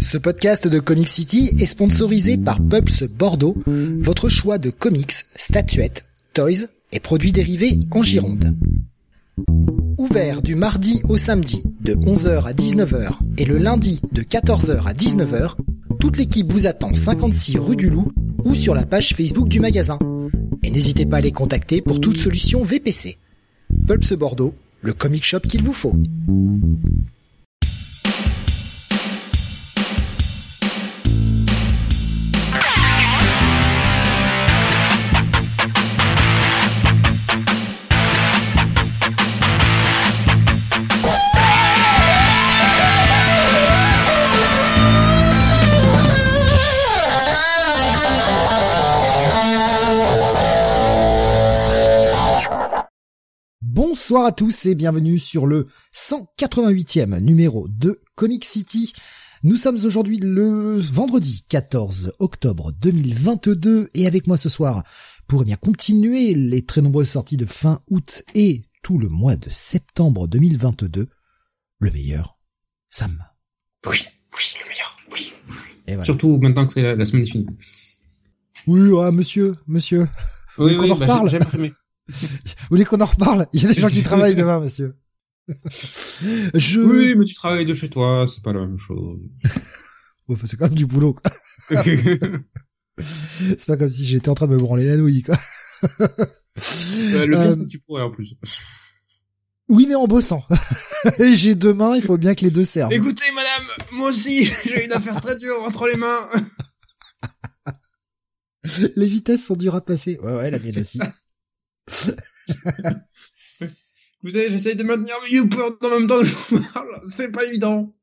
Ce podcast de Comic City est sponsorisé par Pulps Bordeaux, votre choix de comics, statuettes, toys et produits dérivés en Gironde. Ouvert du mardi au samedi de 11h à 19h et le lundi de 14h à 19h, toute l'équipe vous attend 56 rue du Loup ou sur la page Facebook du magasin. Et n'hésitez pas à les contacter pour toute solution VPC. Pulps Bordeaux, le comic shop qu'il vous faut. Bonsoir à tous et bienvenue sur le 188e numéro de Comic City. Nous sommes aujourd'hui le vendredi 14 octobre 2022 et avec moi ce soir pour eh bien continuer les très nombreuses sorties de fin août et tout le mois de septembre 2022, le meilleur, Sam. Oui, oui, le meilleur, oui. Et voilà. Surtout maintenant que c'est la, la semaine finie. Oui, ah, monsieur, monsieur. Oui, qu'on oui, en bah, reparle? j'ai-. Vous voulez qu'on en reparle? Il y a des gens qui travaillent demain, monsieur. Je... Oui, mais tu travailles de chez toi, c'est pas la même chose. Ouais, c'est quand même du boulot, quoi. C'est pas comme si j'étais en train de me branler la nouille, quoi. Euh, le pire, Euh, c'est que tu pourrais en plus. Oui, mais en bossant. J'ai deux mains, il faut bien que les deux servent. Écoutez, madame, moi aussi, j'ai une affaire très dure entre les mains. Les vitesses sont dures à passer. Ouais, ouais, la mienne aussi. Vous savez, j'essaye de maintenir mes en même temps que je vous parle. C'est pas évident.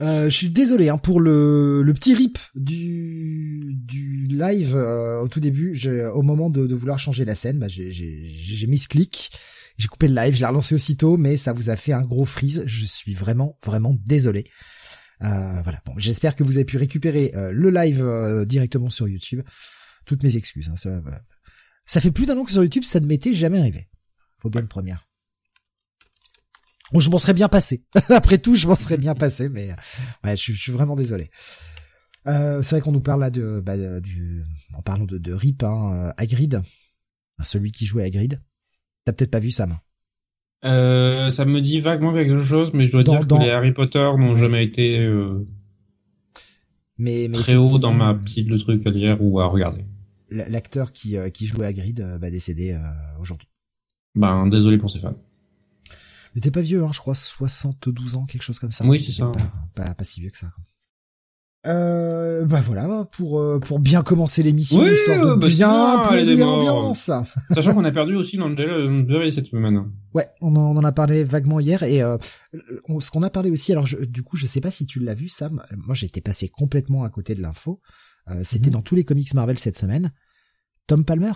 Euh, je suis désolé hein, pour le, le petit rip du, du live euh, au tout début. Au moment de, de vouloir changer la scène, bah, j'ai- mis ce clic, j'ai coupé le live, je l'ai relancé aussitôt, mais ça vous a fait un gros freeze. Je suis vraiment, vraiment désolé. Euh, voilà. Bon, j'espère que vous avez pu récupérer euh, le live euh, directement sur YouTube. Toutes mes excuses. Hein, ça. Ça fait plus d'un an que sur YouTube, ça ne m'était jamais arrivé. Faut bien une première. Bon, je m'en serais bien passé. Après tout, je m'en serais bien passé, mais euh, ouais, je, je suis vraiment désolé. Euh, c'est vrai qu'on nous parle là de, bah, de- du, en parlant de, de Rip, hein, euh, Hagrid, celui qui jouait Hagrid. T'as peut-être pas vu Sam. Euh, ça me dit vaguement quelque chose, mais je dois Dans- dire dans- que les Harry Potter n'ont Ouais. jamais été euh, Mais, mais très haut dans ma petite le truc à lire ou à regarder. L'acteur qui, euh, qui jouait Hagrid euh, va décéder euh, aujourd'hui. Ben, désolé pour ces fans. Il était pas vieux, hein, je crois 72 ans, quelque chose comme ça. Oui, c'est ça. Pas, pas, pas si vieux que ça. Euh, bah voilà, pour euh, pour bien commencer l'émission, Oui, histoire de bah, bien morts. l'ambiance. Sachant qu'on a perdu aussi l'Angela Lansbury cette semaine. Ouais, on en, on en a parlé vaguement hier et euh, on- ce qu'on a parlé aussi. Alors je- du coup, je sais pas si tu l'as vu, Sam. Moi, j'ai été passé complètement à côté de l'info. Euh, C'était Mhm. dans tous les comics Marvel cette semaine. Tom Palmer?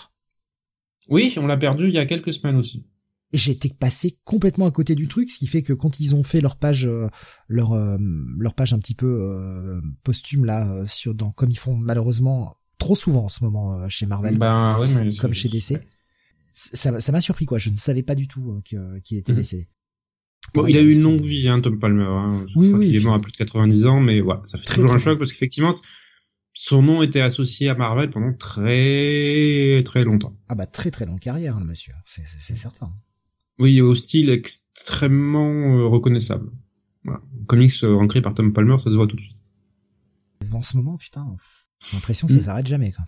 Oui, on l'a perdu il y a quelques semaines aussi. Été passé complètement à côté du truc, ce qui fait que quand ils ont fait leur page, euh, leur euh, leur page un petit peu euh, posthume là, euh, sur dans comme ils font malheureusement trop souvent en ce moment euh, chez Marvel, Ben, ouais, mais comme chez DC. Ça ça m'a surpris quoi. Je ne savais pas du tout euh, qu'il était Mhm. décédé. Bon, il a eu une longue vie, hein, Tom Palmer. Hein. Je Oui, crois oui, qu'il est puis- mort à plus de 90 ans, mais ouais, ça fait Très, toujours un choc parce qu'effectivement, son nom était associé à Marvel pendant très très longtemps. Ah bah très très longue carrière, le monsieur. C'est certain. Oui, au style extrêmement euh, reconnaissable. Voilà. Comics euh, ancré par Tom Palmer, ça se voit tout de suite. En ce moment, putain, j'ai l'impression que ça Mm. s'arrête jamais quoi.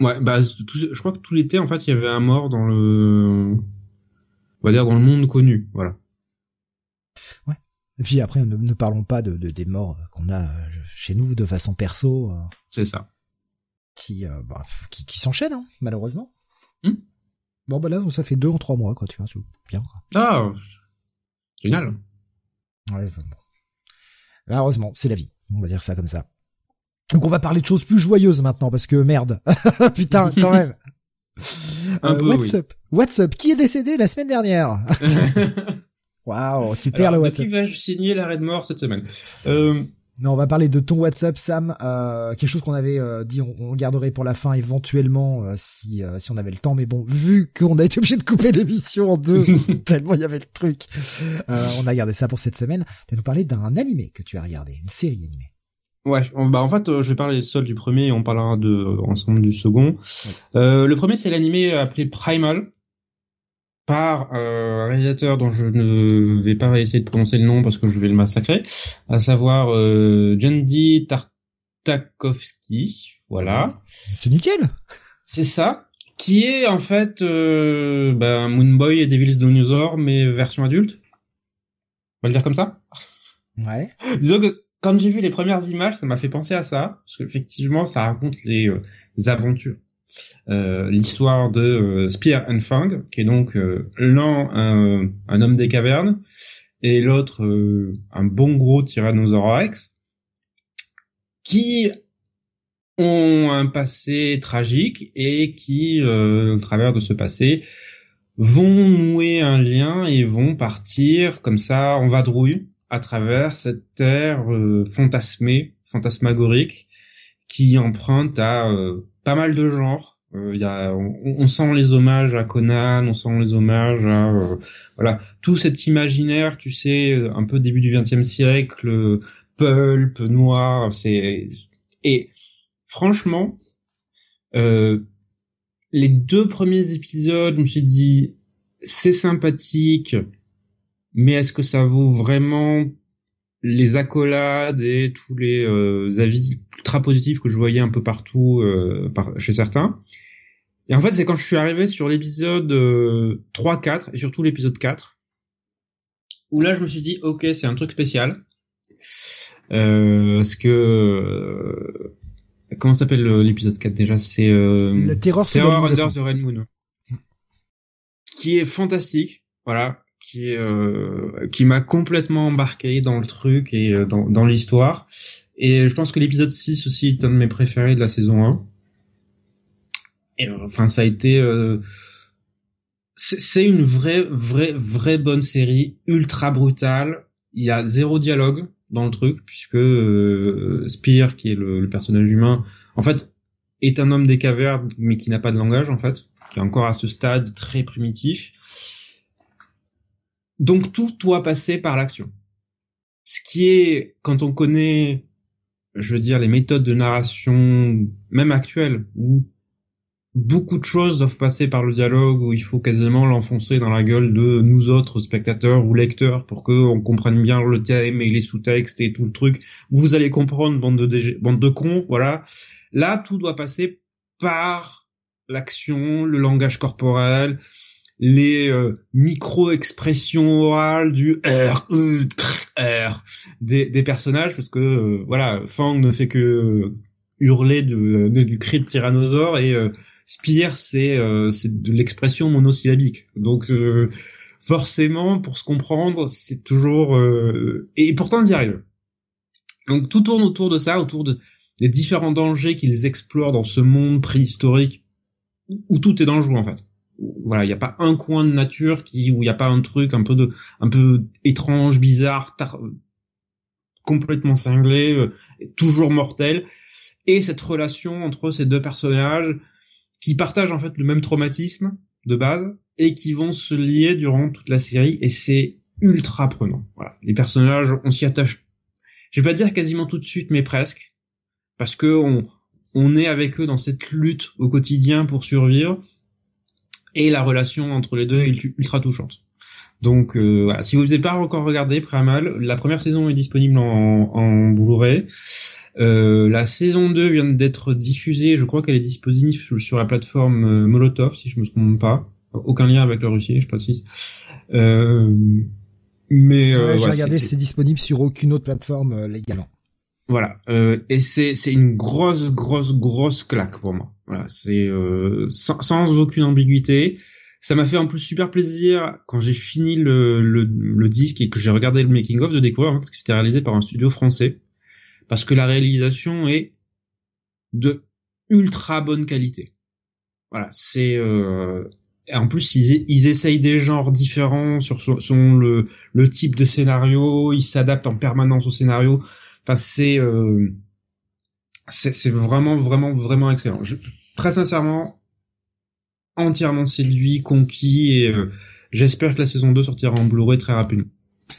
Ouais, bah, tout- je crois que tout l'été, en fait, il y avait un mort dans le, on va dire dans le monde connu, voilà. Et puis après, ne, ne parlons pas de, de- des morts qu'on a euh, chez nous de façon perso, euh, C'est ça. qui, euh, bah, qui, qui s'enchaînent, hein, malheureusement. Mm. Bon bah là, ça fait deux en trois mois, quoi, tu vois, c'est bien, quoi. Ah, génial. Ouais, enfin, bon. Malheureusement, c'est la vie. On va dire ça comme ça. Donc on va parler de choses plus joyeuses maintenant, parce que merde. Putain, quand même. Un Euh, peu, what's oui. up? What's up? Qui est décédé la semaine dernière? Waouh, super Alors, le de what's qui vais-je signer l'arrêt de mort cette semaine? Euh, Non, on va parler de ton WhatsApp, Sam. Euh, quelque chose qu'on avait euh, dit, on, on, garderait pour la fin éventuellement euh, si euh, si on avait le temps. Mais bon, vu qu'on a été obligé de couper l'émission en deux, tellement il y avait le truc, on a gardé ça pour cette semaine. Tu vas nous parler d'un animé que tu as regardé, une série animée. Ouais, bah en fait, je vais parler seul du premier et on parlera de ensemble du second. le premier, c'est l'animé appelé Primal par euh, un réalisateur dont je ne vais pas essayer de prononcer le nom parce que je vais le massacrer, à savoir euh, Tartakovsky, voilà. C'est nickel. C'est ça, qui est en fait euh, ben, Moonboy et Devil's Dinosaur mais version adulte. On va le dire comme ça. Ouais. Disons que quand j'ai vu les premières images, ça m'a fait penser à ça parce qu'effectivement, ça raconte les euh, aventures euh, l'histoire de euh, Spear and Fang, qui est donc euh, l'un un, homme des cavernes et l'autre un bon gros tyrannosaure Rex, qui ont un passé tragique et qui, au travers de ce passé, vont nouer un lien et vont partir. Comme ça en vadrouille à travers cette terre fantasmée, fantasmagorique, qui emprunte à pas mal de genres. Euh, y a, on, sent les hommages à Conan, on sent les hommages à euh, voilà tout cet imaginaire, tu sais, un peu début du XXe siècle, pulp, noir, c'est et franchement, euh, les deux premiers épisodes, je me suis dit c'est sympathique, mais est-ce que ça vaut vraiment les accolades et tous les euh, avis ultra positifs que je voyais un peu partout euh, par, chez certains. Et en fait, c'est quand je suis arrivé sur l'épisode 3, euh, 4 et surtout l'épisode 4 où là je me suis dit OK, c'est un truc spécial. Euh, parce que comment s'appelle l'épisode 4 déjà? C'est le Terror, Terror Under the Red Moon. Qui est fantastique. Voilà, qui euh, qui m'a complètement embarqué dans le truc et euh, dans, dans l'histoire. Et je pense que l'épisode 6 aussi est un de mes préférés de la saison 1. Et euh, enfin, ça a été c'est une vraie vraie vraie bonne série, ultra brutale. Il y a zéro dialogue dans le truc puisque euh, Spear, qui est le, le, personnage humain, en fait, est un homme des cavernes mais qui n'a pas de langage en fait, qui est encore à ce stade très primitif donc tout doit passer par l'action. Ce qui est, quand on connaît, je veux dire, les méthodes de narration, même actuelles, où beaucoup de choses doivent passer par le dialogue, où il faut quasiment l'enfoncer dans la gueule de nous autres spectateurs ou lecteurs pour qu'on comprenne bien le thème et les sous-textes et tout le truc. Vous allez comprendre, bande de, bande de cons, voilà. Là, tout doit passer par l'action, le langage corporel, les euh, micro-expressions orales du R, des, des personnages parce que euh, voilà, Fang ne fait que hurler de, du cri de tyrannosaure et euh, c'est c'est de l'expression monosyllabique. Donc forcément pour se comprendre, c'est toujours et pourtant ils y arrivent. Donc tout tourne autour de ça, autour de des différents dangers qu'ils explorent dans ce monde préhistorique où tout est dangereux en fait voilà, il n'y a pas un coin de nature qui où il n'y a pas un truc un peu de un peu étrange, bizarre, complètement cinglé, euh, toujours mortel et cette relation entre ces deux personnages qui partagent en fait le même traumatisme de base et qui vont se lier durant toute la série et c'est ultra prenant. Voilà, les personnages, on s'y attache. Je vais pas dire quasiment tout de suite, mais presque, parce que on on est avec eux dans cette lutte au quotidien pour survivre et la relation entre les deux est ultra touchante. Donc euh, voilà, si vous n'avez pas encore regardé Primal, la première saison est disponible en, en Blu-ray. Euh, la saison 2 vient d'être diffusée, je crois qu'elle est disponible sur la plateforme euh, Molotov, si je me trompe pas. Aucun lien avec la Russie, je précise. Euh, mais euh, j'ai regardé, c'est disponible sur aucune autre plateforme légalement. Voilà, euh, et c'est c'est une grosse grosse grosse claque pour moi. Voilà, c'est euh, sans, sans, aucune ambiguïté. Ça m'a fait en plus super plaisir quand j'ai fini le, le, le, disque et que j'ai regardé le making of de découvrir hein, que c'était réalisé par un studio français parce que la réalisation est de ultra bonne qualité. Voilà, c'est euh, en plus ils, ils essayent des genres différents sur son, le, le type de scénario, ils s'adaptent en permanence au scénario Enfin, c'est euh, c'est vraiment vraiment vraiment excellent. Je, très sincèrement, entièrement séduit, conquis et euh, j'espère que la saison 2 sortira en Blu-ray très rapidement.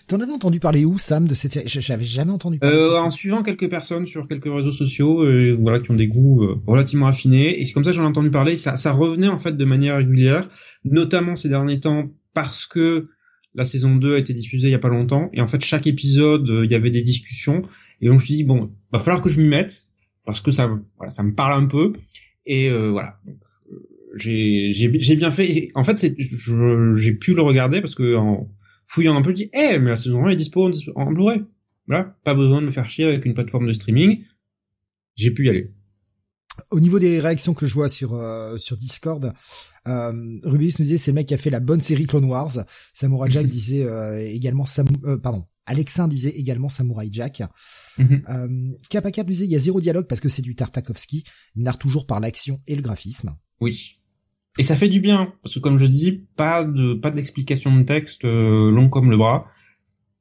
T'en avais entendu parler où, Sam, de cette série? J'avais jamais entendu parler. Euh, en suivant quelques personnes sur quelques réseaux sociaux, euh, voilà, qui ont des goûts euh, relativement affinés, et c'est comme ça que j'en ai entendu parler. Ça, ça revenait en fait de manière régulière, notamment ces derniers temps parce que la saison 2 a été diffusée il y a pas longtemps, et en fait chaque épisode, il y avait des discussions, et donc je me suis dit bon, va falloir que je m'y mette parce que ça, voilà, ça me parle un peu, et voilà. Donc, j'ai j'ai bien fait. En fait, c'est j'ai pu le regarder parce que en fouillant un peu, je dis, eh, mais la saison 1 est dispo en, Blu-ray. Voilà, pas besoin de me faire chier avec une plateforme de streaming. J'ai pu y aller. Au niveau des réactions que je vois sur euh, sur Discord, euh, Rubius nous disait c'est le mec qui a fait la bonne série Clone Wars. Samurai Jack disait euh, également Sam, euh, pardon, Alexin disait également Samurai Jack. Mm euh, Cap Cap disait il y a zéro dialogue parce que c'est du Tartakovsky. Il narre toujours par l'action et le graphisme. Oui. Et ça fait du bien parce que comme je dis, pas de pas d'explication de texte euh, long comme le bras.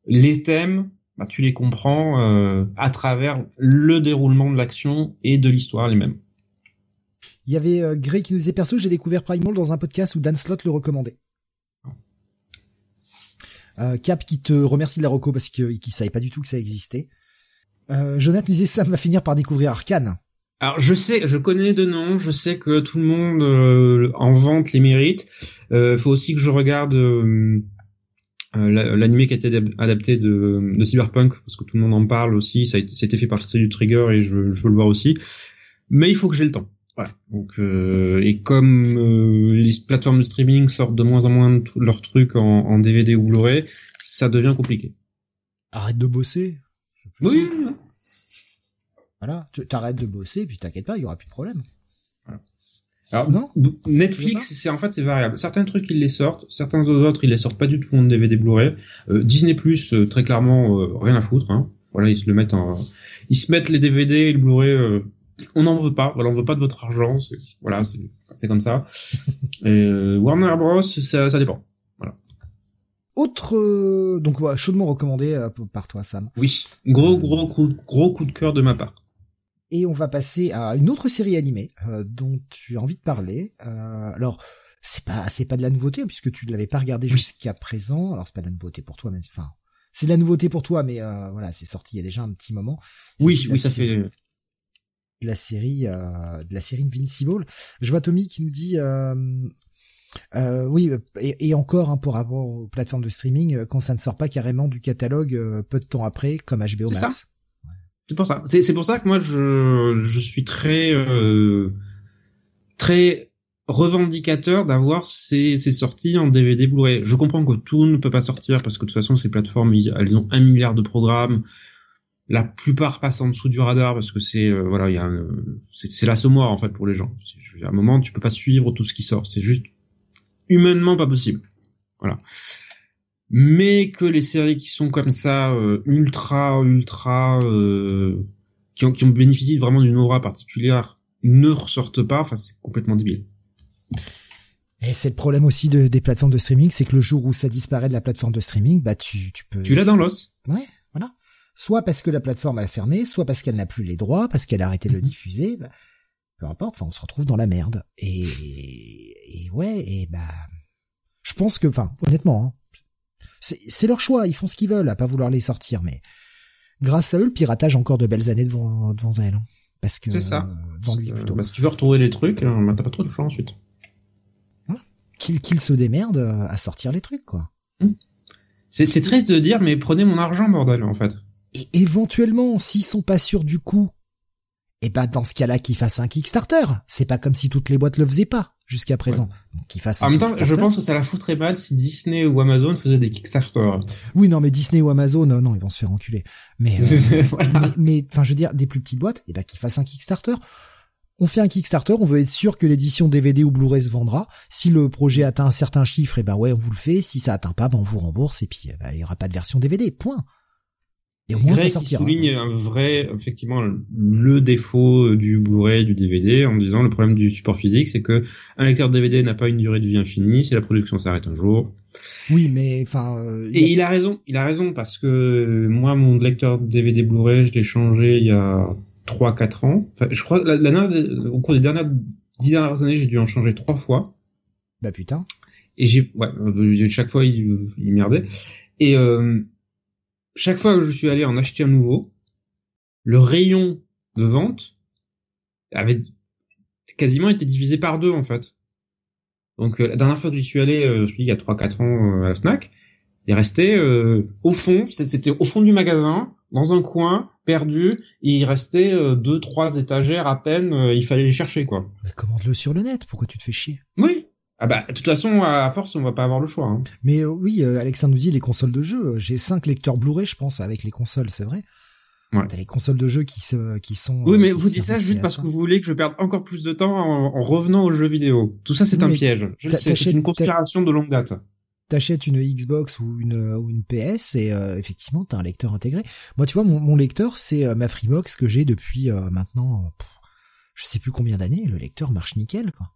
Les thèmes, bah, tu les comprends euh, à travers le déroulement de l'action et de l'histoire les-mêmes. Il y avait euh, Grey qui nous disait perso, j'ai découvert Primal dans un podcast où Dan Slott le recommandait. Euh, Cap qui te remercie de la reco parce qu'il savait pas du tout que ça existait. Euh, Jonathan disait ça va finir par découvrir Arkane. Alors je sais, je connais de noms, je sais que tout le monde euh, en vante les mérites. Euh, faut aussi que je regarde euh, euh l'animé qui a été adapté de, de, Cyberpunk parce que tout le monde en parle aussi. Ça a été, fait par le du Trigger et je, je, veux le voir aussi. Mais il faut que j'ai le temps. Voilà. Donc et comme les plateformes de streaming sortent de moins en moins leurs trucs en, en DVD ou Blu-ray, ça devient compliqué. Arrête de bosser. Oui. Voilà, t'arrêtes de bosser, puis t'inquiète pas, il y aura plus de problème. Alors, non Netflix, c'est en fait c'est variable. Certains trucs ils les sortent, certains autres ils les sortent pas du tout en DVD Blu-ray. Euh, Disney Plus, euh, très clairement, euh, rien à foutre. Hein. Voilà, ils se le mettent en, ils se mettent les DVD et le Blu-ray. Euh, on n'en veut pas. Voilà, on veut pas de votre argent. Voilà, c'est comme ça. et Warner Bros, ça, ça dépend. Voilà. Autre, donc voilà, chaudement recommandé par toi, Sam. Oui, gros gros coup, gros coup de cœur de ma part. Et on va passer à une autre série animée euh, dont tu as envie de parler. Euh, alors c'est pas c'est pas de la nouveauté puisque tu ne l'avais pas regardé jusqu'à présent. Alors c'est pas de la nouveauté pour toi, mais enfin c'est de la nouveauté pour toi, mais euh, voilà c'est sorti il y a déjà un petit moment. Oui, oui ça fait de la série de la série Invincible. Je vois Tommy qui nous dit oui, et, encore hein, pour avoir aux plateformes de streaming, quand ça ne sort pas carrément du catalogue peu de temps après, comme HBO Max. C'est pour ça. C'est pour ça que moi je je suis très euh, très revendicateur d'avoir ces, ces sorties en DVD Blu-ray. Je comprends que tout ne peut pas sortir parce que de toute façon ces plateformes elles ont un milliard de programmes. La plupart passent en dessous du radar parce que c'est euh, voilà il y a c'est l'assommoir en fait pour les gens. À un moment tu peux pas suivre tout ce qui sort. C'est juste humainement pas possible. Voilà mais que les séries qui sont comme ça euh, ultra ultra euh, qui ont qui ont bénéficié vraiment d'une aura particulière ne ressortent pas enfin c'est complètement débile et c'est le problème aussi de, des plateformes de streaming c'est que le jour où ça disparaît de la plateforme de streaming bah tu tu peux tu l'as dans l'os ouais soit parce que la plateforme a fermé soit parce qu'elle n'a plus les droits parce qu'elle a arrêté de le mhm. diffuser bah, peu importe enfin on se retrouve dans la merde et et ouais et bah je pense que enfin honnêtement hein, c'est leur choix, ils font ce qu'ils veulent à pas vouloir les sortir, mais grâce à eux, le piratage a encore de belles années devant, devant elle. Hein. Parce que, c'est ça. Euh, devant lui plutôt. Bah, si tu veux retrouver les trucs, euh, bah, t'as pas trop de choix ensuite. Qu'il se démerde à sortir les trucs, quoi. Hum. C'est triste de dire, mais prenez mon argent, bordel, en fait. Et éventuellement, s'ils sont pas sûrs du coup, et eh ben dans ce cas-là, qu'ils fassent un Kickstarter. C'est pas comme si toutes les boîtes le faisaient pas jusqu'à présent. Qu'ils fassent. En même temps, je pense que ça la foutrait mal si Disney ou Amazon faisaient des Kickstarter. Oui, non, mais Disney ou Amazon, euh, non, ils vont se faire enculer. Mais, euh, mais, enfin, je veux dire, des plus petites boîtes, eh ben qu'ils fassent un Kickstarter. On fait un Kickstarter, on veut être sûr que l'édition DVD ou Blu-ray se vendra. Si le projet atteint un certain chiffre, eh ben ouais, on vous le fait. Si ça atteint pas, ben on vous rembourse et puis eh ben, il y aura pas de version DVD. Point. Et au moins Greg ça sortira. souligne un vrai, effectivement, le défaut du Blu-ray, du DVD, en disant le problème du support physique, c'est que un lecteur DVD n'a pas une durée de vie infinie, si la production s'arrête un jour. Oui, mais enfin. euh, Et il a raison, il a raison, parce que moi, mon lecteur DVD Blu-ray, je l'ai changé il y a 3-4 ans. Enfin, je crois, la, la au cours des dernières dix dernières années, j'ai dû en changer trois fois. Bah putain. Et j'ai, ouais, euh, chaque fois, il, il merdait. Et euh, chaque fois que je suis allé en acheter un nouveau, le rayon de vente avait quasiment été divisé par deux, en fait. Donc, euh, la dernière fois que j'y suis allé, euh, je dis, il y a 3-4 ans euh, à la FNAC, il restait au fond, c'était au fond du magasin, dans un coin, perdu, et il restait deux, trois étagères à peine, il fallait les chercher, quoi. Mais commande-le sur le net. Pourquoi tu te fais chier? Oui. Ah bah, de toute façon, à force, on va pas avoir le choix. Hein. Mais euh, oui, euh, Alexandre nous dit les consoles de jeu. J'ai cinq lecteurs Blu-ray, je pense, avec les consoles, c'est vrai. Ouais. T'as les consoles de jeu qui se, qui sont. Oui, euh, mais vous dites ça juste parce que vous voulez que je perde encore plus de temps en, en revenant aux jeux vidéo. Tout ça, c'est Oui, un piège. Je le sais, c'est une conspiration de longue date. T'achètes une Xbox ou une ou une PS et euh, effectivement t'as un lecteur intégré. Moi, tu vois, mon, mon lecteur c'est euh, ma Freebox que j'ai depuis euh, maintenant, euh, pff, je sais plus combien d'années. Le lecteur marche nickel, quoi.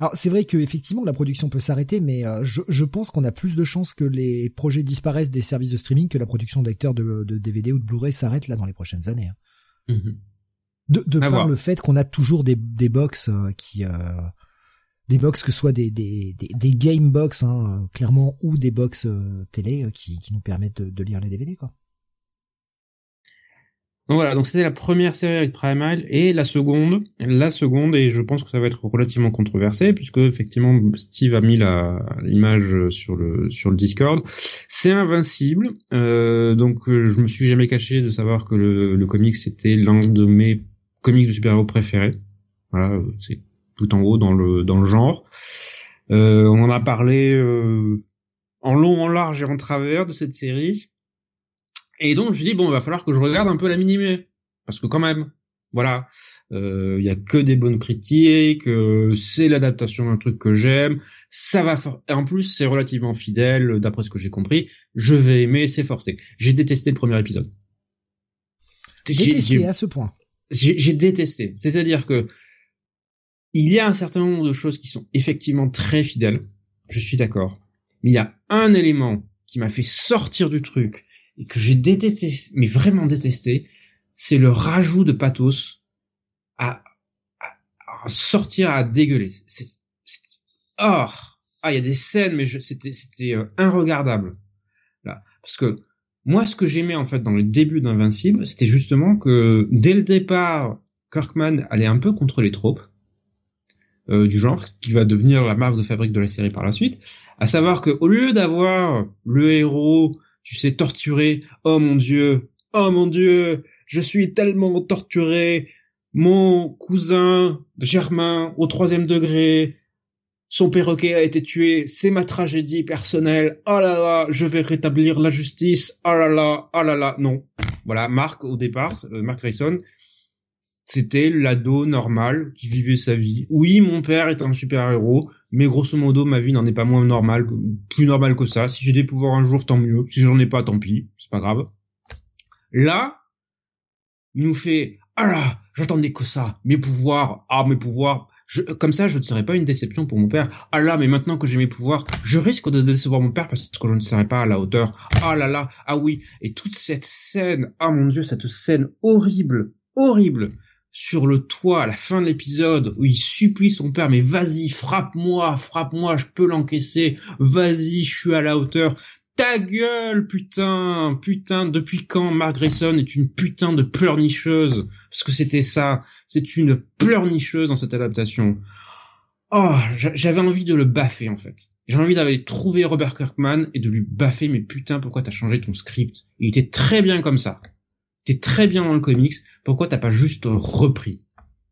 Alors c'est vrai que effectivement la production peut s'arrêter, mais euh, je, je pense qu'on a plus de chances que les projets disparaissent des services de streaming que la production de lecteurs de, de DVD ou de Blu-ray s'arrête là dans les prochaines années. hein. De, de par voir. le fait qu'on a toujours des, des box euh, qui euh, des box que ce soit des des, des, des game box hein, clairement ou des box euh, télé euh, qui, qui nous permettent de, de lire les DVD quoi. Donc voilà, donc c'était la première série avec Primal et la seconde, la seconde et je pense que ça va être relativement controversé puisque effectivement Steve a mis l'image sur le sur le Discord. C'est invincible, euh, donc euh, je me suis jamais caché de savoir que le, le comic c'était l'un de mes comics de super-héros préférés. Voilà, c'est tout en haut dans le dans le genre. Euh, on en a parlé euh, en long, en large et en travers de cette série. Et donc, je dit, bon, il va falloir que je regarde un peu la minimée. Parce que quand même, voilà, il y a que des bonnes critiques, euh, c'est l'adaptation d'un truc que j'aime, ça va for- en plus c'est relativement fidèle d'après ce que j'ai compris, je vais aimer, c'est forcé. J'ai détesté le premier épisode. J'ai- Détesté à ce point. j'ai j'ai détesté. C'est-à-dire que il y a un certain nombre de choses qui sont effectivement très fidèles. Je suis d'accord. Mais il y a un élément qui m'a fait sortir du truc et que j'ai détesté, mais vraiment détesté, c'est le rajout de pathos à, à, à sortir à dégueuler. C'est, c'est, oh, ah, il y a des scènes, mais c'était, c'était euh, inregardable. Là, parce que moi, ce que j'aimais en fait dans le début d'Invincible, c'était justement que dès le départ, Kirkman allait un peu contre les tropes euh, du genre, qui va devenir la marque de fabrique de la série par la suite. À savoir que au lieu d'avoir le héros, tu sais, torturé, oh mon dieu, oh mon dieu, je suis tellement torturé, mon cousin Germain au troisième degré, son perroquet a été tué, c'est ma tragédie personnelle, oh là là, je vais rétablir la justice, oh là là, oh là là, non. Voilà, Marc au départ, euh, Mark Grayson, c'était l'ado normal qui vivait sa vie. Oui, mon père est un super-héros, mais grosso modo, ma vie n'en est pas moins normale, plus normale que ça. Si j'ai des pouvoirs un jour, tant mieux. Si j'en ai pas, tant pis, c'est pas grave. Là, il nous fait, ah là, j'attendais que ça, mes pouvoirs, ah mes pouvoirs. Comme ça, je ne serais pas une déception pour mon père. Ah là, mais maintenant que j'ai mes pouvoirs, je risque de décevoir mon père parce que je ne serai pas à la hauteur. Ah là là, ah oui. Et toute cette scène, ah mon dieu, cette scène horrible, horrible, sur le toit à la fin de l'épisode où il supplie son père, mais vas-y, frappe-moi, frappe-moi, je peux l'encaisser, vas-y, je suis à la hauteur. Ta gueule, putain, putain, depuis quand Mark Grayson est une putain de pleurnicheuse? Parce que c'était ça, c'est une pleurnicheuse dans cette adaptation. Oh, j'avais envie de le baffer en fait. J'ai envie d'aller trouver Robert Kirkman et de lui baffer, mais putain, pourquoi t'as changé ton script? Il était très bien comme ça. T'es très bien dans le comics, pourquoi t'as pas juste repris?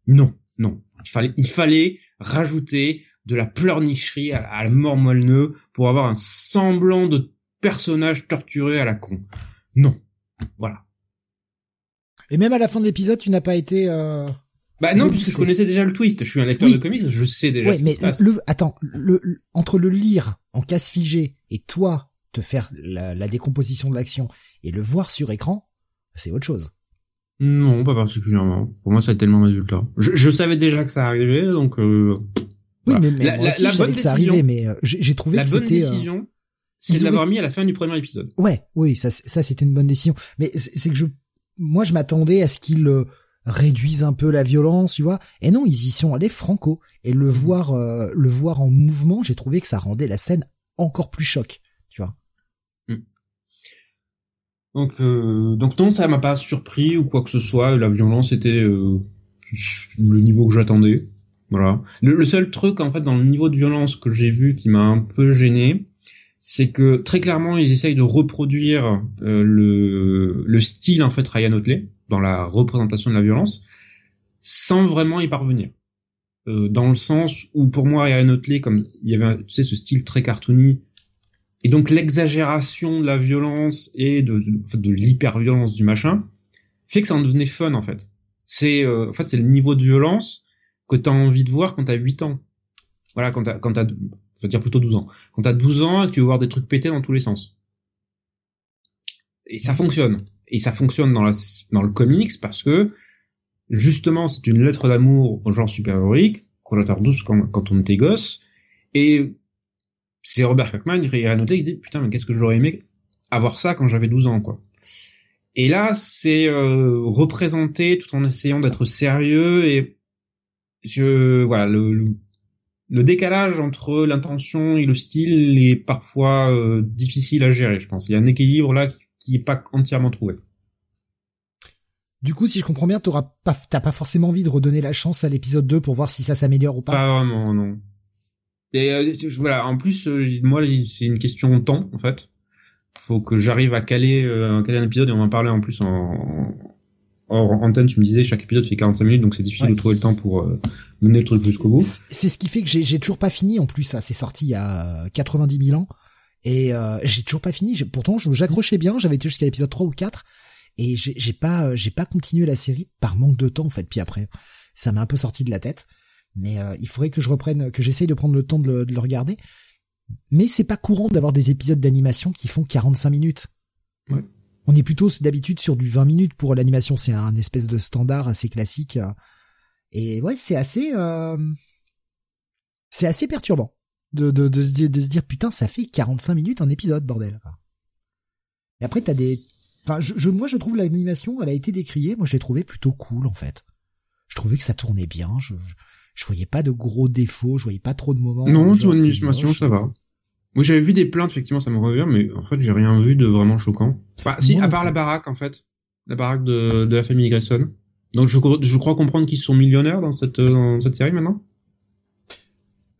Non, non. Il fallait, il fallait rajouter de la pleurnicherie à, à la mort moelle pour avoir un semblant de personnage torturé à la con. Non. Voilà. Et même à la fin de l'épisode, tu n'as pas été... Euh... Bah non, puisque je connaissais déjà le twist. Je suis un lecteur Oui. de comics, je sais déjà Ouais, ce qui mais se passe. le, attends, le, le- entre le lire en casse figé et toi te faire la, la décomposition de l'action et le voir sur écran, c'est autre chose. Non, pas particulièrement. Pour moi, ça a tellement résultat. Je, je savais déjà que ça arrivait, donc. Euh, oui, mais, mais la, moi aussi, la, je savais que ça arrivait, mais euh, j'ai trouvé que c'était. La bonne décision, c'est de l'avoir mis à la fin du premier épisode. Ouais, oui, ça, ça c'était une bonne décision. Mais c'est que je, moi, je m'attendais à ce qu'ils euh, réduisent un peu la violence, tu vois. Et non, ils y sont allés franco. Et le mhm. voir, euh, le voir en mouvement, j'ai trouvé que ça rendait la scène encore plus choc, tu vois. Donc, euh, donc non, ça m'a pas surpris ou quoi que ce soit. La violence était euh, le niveau que j'attendais. Voilà. Le, seul truc en fait dans le niveau de violence que j'ai vu qui m'a un peu gêné, c'est que très clairement ils essayent de reproduire euh, le, le style en fait Ryan Otley dans la représentation de la violence, sans vraiment y parvenir. Euh, dans le sens où pour moi Ryan Otley, comme il y avait tu sais ce style très cartoony et donc l'exagération de la violence et de, de, de l'hyper-violence du machin fait que ça en devenait fun en fait. C'est euh, en fait c'est le niveau de violence que t'as envie de voir quand t'as 8 ans. Voilà, quand t'as quand t'as faut dire plutôt 12 ans. Quand t'as 12 ans tu veux voir des trucs péter dans tous les sens. Et ça fonctionne. Et ça fonctionne dans la dans le comics parce que justement c'est une lettre d'amour au genre super-héroïque qu'on a 12 quand, quand on était gosse et c'est Robert Kirkman, il a noté, il dit putain mais qu'est-ce que j'aurais aimé avoir ça quand j'avais 12 ans quoi. Et là c'est euh, représenté tout en essayant d'être sérieux et je voilà le, le, décalage entre l'intention et le style est parfois euh, difficile à gérer je pense. Il y a un équilibre là qui, est pas entièrement trouvé. Du coup, si je comprends bien, t'auras pas, t'as pas forcément envie de redonner la chance à l'épisode 2 pour voir si ça s'améliore ou pas? Pas vraiment, non. Et euh, voilà, en plus, euh, moi, c'est une question de temps, en fait. Faut que j'arrive à caler, euh, caler un épisode et on en parlait en plus en, en antenne. Tu me disais, chaque épisode fait 45 minutes, donc c'est difficile de trouver le temps pour euh, mener le truc jusqu'au bout. C'est ce qui fait que j'ai toujours pas fini. En plus, ça, c'est sorti il y a 90 000 ans. Et j'ai toujours pas fini. Pourtant, j'accrochais bien. J'avais été jusqu'à l'épisode 3 ou 4. Et j'ai pas, j'ai pas continué la série par manque de temps, en fait. Puis après, ça m'a un peu sorti de la tête mais euh, il faudrait que je reprenne, que j'essaye de prendre le temps de le, regarder. Mais c'est pas courant d'avoir des épisodes d'animation qui font 45 minutes. Ouais. On est plutôt d'habitude sur du 20 minutes pour l'animation, c'est un espèce de standard assez classique. Et ouais, c'est assez, euh... c'est assez perturbant de, de, de, se dire, de se dire putain, ça fait 45 minutes un épisode, bordel. Et après, t'as des, enfin, je, moi, je trouve l'animation, elle a été décriée. Moi, je l'ai trouvé plutôt cool, en fait. Je trouvais que ça tournait bien. je, je voyais pas de gros défauts, je voyais pas trop de moments. Non, sur l'animation, ça va. Oui, j'avais vu des plaintes, effectivement, ça me revient, mais en fait, j'ai rien vu de vraiment choquant. Bah, si, à part la baraque, en fait. La baraque de, de la famille Grayson. Donc, je, je crois comprendre qu'ils sont millionnaires dans cette, dans cette série maintenant?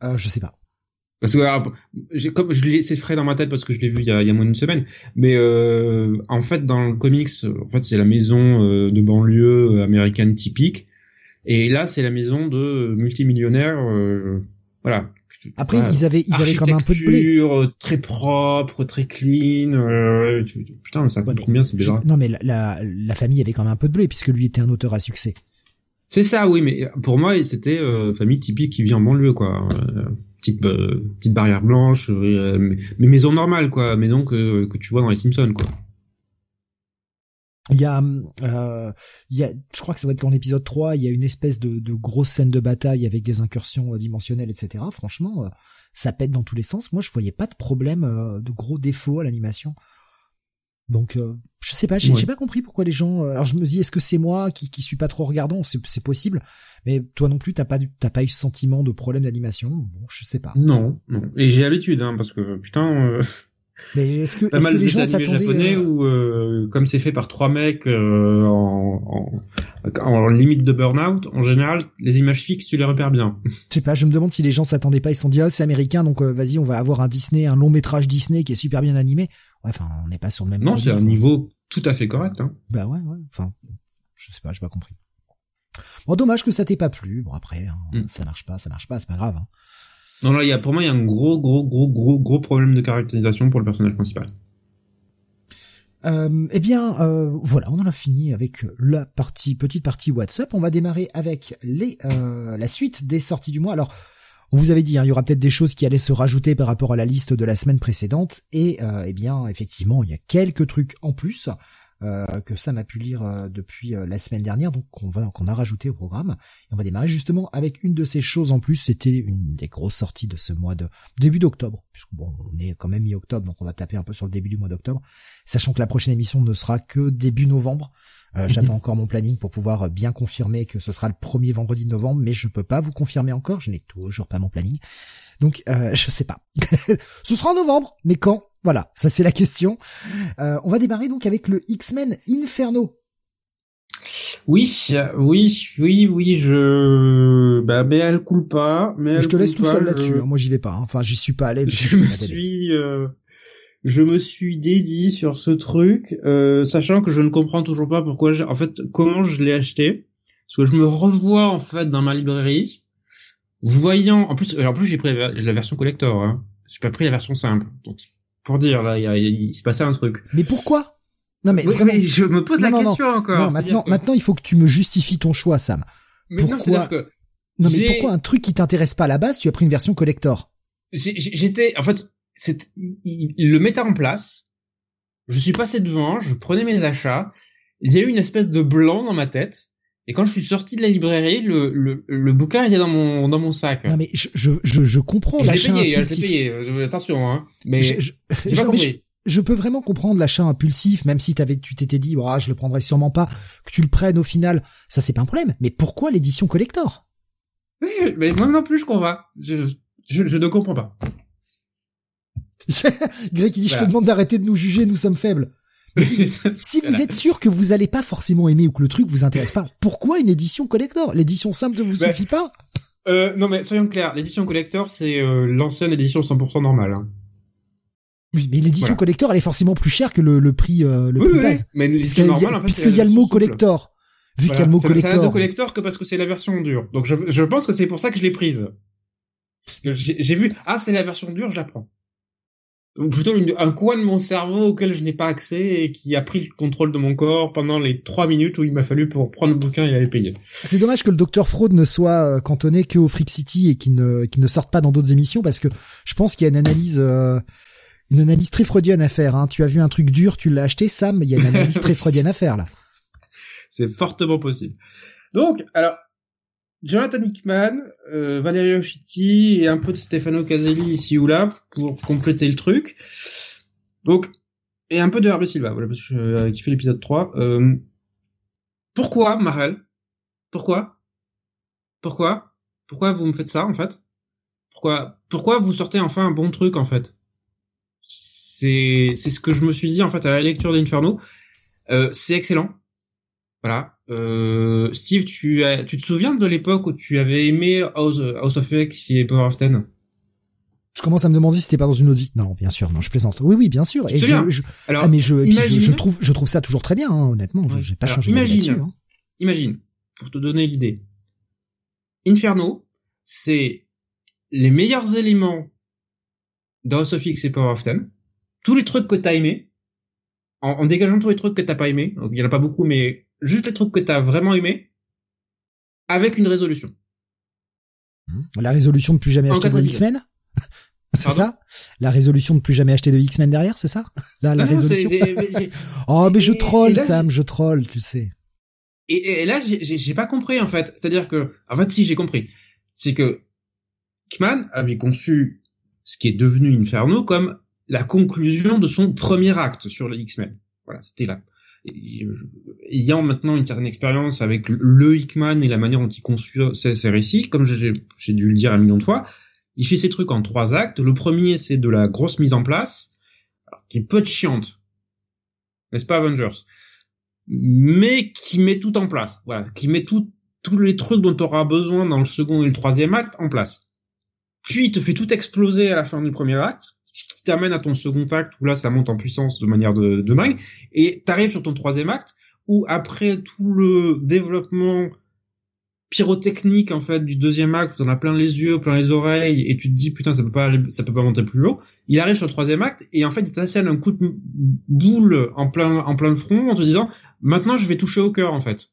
Euh, je sais pas. Parce que comme je l'ai, c'est frais dans ma tête parce que je l'ai vu il y a, il y a moins d'une semaine. Mais euh, en fait, dans le comics, en fait, c'est la maison euh, de banlieue américaine typique et là, c'est la maison de multimillionnaires, euh, voilà. Après, ils avaient, ils avaient quand même un peu de blé. Euh, très propre, très clean. Euh, putain, ça coûte combien, c'est bizarre. Non, mais la, la, la, famille avait quand même un peu de blé puisque lui était un auteur à succès. C'est ça, oui, mais pour moi, c'était euh, famille typique qui vit en banlieue, quoi. Euh, petite petite barrière blanche, mais maison normale, quoi. Maison que que tu vois dans les Simpsons, quoi. Il y a, euh, il y a, je crois que ça va être dans l'épisode 3, il y a une espèce de, de, grosse scène de bataille avec des incursions euh, dimensionnelles, etc. Franchement, euh, ça pète dans tous les sens. Moi, je voyais pas de problème, euh, de gros défauts à l'animation. Donc, je sais pas, j'ai pas compris pourquoi les gens. alors, je me dis, est-ce que c'est moi qui, qui suis pas trop regardant? C'est possible, mais toi non plus, t'as pas, t'as pas eu ce sentiment de problème d'animation? Bon, je sais pas. Non, non. Et j'ai l'habitude, hein, parce que putain. Mais est-ce que, est-ce que les gens s'attendaient japonais euh... où, euh, comme c'est fait par trois mecs euh, en, en, en, limite de burn-out, en général, les images fixes, tu les repères bien. Je sais pas, je me demande si les gens s'attendaient pas, ils se sont dit, ah, c'est américain, donc euh, vas-y, on va avoir un Disney, un long métrage Disney qui est super bien animé. Ouais, enfin, on n'est pas sur le même. Non, c'est un niveau tout à fait correct. Hein. Bah ouais, ouais. Enfin, je sais pas, j'ai pas compris. Bon, dommage que ça t'ait pas plu. Bon après, hein, mm. ça marche pas, ça marche pas, c'est pas grave. Hein. Non, là, il y a, pour moi, il y a un gros, gros, gros, gros, gros problème de caractérisation pour le personnage principal. Euh, eh bien, euh, voilà, on en a fini avec la partie petite partie WhatsApp. On va démarrer avec les euh, la suite des sorties du mois. Alors, On vous avait dit, hein, il y aura peut-être des choses qui allaient se rajouter par rapport à la liste de la semaine précédente, et eh bien, effectivement, il y a quelques trucs en plus. Euh, que Sam a pu lire euh, depuis euh, la semaine dernière, donc on va qu'on a rajouté au programme. Et on va démarrer justement avec une de ces choses en plus. C'était une des grosses sorties de ce mois de début d'octobre, puisque bon, on est quand même mi-octobre, donc on va taper un peu sur le début du mois d'octobre, sachant que la prochaine émission ne sera que début novembre. Mhm. J'attends encore mon planning pour pouvoir bien confirmer que ce sera le premier vendredi de novembre, mais je peux pas vous confirmer encore. Je n'ai toujours pas mon planning, donc euh, je sais pas. ce sera en novembre, mais quand? Voilà, ça c'est la question. Euh, on va démarrer donc avec le X-Men Inferno. Oui, oui, oui, oui, je, bah, mais elle coule pas, mais, je te laisse tout seul là-dessus. Hein. Moi, j'y vais pas. Hein. Enfin, j'y suis pas allé. Je me suis, euh, je me suis dédié sur ce truc, euh, sachant que je ne comprends toujours pas pourquoi. En fait, comment je l'ai acheté Parce que je me revois en fait dans ma librairie, voyant. En plus, en plus, j'ai pris la version collector. Hein. J'ai pas pris la version simple. Donc, pour dire là, il, s'est passé un truc. Mais pourquoi? Non mais, vraiment... je me pose la question encore. Non, maintenant, maintenant, il faut que tu me justifies ton choix, Sam. Mais pourquoi non, que non mais pourquoi un truc qui t'intéresse pas à la base, tu as pris une version collector? J'étais, en fait, c'est, il, le mettait en place. Je suis passé devant, je prenais mes achats. Il y a eu une espèce de blanc dans ma tête. Et quand je suis sorti de la librairie, le, le, le bouquin était dans mon dans mon sac. Non mais je je je, je comprends l'achat payé, impulsif. payé, euh, attention hein. Mais je, je, pas compris. Je, peux vraiment comprendre l'achat impulsif, même si t'avais tu t'étais dit, oh, je le prendrais sûrement pas, que tu le prennes au final, ça c'est pas un problème. Mais pourquoi l'édition collector? Oui, mais moi non plus je comprends. Je je, je ne comprends pas. Greg qui dit, je te demande d'arrêter de nous juger, nous sommes faibles. si vous êtes sûr que vous allez pas forcément aimer ou que le truc vous intéresse pas, pourquoi une édition collector? L'édition simple ne vous bah, suffit pas? euh, Non mais soyons clairs, l'édition collector c'est euh, l'ancienne édition 100% normale. Hein. Oui, mais l'édition collector elle est forcément plus chère que le, le prix euh, le prix base. Mais l'édition normale en fait, puisqu'il y a le mot collector. Vu qu'il y a le mot collector. C'est collector que parce que c'est la version dure. Donc je, je pense que c'est pour ça que je l'ai prise. Parce que j'ai vu ah c'est la version dure, je la prends plutôt un coin de mon cerveau auquel je n'ai pas accès et qui a pris le contrôle de mon corps pendant les trois minutes où il m'a fallu pour prendre le bouquin et aller payer. C'est dommage que le docteur Fraud ne soit euh, cantonné que au Freak City et qu'il ne, qu'il ne sorte pas dans d'autres émissions parce que je pense qu'il y a une analyse, euh, une analyse très freudienne à faire. Hein. Tu as vu un truc dur, tu l'as acheté, Sam, il y a une analyse très freudienne à faire là. C'est fortement possible. Donc, alors, Jonathan Hickman, euh, Valerio Chitti et un peu de Stefano Caselli ici ou là pour compléter le truc. Donc, et un peu de Hervé Silva, voilà, parce que, euh, qui fait l'épisode 3. Euh, pourquoi, Marel? Pourquoi? Pourquoi? Pourquoi vous me faites ça, en fait? Pourquoi Pourquoi vous sortez enfin un bon truc, en fait? C'est c'est ce que je me suis dit, en fait, à la lecture d'Inferno. Euh, c'est excellent. Voilà. Euh, Steve, tu, as, tu te souviens de l'époque où tu avais aimé House, House of X et Power of Ten? Je commence à me demander si c'était pas dans une autre vie. Non, bien sûr, non, je plaisante. Oui, oui, bien sûr. Et je, je, Alors, ah, mais je, je, trouve, je trouve ça toujours très bien, hein, honnêtement. Je J'ai pas changé imagine, hein. imagine, pour te donner l'idée. Inferno, c'est les meilleurs éléments d'House of X et Power of Ten. Tous les trucs que t'as aimé, en, en, dégageant tous les trucs que t'as pas aimé. Il y en a pas beaucoup, mais juste les trucs que t'as vraiment aimé, avec une résolution. Hmm. La résolution de plus jamais acheter de X-Men C'est ça? La résolution de plus jamais acheter de X-Men derrière, c'est ça? La résolution. oh, mais je troll, Sam, je troll, tu sais. Et, là, j'ai pas compris en fait. C'est-à-dire que, en fait, si j'ai compris, c'est que Hickman avait conçu ce qui est devenu Inferno comme la conclusion de son premier acte sur les X-Men. Voilà, c'était là ayant maintenant une certaine expérience avec le Hickman et la manière dont il conçoit ses, récits, comme j'ai dû le dire un million de fois, il fait ses trucs en trois actes. Le premier, c'est de la grosse mise en place, qui peut être chiante, n'est-ce pas Avengers? Mais qui met tout en place, voilà, qui met tout, tous les trucs dont tu auras besoin dans le second et le troisième acte en place. Puis il te fait tout exploser à la fin du premier acte, ce qui t'amène à ton second acte où là ça monte en puissance de manière de, de dingue et t'arrives sur ton troisième acte où après tout le développement pyrotechnique en fait du deuxième acte, t'en as plein les yeux, plein les oreilles et tu te dis putain ça peut pas ça peut pas monter plus haut. Il arrive sur le troisième acte et en fait il t'assène un coup de boule en plein en plein front en te disant maintenant je vais toucher au cœur en fait.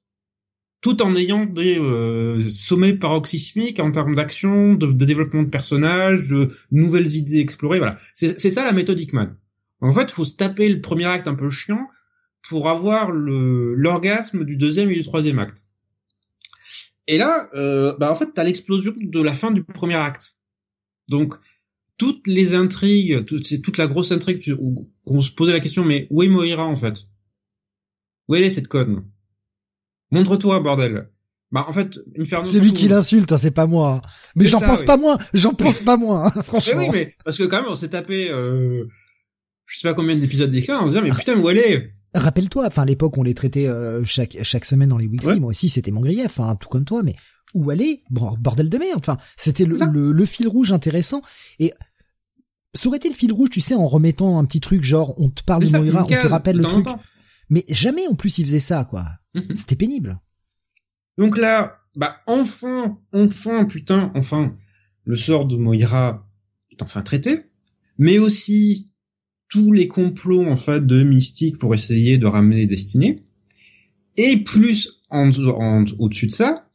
Tout en ayant des euh, sommets paroxysmiques en termes d'action, de, développement de personnages, de nouvelles idées explorées. Voilà, c'est ça la méthode Hickman. En fait, faut se taper le premier acte un peu chiant pour avoir l'orgasme du deuxième et du troisième acte. Et là, euh, bah en fait, t'as l'explosion de la fin du premier acte. Donc, toutes les intrigues, c'est toute la grosse intrigue où on se posait la question, mais où est Moira en fait? Où est cette conne? Montre-toi, bordel. Bah en fait, Inferno. C'est lui qui l'insulte, hein, c'est pas moi. Mais j'en pense pas moins. J'en pense pas moins, hein, franchement. Mais oui, mais parce que quand même, on s'est tapé, euh, je sais pas combien d'épisodes d'éclat, on se disait mais putain, où elle est? Rappelle-toi, enfin à l'époque on les traitait euh, chaque chaque semaine dans les weekly. Moi aussi, c'était mon grief, hein, tout comme toi. Mais où aller Bordel de merde. Enfin, c'était le, le, fil rouge intéressant. Et ça aurait été le fil rouge, tu sais, en remettant un petit truc genre on te parle de Moira, on te rappelle le truc. Mais jamais en plus il faisait ça, quoi. Mhm. C'était pénible. Donc là, bah enfin, enfin, putain, enfin, le sort de Moira est enfin traité, mais aussi tous les complots en fait de Mystique pour essayer de ramener Destinée, et plus en, au-dessus de ça,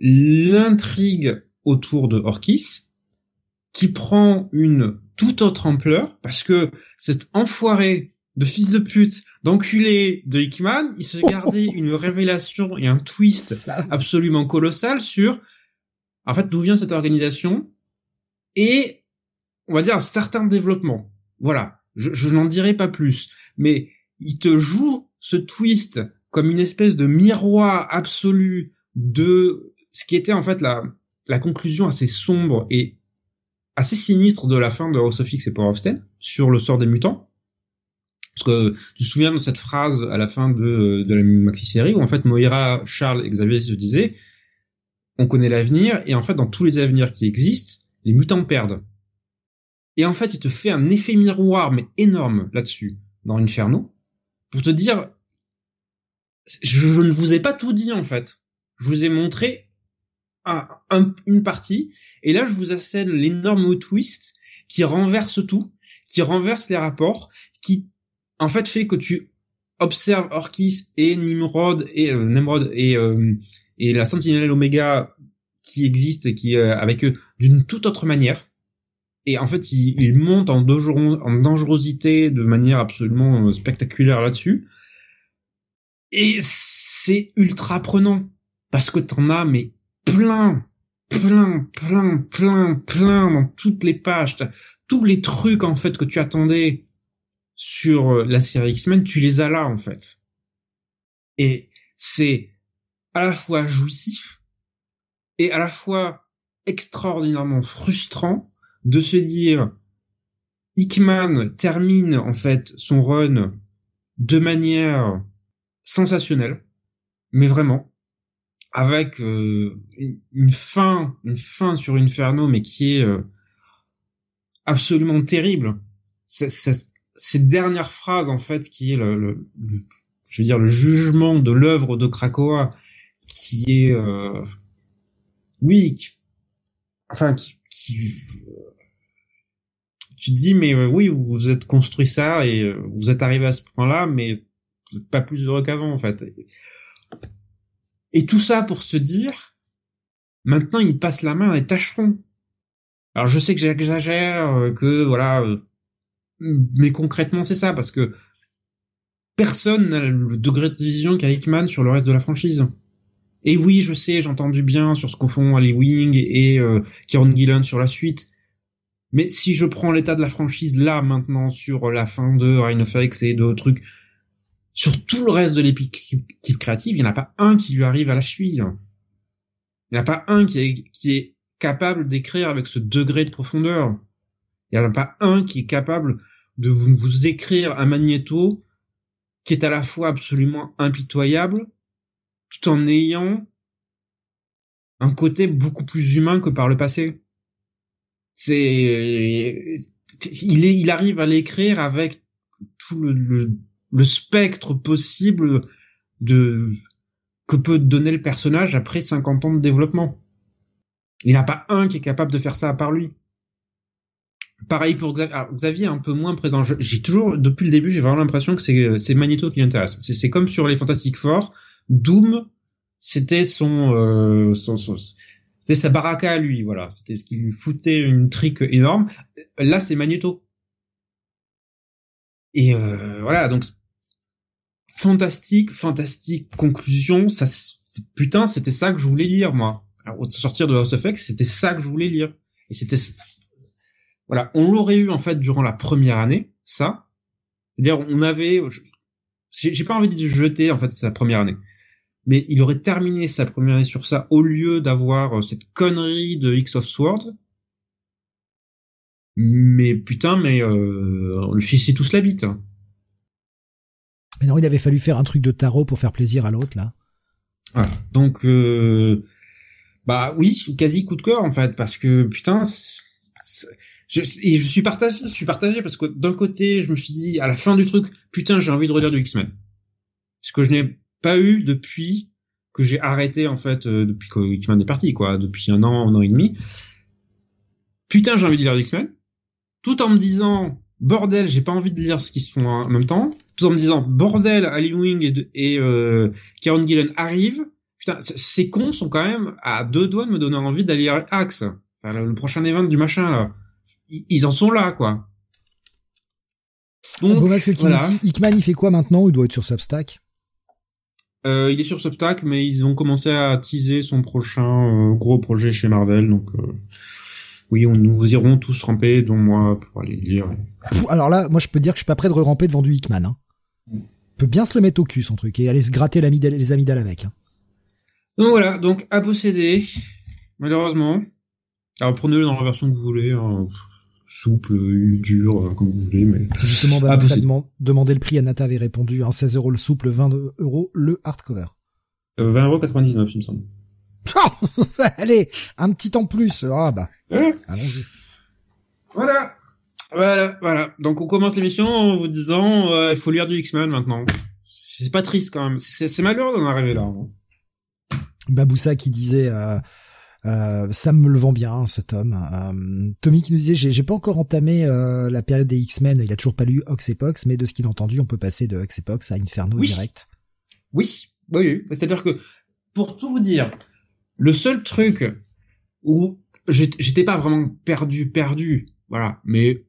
l'intrigue autour de Orkis, qui prend une toute autre ampleur, parce que cet enfoiré de fils de pute, d'enculé de Hickman, il se gardait une révélation et un twist absolument colossal sur, en fait, d'où vient cette organisation, et, on va dire, un certain développement. Voilà. Je, je n'en dirai pas plus. Mais il te joue ce twist comme une espèce de miroir absolu de ce qui était en fait la, la conclusion assez sombre et assez sinistre de la fin de House of X et Power of Ten sur le sort des mutants. Parce que tu te souviens de cette phrase à la fin de, de la maxi-série où en fait Moira, Charles et Xavier se disaient on connaît l'avenir et en fait dans tous les avenirs qui existent, les mutants perdent. Et en fait, il te fait un effet miroir, mais énorme là-dessus, dans Inferno, pour te dire, je, ne vous ai pas tout dit en fait. Je vous ai montré une partie, et là je vous assène l'énorme twist qui renverse tout, qui renverse les rapports, qui en fait fait que tu observes Orkis et Nimrod et euh, Nimrod et euh, et la Sentinelle Omega qui existe qui euh, avec eux d'une toute autre manière. Et en fait il, monte en, en, dangerosité de manière absolument euh, spectaculaire là-dessus. Et c'est ultra prenant parce que t'en as mais plein plein plein plein plein dans toutes les pages. Tous les trucs en fait que tu attendais sur euh, la série X-Men tu les as là en fait et c'est à la fois jouissif et à la fois extraordinairement frustrant de se dire Hickman termine en fait son run de manière sensationnelle, mais vraiment avec euh, une fin, une fin sur Inferno, mais qui est euh, absolument terrible. Cette dernière phrase en fait, qui est le, je veux dire le jugement de l'œuvre de Krakoa, qui est, euh, oui, enfin, qui, qui tu te dis mais euh, oui vous vous êtes construit ça et euh, vous êtes arrivé à ce point-là mais vous n'êtes pas plus heureux qu'avant en fait. Et tout ça pour se dire maintenant il passe la main à tâcherons. Alors je sais que j'exagère euh, que voilà mais concrètement c'est ça parce que personne n'a le degré de vision qu'a Hickman sur le reste de la franchise et oui, je sais, j'ai entendu bien sur ce qu'au font Ali Wing et euh, Kieron Gillen sur la suite. Mais si je prends l'état de la franchise là maintenant sur la fin de Reign of X et d'autres trucs, sur tout le reste de l'équipe créative, il n'y en a pas un qui lui arrive à la cheville. Il n'y en a pas un qui est, qui est capable d'écrire avec ce degré de profondeur. Il n'y en a pas un qui est capable de vous, vous écrire un magnéto qui est à la fois absolument impitoyable tout en ayant un côté beaucoup plus humain que par le passé. C'est, il il arrive à l'écrire avec tout le, spectre possible de que peut donner le personnage après 50 ans de développement. Il n'y a pas un qui est capable de faire ça à part lui. Pareil pour Xavier. Xavier est un peu moins présent. J'ai toujours, depuis le début, j'ai vraiment l'impression que c'est, c'est Magneto qui l'intéresse. C'est, comme sur les Fantastic Four. Doom, c'était son, euh, son, c'était sa baraka à lui, voilà. C'était ce qui lui foutait une trique énorme. Là, c'est Magneto. Et euh, voilà, donc fantastique, fantastique conclusion. Ça, putain, c'était ça que je voulais lire moi. Alors, au sortir de House of X, c'était ça que je voulais lire. Et c'était voilà, on l'aurait eu en fait durant la première année, ça. C'est-à-dire, on avait, j'ai pas envie de jeter en fait sa première année, mais il aurait terminé sa première année sur ça au lieu d'avoir euh, cette connerie de X of Sword. Mais putain, mais euh, on lui fissait tous la bite. Hein. Mais non, il avait fallu faire un truc de tarot pour faire plaisir à l'autre là. Voilà. Donc, euh, bah oui, quasi coup de cœur en fait, parce que putain, je, et je suis partagé, je suis partagé parce que d'un côté, je me suis dit à la fin du truc, putain, j'ai envie de relire du X-Men, ce que je n'ai pas eu depuis que j'ai arrêté en fait, euh, depuis que X-Men est parti, quoi, depuis un an, un an et demi. Putain, j'ai envie de lire du X-Men, tout en me disant bordel, j'ai pas envie de lire ce qui se font en même temps, tout en me disant bordel, Ali Wing et, euh, Karen Gillen arrivent. Putain, ces cons sont quand même à deux doigts de me donner envie d'aller lire Axe, enfin, le prochain event du machin là ils en sont là, quoi. Donc, voilà. Hickman, il fait quoi maintenant Il doit être sur Substack? Euh, il est sur Substack, mais ils ont commencé à teaser son prochain euh, gros projet chez Marvel, donc euh, oui, on, nous irons tous ramper, dont moi, pour aller lire. Alors là, moi, je peux dire que je suis pas prêt de ramper devant du Hickman. Hein. Mm. peut bien se le mettre au cul, son truc, et aller se gratter les amygdales avec. Hein. Donc voilà, donc à posséder, malheureusement. Alors prenez-le dans la version que vous voulez. Hein souple, dur, euh, comme vous voulez, mais. Justement, bah, ça demandé le prix, Anata avait répondu, hein, 16 euros le souple, 20 euros le hardcover. Euh, 20 euros 99, il me semble. Allez, un petit en plus. Ah bah. Allons-y. Voilà. Voilà, voilà. Donc on commence l'émission en vous disant, euh, il faut lire du X-Men maintenant. C'est pas triste quand même. C'est malheureux d'en arriver là. Hein. Baboussa qui disait, euh, euh, ça me le vend bien, ce tome. Euh, Tommy qui nous disait, j'ai pas encore entamé euh, la période des X-Men, il a toujours pas lu Oxepox, mais de ce qu'il a entendu, on peut passer de Oxepox à Inferno direct. Oui, oui, c'est-à-dire que, pour tout vous dire, le seul truc où j'étais pas vraiment perdu, perdu, voilà, mais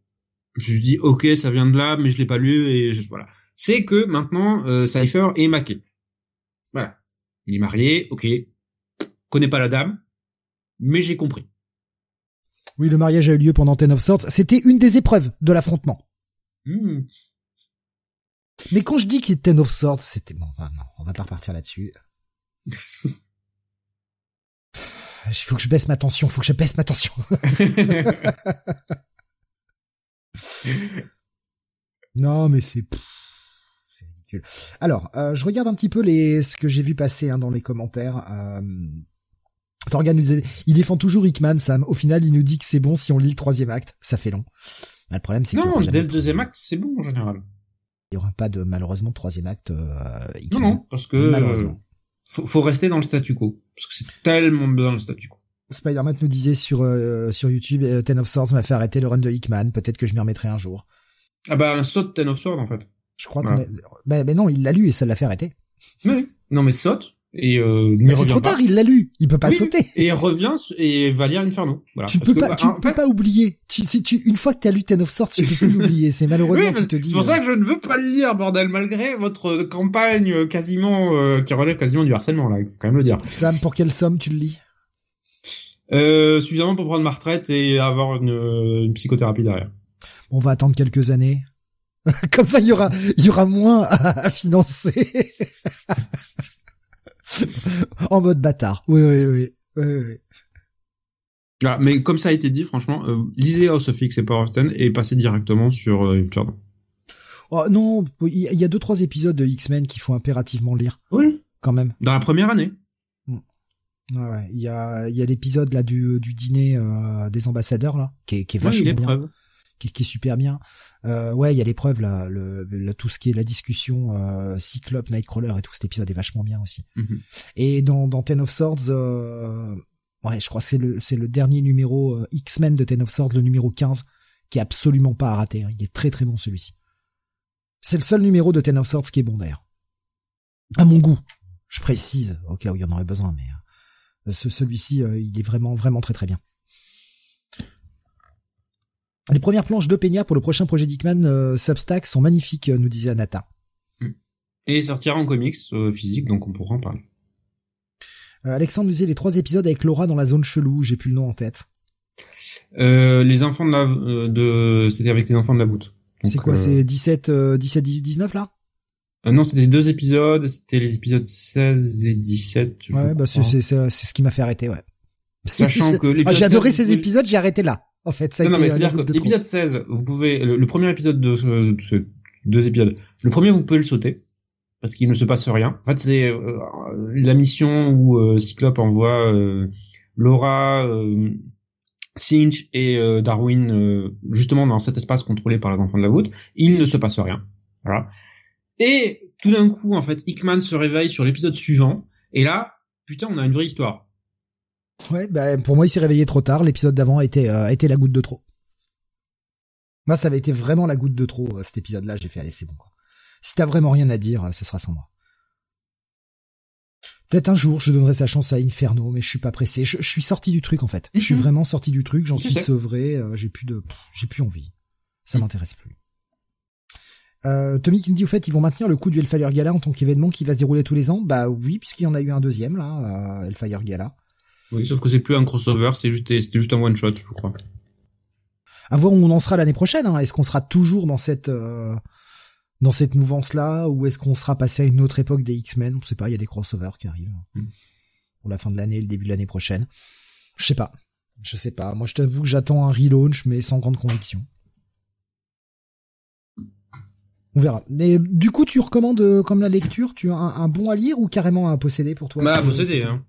je dis, ok, ça vient de là, mais je l'ai pas lu, et voilà. C'est que maintenant, Cypher est maqué. Voilà. Il est marié, ok, connaît pas la dame, mais j'ai compris. Oui, le mariage a eu lieu pendant Ten of Swords. C'était une des épreuves de l'affrontement. Hmm. Mais quand je dis que Ten of Swords, c'était bon. non, on va pas repartir là-dessus. Il faut que je baisse ma tension. Faut que je baisse ma tension. non, mais c'est c'est ridicule. Alors, euh, je regarde un petit peu les ce que j'ai vu passer hein, dans les commentaires. Euh, Torgan nous il défend toujours Hickman, Sam. Au final, il nous dit que c'est bon si on lit le troisième acte. Ça fait long. le problème, c'est que non, dès le deuxième acte, c'est bon en général. Il y aura pas de malheureusement de troisième acte. Euh, non, non, parce que malheureusement, faut, rester dans le statu quo parce que c'est tellement bien le statu quo. Spider-Man nous disait sur euh, sur YouTube, euh, Ten of Swords m'a fait arrêter le run de Hickman. Peut-être que je m'y remettrai un jour. Ah bah un saut de Ten of Swords en fait. Je crois qu'on est... bah, non, il l'a lu et ça l'a fait arrêter. Oui. Non mais saute et euh, c'est trop tard, il l'a lu, il peut pas sauter. Et il revient et va lire Inferno. Voilà. Tu peux pas, bah, tu peux pas oublier. Tu, si tu, une fois que t'as lu Ten of Swords, tu peux plus l'oublier. C'est malheureusement oui, te dit. C'est pour ça euh, que je ne veux pas le lire, bordel, malgré votre campagne euh, quasiment euh, qui relève quasiment du harcèlement là. Faut quand même le dire. Sam, pour quelle somme tu le lis? Euh, Suffisamment pour prendre ma retraite et avoir une, une psychothérapie derrière. On va attendre quelques années. Comme ça, il y aura, il y aura moins à, à financer. en mode bâtard. Oui, oui, oui. oui, ah, mais comme ça a été dit, franchement, euh, lisez House of X et Power Stone et passez directement sur euh, Oh, non, il y a deux trois épisodes de X-Men qu'il faut impérativement lire. Oui. Quand même. Dans la première année. Mm. Ouais, ouais. Il y a, il y a l'épisode là du, du dîner euh, des ambassadeurs là, qui est, qui est vachement bien, qui, qui, est super bien. Euh, ouais, il y a l'épreuve là, le, tout ce qui est la discussion euh, Cyclope, Nightcrawler et tout cet épisode est vachement bien aussi. Mhm. Et dans, dans Ten of Swords, euh, ouais, je crois que c'est le c'est le dernier numéro euh, X-Men de Ten of Swords, le numéro 15, qui est absolument pas à rater. Hein. Il est très très bon celui-ci. C'est le seul numéro de Ten of Swords qui est bon d'ailleurs. À mon goût. Je précise, au cas où il y en aurait besoin, mais euh, ce, celui-ci, euh, il est vraiment, vraiment très très bien. Les premières planches de Peña pour le prochain projet Dickman euh, Substack sont magnifiques, nous disait Anata. Et il sortira en comics physique, donc on pourra en parler. Alexandre nous disait les trois épisodes avec Laura dans la zone chelou, j'ai plus le nom en tête. les enfants de la, de, c'était avec les enfants de la voûte. C'est quoi, c'est 17, 17, 18, 19 là? Euh, non, c'était deux épisodes, c'était les épisodes 16 et 17. Ouais, bah c'est ce qui m'a fait arrêter, ouais. Sachant que ah, j'ai adoré ces épisodes, j'ai arrêté là. En fait, ça non, non, mais c'est-à-dire que l'épisode 16, vous pouvez le, premier épisode de ce, de ce, deux épisodes. Le premier, vous pouvez le sauter parce qu'il ne se passe rien. En fait, c'est euh, la mission où euh, Cyclope envoie euh, Laura, Cinch et Darwin justement dans cet espace contrôlé par les enfants de la voûte. Il ne se passe rien. Voilà. Et tout d'un coup, en fait, Hickman se réveille sur l'épisode suivant, et là, putain, on a une vraie histoire. Ouais, bah, pour moi, il s'est réveillé trop tard. L'épisode d'avant a été, euh, la goutte de trop. Moi, ça avait été vraiment la goutte de trop, euh, cet épisode-là. J'ai fait, allez, c'est bon, quoi. Si t'as vraiment rien à dire, euh, ce sera sans moi. Peut-être un jour, je donnerai sa chance à Inferno, mais je suis pas pressé. Je, suis sorti du truc, en fait. Je suis mhm. vraiment sorti du truc, j'en suis sevré, j'ai plus de, j'ai plus envie. Ça mm. m'intéresse plus. Euh, Tommy qui me dit au fait ils vont maintenir le coup du Hellfire Gala en tant qu'événement qui va se dérouler tous les ans. Bah oui, puisqu'il y en a eu un deuxième là, euh, Hellfire Gala. Oui, sauf que c'est plus un crossover, c'est juste, c'était juste un one shot, je crois. À voir où on en sera l'année prochaine. Hein. Est-ce qu'on sera toujours dans cette euh, dans cette mouvance là, ou est-ce qu'on sera passé à une autre époque des X-Men? On sait pas. Il y a des crossovers qui arrivent hmm. pour la fin de l'année, le début de l'année prochaine. Je sais pas. Je sais pas. Moi, je t'avoue que j'attends un relaunch, mais sans grande conviction. On verra. Mais du coup, tu recommandes euh, comme la lecture, tu as un, bon à lire ou carrément à posséder pour toi? Bah, à posséder, hein.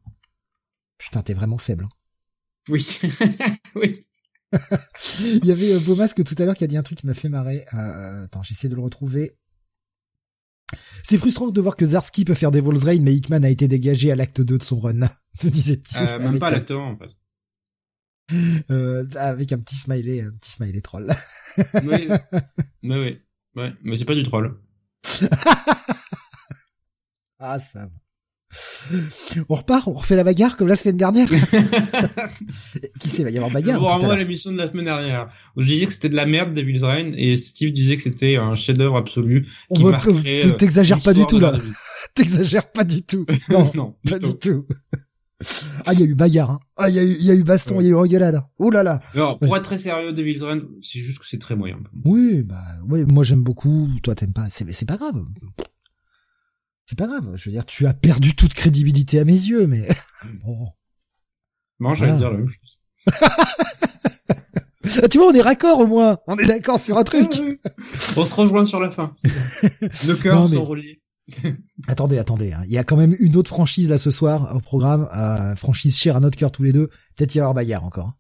Putain, t'es vraiment faible. Hein. Oui. oui. Il y avait euh, Beaumasque tout à l'heure qui a dit un truc qui m'a fait marrer. Euh, attends, j'essaie de le retrouver. C'est frustrant de voir que Zarski peut faire des Rain, mais Hickman a été dégagé à l'acte 2 de son run. disait-il. Euh, même pas à l'acte 1, en fait. Euh, avec un petit smiley, un petit smiley troll. oui. Mais oui. Ouais, mais c'est pas du troll. ah, ça. On repart, on refait la bagarre comme la semaine dernière. Qui sait, va y avoir bagarre. Pour moi, l'émission de la semaine dernière. Où je disais que c'était de la merde, Devil's Reign, et Steve disait que c'était un chef-d'œuvre absolu. Qui euh, T'exagères pas du tout, là. T'exagères pas du tout. Non, non pas du tout. Ah, il y a eu bagarre. Hein. Ah, il y a eu, il y a eu baston, il y a eu engueulade. Oh là là. Alors, pour être très sérieux, Devil's Run, c'est juste que c'est très moyen. Oui, bah, oui, moi j'aime beaucoup. Toi, t'aimes pas. C'est, c'est pas grave. C'est pas grave. Je veux dire, tu as perdu toute crédibilité à mes yeux, mais bon. Non, j'allais dire la même chose. tu vois, on est raccord au moins. On est d'accord sur un truc. on se rejoint sur la fin. Nos cœurs sont reliés. attendez, attendez. Hein. Il y a quand même une autre franchise là ce soir au programme, euh, franchise chère à notre cœur tous les deux. Peut-être y avoir bagarre encore.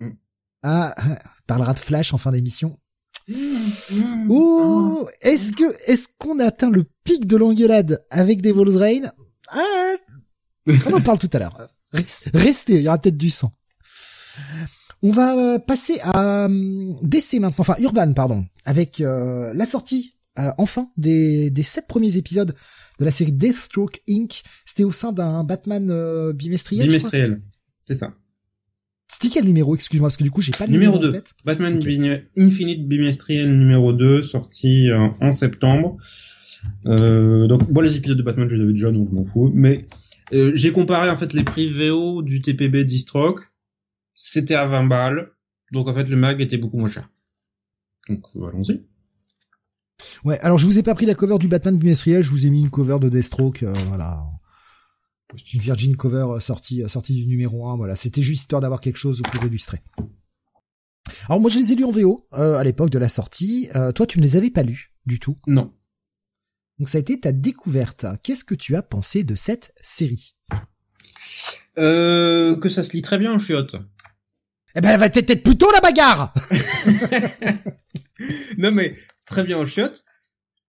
Hein. Mm. Ah, parlera de Flash en fin d'émission. Oh, est-ce que est-ce qu'on atteint le pic de l'engueulade avec Devil's Rain? Ah, on en parle tout à l'heure. Restez, il y aura peut-être du sang. On va euh, passer à euh, DC maintenant, enfin Urban pardon, avec la sortie euh, enfin des, des sept premiers épisodes de la série Deathstroke Inc. C'était au sein d'un Batman euh, bimestriel. Bimestriel, c'est ça. C'était quel numéro Excuse-moi, parce que du coup, j'ai pas le numéro, numéro 2. Batman Infinite bimestriel numéro 2, sorti euh, en septembre. Euh, donc, bon, les épisodes de Batman, je les avais déjà, donc je m'en fous. Mais j'ai comparé en fait les prix VO du TPB Distroke. C'était à 20 balles. Donc en fait, le mag était beaucoup moins cher. Donc allons-y. Ouais, alors je vous ai pas pris la cover du Batman bimestriel, je vous ai mis une cover de Deathstroke, euh, voilà. Une Virgin cover euh, sortie, euh, sortie du numéro 1, voilà. C'était juste histoire d'avoir quelque chose pour illustrer. Alors moi je les ai lus en VO à l'époque de la sortie. toi tu ne les avais pas lus du tout? Non. Donc ça a été ta découverte. Qu'est-ce que tu as pensé de cette série? Euh, Que ça se lit très bien en chiotte. Eh ben elle va peut-être plutôt la bagarre Non mais très bien en chiottes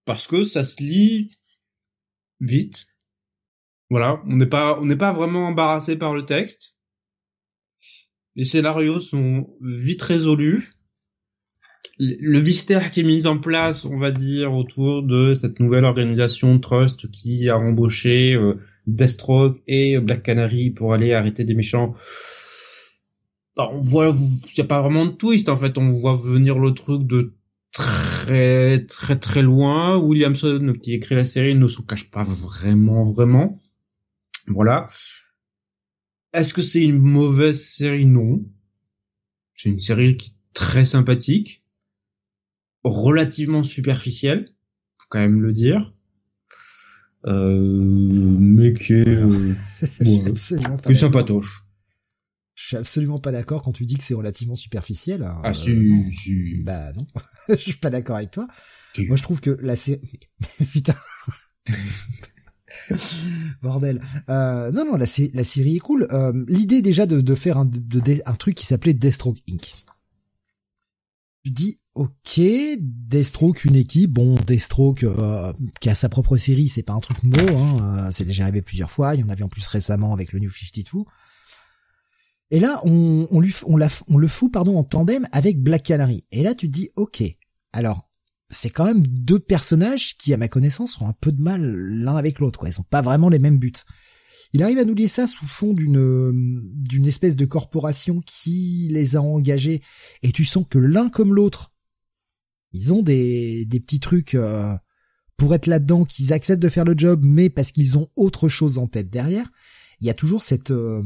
parce que ça se lit vite. Voilà, on n'est pas on n'est pas vraiment embarrassé par le texte. Les scénarios sont vite résolus. Le mystère qui est mis en place, on va dire, autour de cette nouvelle organisation Trust qui a embauché euh, Deathstroke et Black Canary pour aller arrêter des méchants. Bah, on voit, il n'y a pas vraiment de twist en fait. On voit venir le truc de très très très loin. Williamson qui écrit la série ne se cache pas vraiment vraiment. Voilà. Est-ce que c'est une mauvaise série? Non. C'est une série qui est très sympathique, relativement superficielle, faut quand même le dire. Euh, mais qui est euh, ouais, sympatoche. Je suis absolument pas d'accord quand tu dis que c'est relativement superficiel. Hein. ah si, Bah non, je suis pas d'accord avec toi. Moi je trouve que la série... Putain. Bordel. Euh, non, non, la, série est cool. Euh, L'idée déjà de, faire un, truc qui s'appelait Deathstroke Inc. Tu dis, ok, Deathstroke, une équipe, bon, Deathstroke euh, qui a sa propre série, c'est pas un truc mot, hein, euh, c'est déjà arrivé plusieurs fois, il y en avait en plus récemment avec le New 52. Et là, on, on, le fout pardon, en tandem avec Black Canary. Et là, tu dis, ok, alors c'est quand même deux personnages qui, à ma connaissance, ont un peu de mal l'un avec l'autre. Quoi. Ils sont pas vraiment les mêmes buts. Il arrive à nous lier ça sous fond d'une d'une espèce de corporation qui les a engagés, et tu sens que l'un comme l'autre, ils ont des des petits trucs euh, pour être là-dedans, qu'ils acceptent de faire le job, mais parce qu'ils ont autre chose en tête derrière. Il y a toujours cette euh,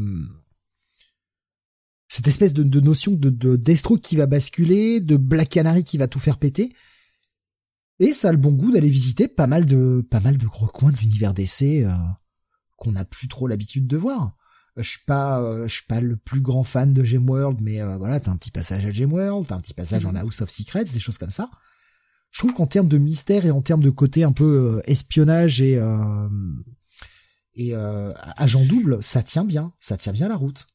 cette espèce de, de notion de, de Destro qui va basculer, de Black Canary qui va tout faire péter. Et ça a le bon goût d'aller visiter pas mal de pas mal de gros coins de l'univers d'essai euh, qu'on n'a plus trop l'habitude de voir. Euh, je suis pas euh, je suis pas le plus grand fan de Gemworld, mais voilà, t'as un petit passage à Gemworld, t'as un petit passage en mhm. House of Secrets, des choses comme ça. Je trouve qu'en termes de mystère et en termes de côté un peu espionnage et et agent double, ça tient bien, ça tient bien la route.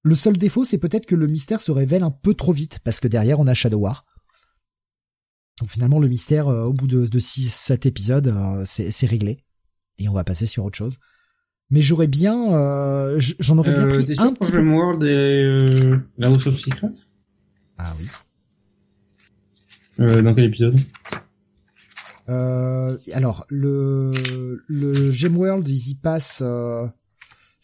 Le seul défaut, c'est peut-être que le mystère se révèle un peu trop vite, parce que derrière on a Shadow War donc finalement, le mystère, euh, au bout de, de 6-7 épisodes, euh, c'est réglé. Et on va passer sur autre chose. Mais j'aurais bien, euh, j'en aurais bien pris un petit peu. World et la House of Secrets Ah oui. dans quel épisode? Alors le le Gemworld ils y passent ça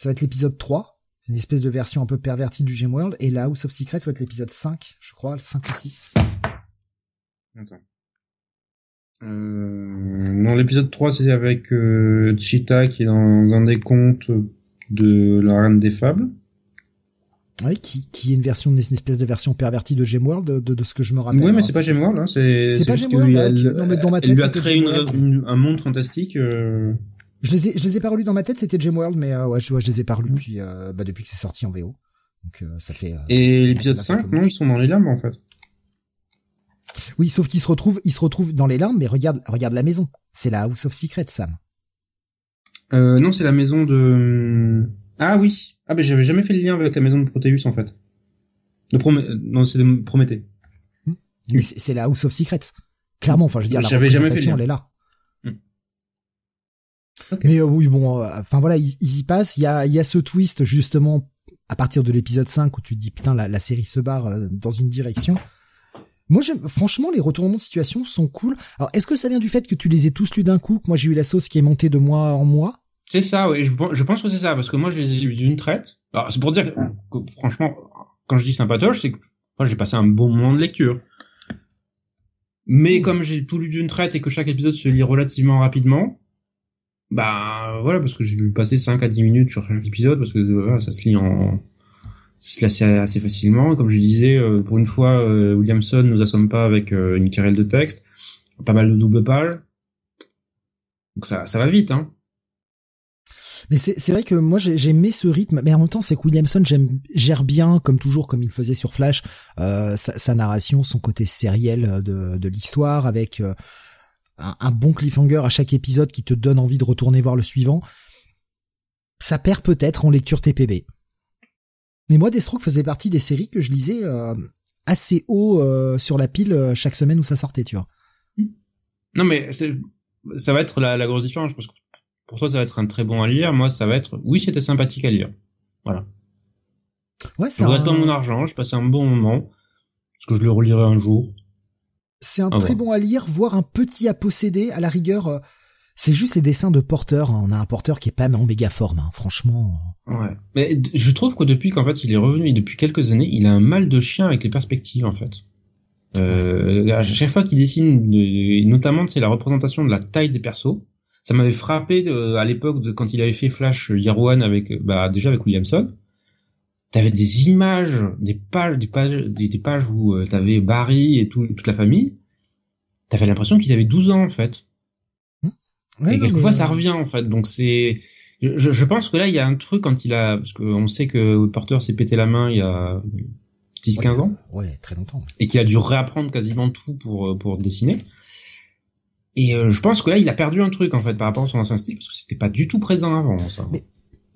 va être l'épisode 3 une espèce de version un peu pervertie du Gemworld et la House of Secrets ça va être l'épisode 5 je crois le 5 ou 6 Attends. Euh, dans l'épisode 3, c'est avec euh, Cheetah qui est dans un des contes de la Reine des Fables. Oui, qui, qui est une version, une espèce de version pervertie de Gemworld, de, de, ce que je me rappelle. Oui, mais c'est pas Gemworld, hein, c'est. C'est pas Gemworld. Elle, non, mais dans ma tête, elle lui a créé une, un monde fantastique. Euh... Je les ai, je les ai pas relus dans ma tête, c'était Gemworld, mais euh, ouais, je, vois, je les ai pas relus puis, euh, bah, depuis que c'est sorti en VO. Donc euh, ça fait. Et l'épisode 5, non, ils sont dans les lames en fait. Oui, sauf qu'il se retrouve, il se retrouve dans les larmes, mais regarde, regarde la maison. C'est la House of Secrets, Sam. Euh, non, c'est la maison de. Ah oui. Ah ben j'avais jamais fait le lien avec la maison de Proteus en fait. De Promé... Non, c'est de Prométhée. Hmm. C'est la House of Secrets. Clairement, enfin, je veux dire, la représentation, elle est là. Hmm. Mais euh, oui, bon, euh, enfin voilà, ils, y passent. Il y a, il y a ce twist justement à partir de l'épisode 5 où tu te dis putain la, la série se barre euh, dans une direction. Moi, j'aime, franchement, les retournements de situation sont cool. Alors, est-ce que ça vient du fait que tu les aies tous lus d'un coup, que moi j'ai eu la sauce qui est montée de mois en mois C'est ça, oui. Je, je, pense que c'est ça, parce que moi, je les ai lus d'une traite. Alors, c'est pour dire que, franchement, quand je dis sympatoche, c'est que moi, j'ai passé un bon moment de lecture. Mais comme j'ai tout lu d'une traite et que chaque épisode se lit relativement rapidement, bah voilà, parce que j'ai dû passer 5 à 10 minutes sur chaque épisode, parce que voilà, ça se lit en se lasser assez facilement. Comme je disais, euh, pour une fois, euh, Williamson nous assomme pas avec euh, une querelle de texte, pas mal de double pages. Donc ça, ça va vite, hein. Mais c'est vrai que moi j'ai aimé ce rythme, mais en même temps c'est que Williamson gère bien, comme toujours, comme il faisait sur Flash, sa, sa, narration, son côté sériel de, de l'histoire, avec un, un, bon cliffhanger à chaque épisode qui te donne envie de retourner voir le suivant. Ça perd peut-être en lecture TPB. Mais moi, Deathstroke faisait partie des séries que je lisais euh, assez haut euh, sur la pile euh, chaque semaine où ça sortait, tu vois. Non, mais ça va être la, la, grosse différence. Parce que pour toi, ça va être un très bon à lire. Moi, ça va être, oui, c'était sympathique à lire. Voilà. Ouais, c'est. Je un... mon argent. Je passais un bon moment. Parce que je le relirai un jour. C'est un très bon à lire, voire un petit à posséder. À la rigueur, C'est juste les dessins de porteur. Hein. On a un porteur qui est pas en méga forme, hein. franchement. Ouais. Mais je trouve que depuis qu'en fait il est revenu, depuis quelques années, il a un mal de chien avec les perspectives en fait. Euh, à chaque fois qu'il dessine, notamment c'est la représentation de la taille des persos. Ça m'avait frappé euh, à l'époque de quand il avait fait Flash Year One avec, bah déjà avec Williamson. T'avais des images, des pages, des pages, des, pages où euh, t'avais Barry et tout, toute la famille. T'avais l'impression qu'ils avaient 12 ans en fait. Mmh. et quelquefois ça revient en fait. Donc c'est, je, je, pense que là il y a un truc quand il a, parce qu'on sait que Porter s'est pété la main il y a 10-15 ans. Ouais, très longtemps. Et qu'il a dû réapprendre quasiment tout pour, euh, pour dessiner. Et euh, je pense que là, il a perdu un truc, en fait, par rapport à son ancien style, parce que c'était pas du tout présent avant, ça. Mais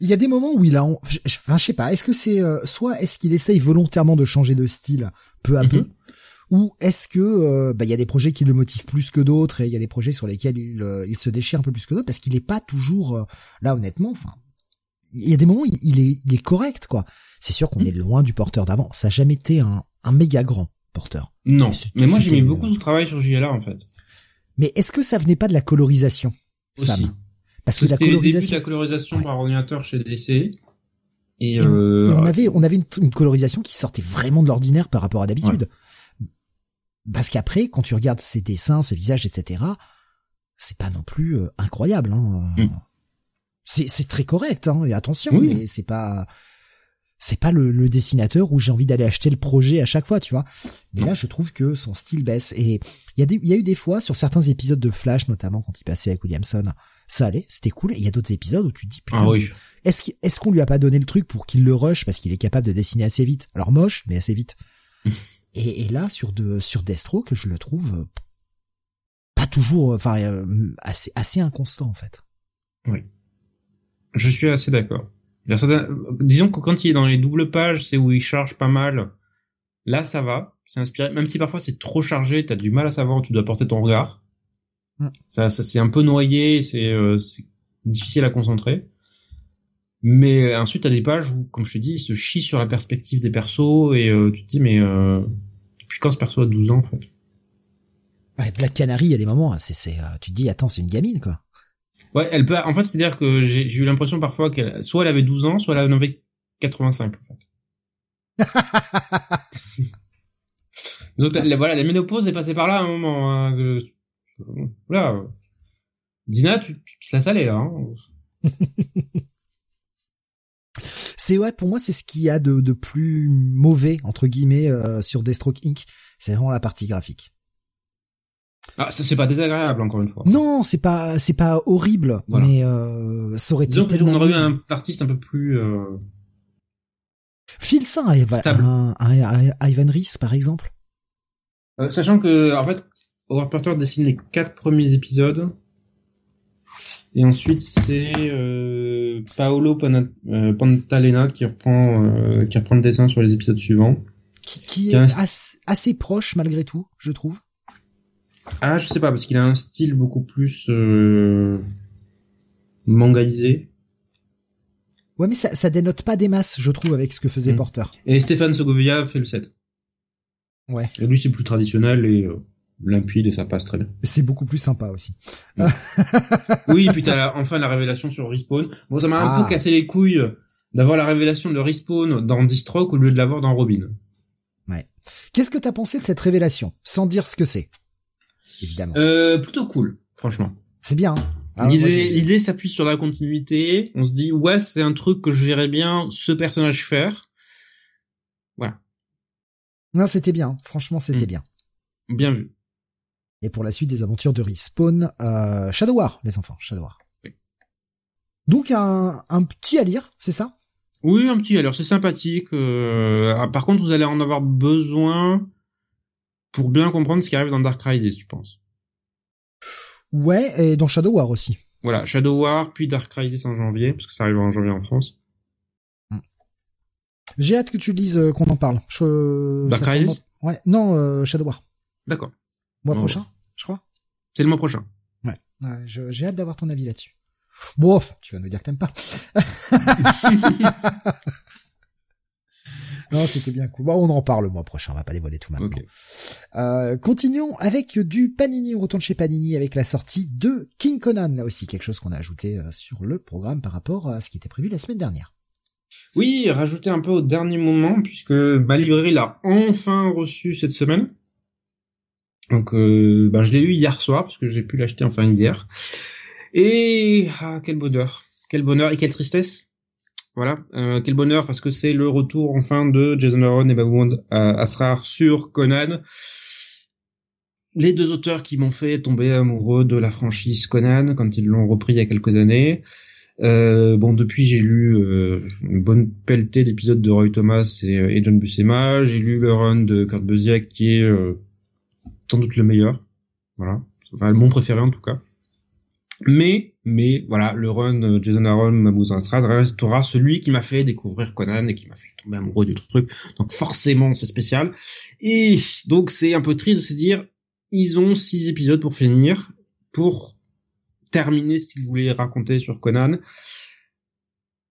il y a des moments où il a, enfin, je sais pas, est-ce que c'est, euh, soit est-ce qu'il essaye volontairement de changer de style peu à peu, mhm. Ou est-ce que, bah, il y a des projets qui le motivent plus que d'autres, et il y a des projets sur lesquels il, il se déchire un peu plus que d'autres, parce qu'il est pas toujours, là, honnêtement, enfin, il y a des moments où il, est, il est correct, quoi. C'est sûr qu'on mm. est loin du porteur d'avant. Ça n'a jamais été un, un méga grand porteur. Non. Mais, moi, j'ai mis beaucoup de travail sur JLA, en fait. Mais est-ce que ça venait pas de la colorisation, Sam? Parce que la colorisation. la colorisation par ordinateur chez DC. Et, euh... on avait, on avait une, colorisation qui sortait vraiment de l'ordinaire par rapport à d'habitude. Parce qu'après, quand tu regardes ses dessins, ses visages, etc., c'est pas non plus euh, incroyable. Hein. Mm c'est très correct hein, et attention mais c'est pas c'est pas le, dessinateur où j'ai envie d'aller acheter le projet à chaque fois tu vois mais là je trouve que son style baisse et il y a y a eu des fois sur certains épisodes de Flash notamment quand il passait avec Williamson ça allait c'était cool et il y a d'autres épisodes où tu te dis putain ah est-ce est-ce qu'on lui a pas donné le truc pour qu'il le rush parce qu'il est capable de dessiner assez vite alors moche mais assez vite et, et, là sur de sur que je le trouve euh, pas toujours enfin euh, assez assez inconstant en fait oui je suis assez d'accord. Disons que quand il est dans les doubles pages, c'est où il charge pas mal. Là, ça va. C'est inspiré. Même si parfois c'est trop chargé, t'as du mal à savoir où tu dois porter ton regard. Mm. Ça, ça c'est un peu noyé, c'est euh, difficile à concentrer. Mais ensuite, t'as des pages où, comme je te dis, il se chie sur la perspective des persos et euh, tu te dis, mais euh, depuis quand ce perso a 12 ans, en fait? Ouais, Black Canary, il y a des moments, c'est, c'est, euh, tu te dis, attends, c'est une gamine, quoi. Ouais, elle peut. En fait, c'est-à-dire que j'ai eu l'impression parfois qu'elle, soit elle avait 12 ans, soit elle en avait 85. En fait. Donc voilà, la ménopause est passée par là à un moment. Hein, Voilà. Dina, tu, tu te laisses aller là. Hein. c'est ouais, pour moi, c'est ce qu'il y a de, de plus mauvais entre guillemets euh, sur Deathstroke Inc. C'est vraiment la partie graphique. Ah, ça c'est pas désagréable encore une fois. Non, c'est pas c'est pas horrible, mais euh, ça aurait été tellement... on aurait eu un artiste un peu plus euh... Saint, un, un, Ivan Reese par exemple. Euh, sachant que en fait, Howard dessine les quatre premiers épisodes. Et ensuite, c'est euh, Paolo euh, Pantalena qui reprend euh, qui reprend le dessin sur les épisodes suivants. Qui, qui est assez proche malgré tout, je trouve. Ah, je sais pas, parce qu'il a un style beaucoup plus euh, mangaisé. Ouais, mais ça, ça dénote pas des masses, je trouve, avec ce que faisait mm. Porter. Et Stéphane Segovia fait le 7. Ouais. Et lui, c'est plus traditionnel et euh, limpide et ça passe très bien. C'est beaucoup plus sympa aussi. Mm. oui, puis t'as enfin la révélation sur Respawn. Bon, ça m'a un peu ah. cassé les couilles d'avoir la révélation de Respawn dans Distroke au lieu de l'avoir dans Robin. Ouais. Qu'est-ce que t'as pensé de cette révélation, sans dire ce que c'est évidemment. Euh, plutôt cool, franchement. C'est bien. Hein. Ah, l'idée, s'appuie sur la continuité. On se dit ouais, c'est un truc que je verrais bien ce personnage faire. Voilà. Non, c'était bien. Franchement, c'était hmm. bien. Bien vu. Et pour la suite des aventures de Respawn, euh, Shadow War, les enfants, Shadow War. Oui. Donc un, un petit à lire, c'est ça? Oui, un petit à lire, c'est sympathique. Euh, ah, par contre, vous allez en avoir besoin pour bien comprendre ce qui arrive dans Dark Crisis, je pense. Ouais, et dans Shadow War aussi. Voilà, Shadow War, puis Dark Crisis en janvier, parce que ça arrive en janvier en France. Hmm. J'ai hâte que tu lises, euh, qu'on en parle. Je, Dark Crisis Ouais, non, euh, Shadow War. D'accord. Mois prochain, je crois. C'est le mois prochain. Ouais, ouais j'ai hâte d'avoir ton avis là-dessus. Bon, tu vas nous dire que t'aimes pas. non, c'était bien cool. Bon, on en parle le mois prochain, on va pas dévoiler tout maintenant. Euh, continuons avec du Panini. On retourne chez Panini avec la sortie de King Conan. Là aussi, quelque chose qu'on a ajouté euh, sur le programme par rapport à ce qui était prévu la semaine dernière. Oui, rajouté un peu au dernier moment, puisque ma librairie l'a enfin reçu cette semaine. Donc, euh, ben, je l'ai eu hier soir, parce que j'ai pu l'acheter enfin hier. Et ah, quel bonheur, quel bonheur et quelle tristesse voilà, euh, quel bonheur parce que c'est le retour enfin de Jason Aaron et Babound Asrar sur Conan. Les deux auteurs qui m'ont fait tomber amoureux de la franchise Conan quand ils l'ont repris il y a quelques années. Euh, bon, depuis j'ai lu euh, une bonne pelletée d'épisodes de Roy Thomas et, John Buscema. J'ai lu le run de Kurt Busiek qui est doute le meilleur. Voilà, enfin mon préféré en tout cas. Mais, mais voilà, le run euh, Jason Aaron, Mabou Asrad restera celui qui m'a fait découvrir Conan et qui m'a fait tomber amoureux du truc. Donc forcément, c'est spécial. Et donc c'est un peu triste de se dire, ils ont six épisodes pour finir, pour terminer ce qu'ils voulaient raconter sur Conan.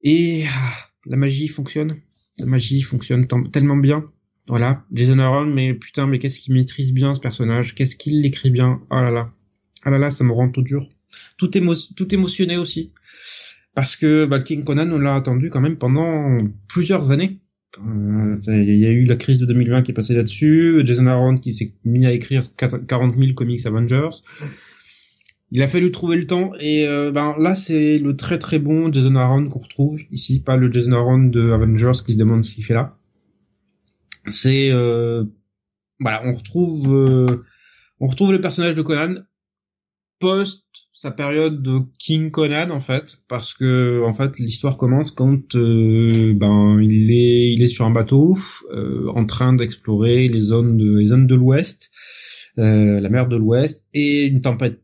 Et ah, la magie fonctionne. La magie fonctionne tellement bien. Voilà, Jason Aaron, mais putain, mais qu'est-ce qu'il maîtrise bien ce personnage Qu'est-ce qu'il l'écrit bien Oh là là. Ah là là, ça me rend tout dur tout, émotionné aussi. Parce que bah, King Conan, on l'a attendu quand même pendant plusieurs années. Euh, il y a eu la crise de 2020 qui est passée là-dessus, Jason Aaron qui s'est mis à écrire 40 000 comics Avengers. Il a fallu trouver le temps et euh, ben là c'est le très très bon Jason Aaron qu'on retrouve ici, pas le Jason Aaron de Avengers qui se demande ce qu'il fait là. C'est euh, voilà, on retrouve on retrouve le personnage de Conan post sa période de King Conan en fait parce que en fait l'histoire commence quand euh, ben il est il est sur un bateau euh, en train d'explorer les zones de les zones de l'ouest euh, la mer de l'ouest et une tempête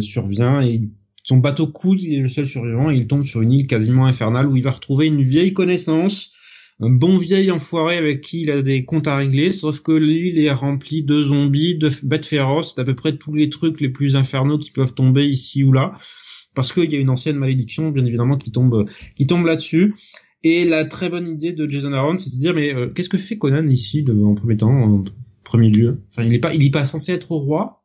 survient et son bateau coule il est le seul survivant et il tombe sur une île quasiment infernale où il va retrouver une vieille connaissance un bon vieil enfoiré avec qui il a des comptes à régler, sauf que l'île est remplie de zombies, de bêtes féroces, d'à peu près tous les trucs les plus infernaux qui peuvent tomber ici ou là, parce qu'il y a une ancienne malédiction, bien évidemment, qui tombe, qui tombe là-dessus. Et la très bonne idée de Jason Aaron, c'est de se dire, mais euh, qu'est-ce que fait Conan ici, de, en premier temps, en premier lieu? Enfin, il est pas, il est pas censé être roi.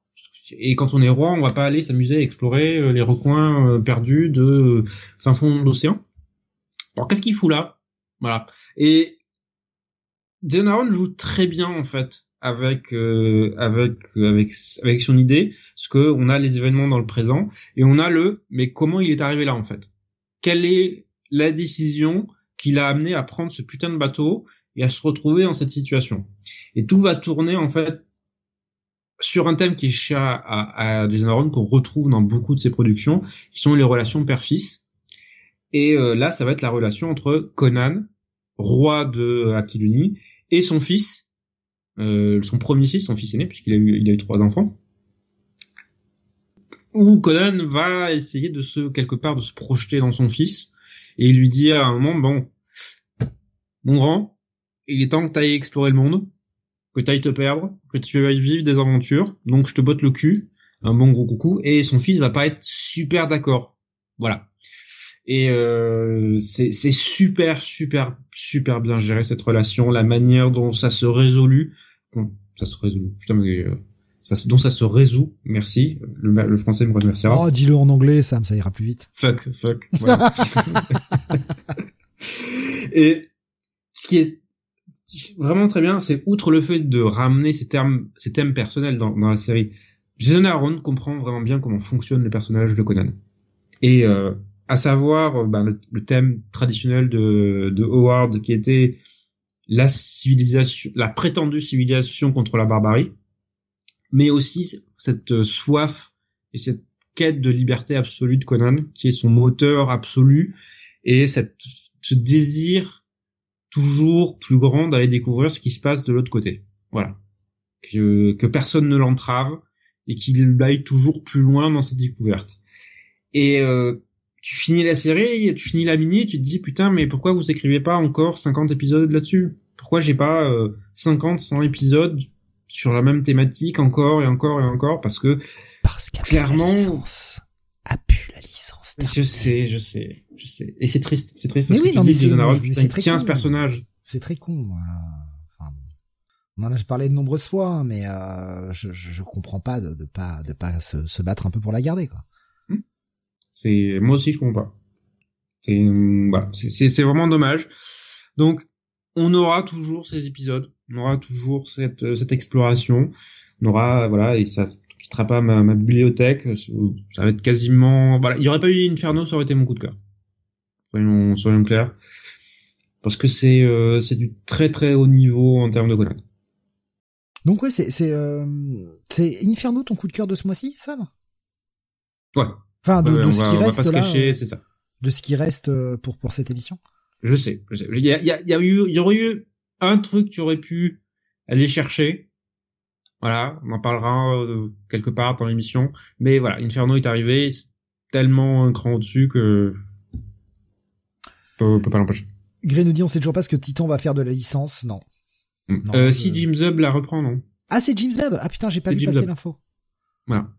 Et quand on est roi, on va pas aller s'amuser à explorer euh, les recoins euh, perdus de fin fond d'océan. Alors qu'est-ce qu'il fout là? Voilà. Et Jason Aaron joue très bien en fait avec euh, avec avec avec son idée, parce que on a les événements dans le présent et on a le mais comment il est arrivé là en fait? Quelle est la décision qui l'a amené à prendre ce putain de bateau et à se retrouver dans cette situation? Et tout va tourner en fait sur un thème qui est cher à, à Jason Aaron qu'on retrouve dans beaucoup de ses productions, qui sont les relations père-fils. Et euh, là, ça va être la relation entre Conan roi de Aquiloni, et son fils, euh, son premier fils, son fils aîné, puisqu'il a eu, il a eu trois enfants, où Conan va essayer de se, quelque part, de se projeter dans son fils, et lui dit à un moment, bon, mon grand, il est temps que tu ailles explorer le monde, que tu ailles te perdre, que tu ailles vivre des aventures, donc je te botte le cul, un bon gros coucou, et son fils va pas être super d'accord. Voilà et euh, c'est super super super bien géré cette relation. La manière dont ça se résolue ça se résout putain mais euh, ça, dont ça se résout. Merci. Le, le français me remerciera. Oh dis-le en anglais Sam ça ira plus vite. Fuck fuck voilà. et ce qui est vraiment très bien c'est outre le fait de ramener ces termes ces thèmes personnels dans, dans la série Jason Aaron comprend vraiment bien comment fonctionnent les personnages de Conan. Et euh, à savoir euh, ben, le, thème traditionnel de, de Howard qui était la civilisation, la prétendue civilisation contre la barbarie, mais aussi cette euh, soif et cette quête de liberté absolue de Conan, qui est son moteur absolu, et cette, ce désir toujours plus grand d'aller découvrir ce qui se passe de l'autre côté. Voilà. Que, que personne ne l'entrave et qu'il aille toujours plus loin dans cette découverte. Et euh, tu finis la série, tu finis la mini, tu te dis putain mais pourquoi vous écrivez pas encore 50 épisodes là-dessus? Pourquoi j'ai pas euh, 50, 100 épisodes sur la même thématique encore et encore et encore? Parce que parce clairement la licence a pu la licence. Je sais, je sais, je sais. Et c'est triste, c'est triste parce mais que oui, non, mais c'est, tiens ce personnage, C'est très con. Enfin, on en a parlé de nombreuses fois, mais euh, je, je, je, comprends pas de, de pas de pas se, se, battre un peu pour la garder quoi. C'est moi aussi je comprends pas. C'est voilà, c'est vraiment dommage. Donc on aura toujours ces épisodes, on aura toujours cette cette exploration, on aura voilà et ça quittera pas ma, ma bibliothèque, ça va être quasiment voilà, il y aurait pas eu Inferno, ça aurait été mon coup de cœur. Soyons soyons clairs parce que c'est euh, c'est du très très haut niveau en termes de Conan. Donc ouais, c'est c'est euh, c'est Inferno ton coup de cœur de ce mois-ci, Sam Ouais. Enfin de, de ce qui reste là. Ça. De ce qui reste euh, pour pour cette émission. Je sais. Je sais. Il y a il y a, y a eu il y aurait eu un truc qui aurait pu aller chercher. Voilà, on en parlera euh, quelque part dans l'émission. Mais voilà, Inferno est arrivé, tellement un cran au-dessus que on peut pas l'empêcher. Grey nous dit on sait toujours pas ce que Titan va faire de la licence. Non. Mm. non euh, si Jim Zub la reprend, non? Ah, c'est Jim Zub Ah putain, j'ai pas vu passer l'info. Voilà.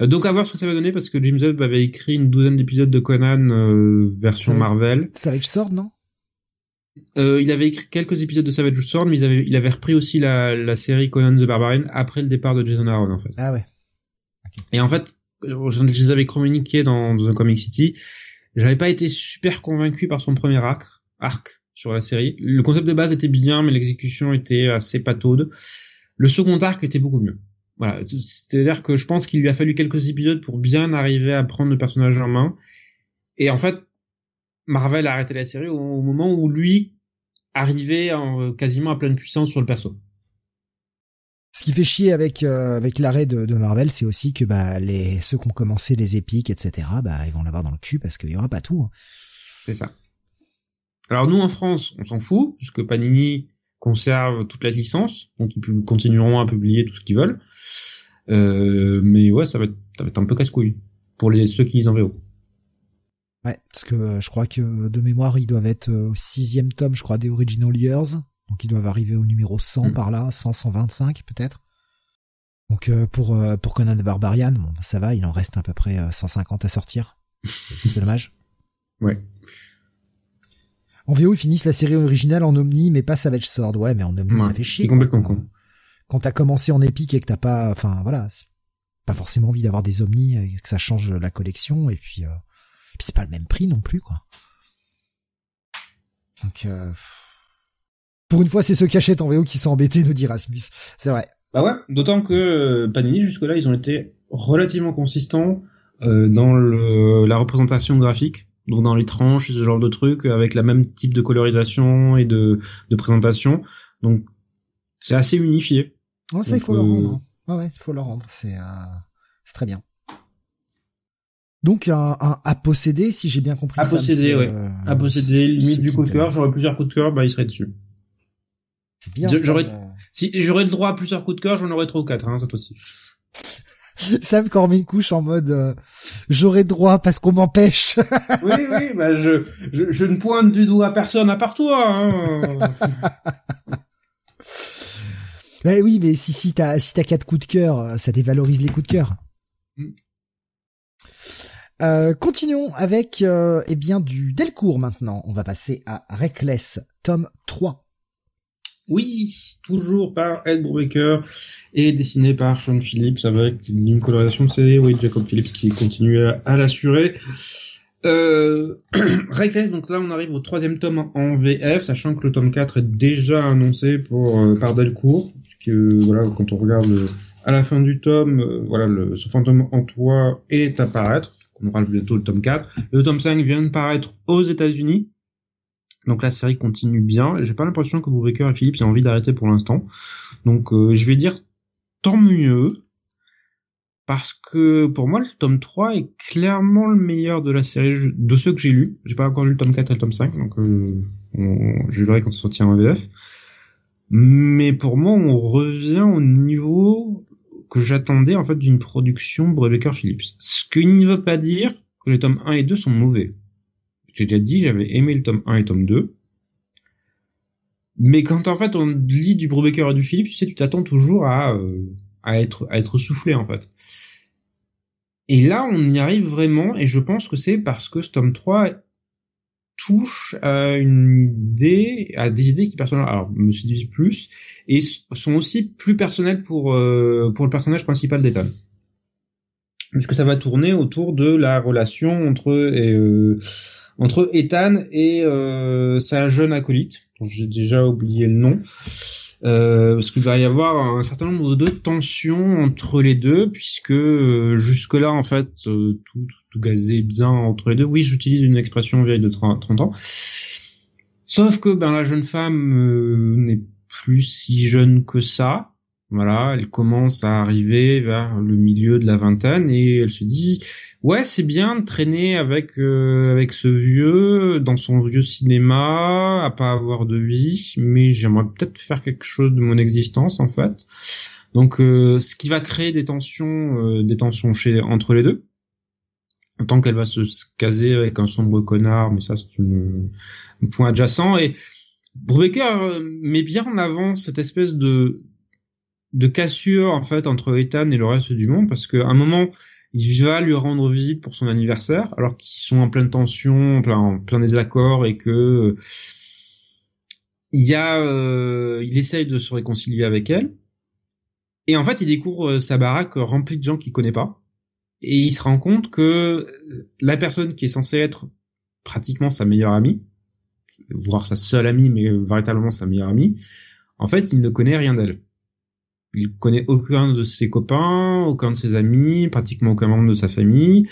Euh, donc à voir ce que ça va donner parce que Jim Zub avait écrit une douzaine d'épisodes de Conan euh, version Marvel. Savage Sword, non? Euh, il avait écrit quelques épisodes de Savage Sword, mais il avait, il avait repris aussi la, la série Conan the Barbarian après le départ de Jason Aaron, en fait. Ah ouais. Et en fait, je les avais communiqué dans, dans Comic City. J'avais pas été super convaincu par son premier arc, arc sur la série. Le concept de base était bien, mais l'exécution était assez pataude. Le second arc était beaucoup mieux. Voilà, c'est-à-dire que je pense qu'il lui a fallu quelques épisodes pour bien arriver à prendre le personnage en main. Et en fait, Marvel a arrêté la série au, moment où lui arrivait en, quasiment à pleine puissance sur le perso. Ce qui fait chier avec euh, avec l'arrêt de, de, Marvel, c'est aussi que bah les ceux qui ont commencé les épiques, etc. Bah ils vont l'avoir dans le cul parce qu'il y aura pas tout. Hein. C'est ça. Alors nous en France, on s'en fout puisque Panini conserve toute la licence, donc ils continueront à publier tout ce qu'ils veulent. Euh, mais ouais, ça va être, ça va être un peu casse-couille pour les ceux qui lisent en VO. Ouais, parce que euh, je crois que de mémoire, ils doivent être au sixième tome, je crois, des Original Years. Donc ils doivent arriver au numéro 100 mm. par là, 100, 125 peut-être. Donc euh, pour euh, pour Conan the Barbarian, bon, ça va, il en reste à peu près 150 à sortir. C'est dommage. Ouais. En VO, ils finissent la série originale en Omni, mais pas Savage Sword. Ouais, mais en Omni, ça fait chier. complètement con. Quand t'as commencé en épique et que t'as pas, enfin voilà, pas forcément envie d'avoir des Omni et que ça change la collection, et puis, euh, c'est pas le même prix non plus, quoi. Donc, euh, pour une fois, c'est ceux qui en VO qui sont embêtés, nous dit Rasmus. C'est vrai. Bah ouais, d'autant que euh, Panini, jusque-là, ils ont été relativement consistants euh, dans la représentation graphique, donc dans les tranches, ce genre de trucs, avec la même type de colorisation et de, de présentation. Donc, c'est assez unifié. Ouais, ça, il faut euh... le rendre. Ouais, ouais, il faut le rendre. C'est euh, c'est très bien. Donc un, un à posséder, si j'ai bien compris. À posséder, ouais. Euh, à posséder, limite du coup de cœur. J'aurais plusieurs coups de cœur, bah il serait dessus. C'est bien. J'aurais, si j'aurais le droit à plusieurs coups de cœur, j'en aurais trois ou quatre, hein, cette aussi. Sam une couche en mode euh, j'aurais droit parce qu'on m'empêche. oui, oui, bah je, je, je, ne pointe du doigt à personne à part toi. Hein. bah oui, mais si si t'as si t'as quatre coups de cœur, ça dévalorise les coups de cœur. Mm. Euh, continuons avec euh, eh bien du Delcourt maintenant. On va passer à Reckless, tome 3. Oui, toujours par Ed Brubaker et dessiné par Sean Phillips avec une colorisation de CD, oui, Jacob Phillips qui continue à, l'assurer. Euh, donc là on arrive au troisième tome en VF, sachant que le tome 4 est déjà annoncé pour euh, par Delcourt, que voilà, quand on regarde à la fin du tome, euh, voilà, le, ce fantôme en toi est à paraître. On aura bientôt le tome 4. Le tome 5 vient de paraître aux États-Unis. Donc la série continue bien. J'ai pas l'impression que Brubaker et Philippe aient envie d'arrêter pour l'instant. Donc euh, je vais dire tant mieux. Parce que pour moi le tome 3 est clairement le meilleur de la série de ceux que j'ai lus. J'ai pas encore lu le tome 4 et le tome 5, donc euh, je verrai quand ça sortira en VF. Mais pour moi on revient au niveau que j'attendais en fait d'une production Brubaker Phillips. Ce qui ne veut pas dire que les tomes 1 et 2 sont mauvais. J'ai déjà dit, j'avais aimé le tome 1 et tome 2. Mais quand en fait on lit du Brubaker et du Philippe, tu sais, tu t'attends toujours à, euh, à être à être soufflé en fait. Et là, on y arrive vraiment, et je pense que c'est parce que ce tome 3 touche à une idée, à des idées qui personnellement, alors me séduisent plus et sont aussi plus personnelles pour euh, pour le personnage principal d'Ethan. Puisque ça va tourner autour de la relation entre euh, entre Ethan et euh, sa jeune acolyte, j'ai déjà oublié le nom. Euh, parce qu'il va y avoir un certain nombre de tensions entre les deux, puisque euh, jusque-là, en fait, euh, tout, tout, gazé bien entre les deux. Oui, j'utilise une expression vieille de 30, ans. Sauf que ben la jeune femme n'est plus si jeune que ça. Voilà, elle commence à arriver vers le milieu de la vingtaine et elle se dit ouais c'est bien de traîner avec euh, avec ce vieux dans son vieux cinéma à pas avoir de vie mais j'aimerais peut-être faire quelque chose de mon existence en fait. Donc euh, ce qui va créer des tensions euh, des tensions chez entre les deux. Tant qu'elle va se caser avec un sombre connard mais ça c'est un point adjacent. Et Brubaker met bien en avant cette espèce de de cassure en fait entre Ethan et le reste du monde parce qu'à un moment il va lui rendre visite pour son anniversaire, alors qu'ils sont en pleine tension, en plein, désaccord, et que euh, il y a, euh, il essaye de se réconcilier avec elle. Et en fait, il découvre euh, sa baraque remplie de gens qu'il connaît pas, et il se rend compte que la personne qui est censée être pratiquement sa meilleure amie, voire sa seule amie, mais véritablement sa meilleure amie, en fait, il ne connaît rien d'elle il connaît aucun de ses copains, aucun de ses amis, pratiquement aucun membre de sa famille,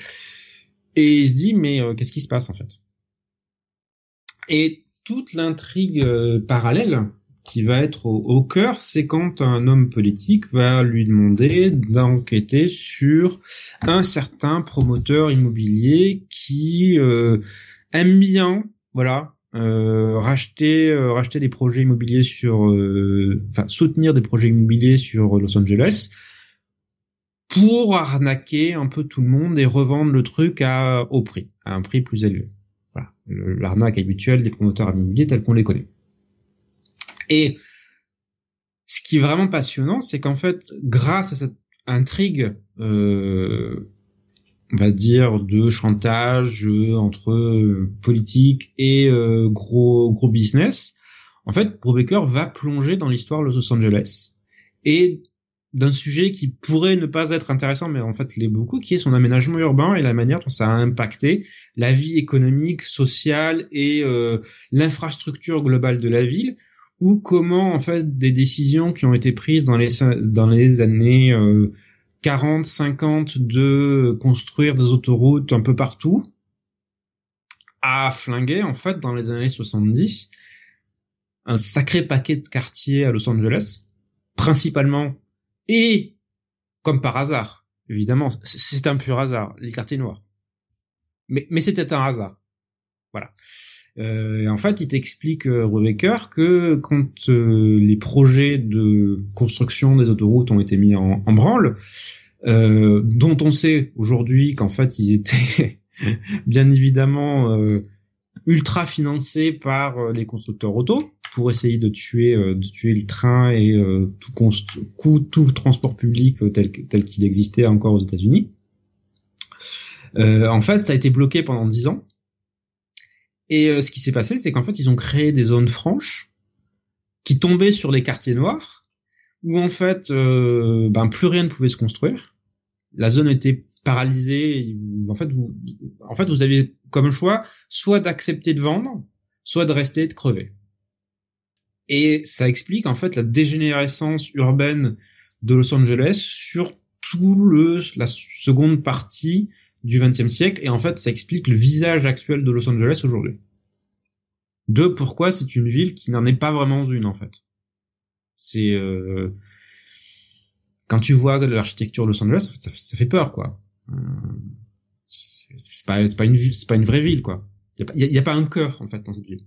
et il se dit mais euh, qu'est-ce qui se passe en fait? Et toute l'intrigue euh, parallèle qui va être au, cœur, c'est quand un homme politique va lui demander d'enquêter sur un certain promoteur immobilier qui euh, aime bien, voilà, racheter euh, racheter des projets immobiliers sur euh, enfin soutenir des projets immobiliers sur Los Angeles pour arnaquer un peu tout le monde et revendre le truc à au prix à un prix plus élevé. Voilà. L'arnaque habituelle des promoteurs immobiliers tels qu'on les connaît. Et ce qui est vraiment passionnant c'est qu'en fait grâce à cette intrigue euh, on va dire de chantage euh, entre euh, politique et euh, gros gros business. En fait, Brubaker va plonger dans l'histoire de Los Angeles et d'un sujet qui pourrait ne pas être intéressant, mais en fait l'est beaucoup, qui est son aménagement urbain et la manière dont ça a impacté la vie économique, sociale et l'infrastructure globale de la ville, ou comment en fait des décisions qui ont été prises dans les dans les années 40, 50 de construire des autoroutes un peu partout, a flingué en fait dans les années 70 un sacré paquet de quartiers à Los Angeles, principalement et comme par hasard, évidemment, c'est un pur hasard, les quartiers noirs. Mais, mais c'était un hasard. Voilà. Euh, en fait, il t'explique, euh, que quand euh, les projets de construction des autoroutes ont été mis en, branle, euh, dont on sait aujourd'hui qu'en fait ils étaient bien évidemment euh, ultra financés par les constructeurs auto pour essayer de tuer de tuer le train et tout, tout transport public tel tel qu'il existait encore aux États-Unis. en fait, ça a été bloqué pendant dix ans et euh, ce qui s'est passé, c'est qu'en fait, ils ont créé des zones franches qui tombaient sur les quartiers noirs, où en fait, euh, ben plus rien ne pouvait se construire. La zone était paralysée. En fait, vous, en fait, vous aviez comme choix soit d'accepter de vendre, soit de rester et de crever. Et ça explique en fait la dégénérescence urbaine de Los Angeles sur tout le la seconde partie du XXe siècle, et en fait, ça explique le visage actuel de Los Angeles aujourd'hui. De pourquoi c'est une ville qui n'en est pas vraiment une, en fait. C'est euh... quand tu vois l'architecture de Los Angeles, ça, fait peur, quoi. Euh... C'est pas, une ville, c'est pas une vraie ville, quoi. Il y, y, a pas un cœur, en fait, dans cette ville.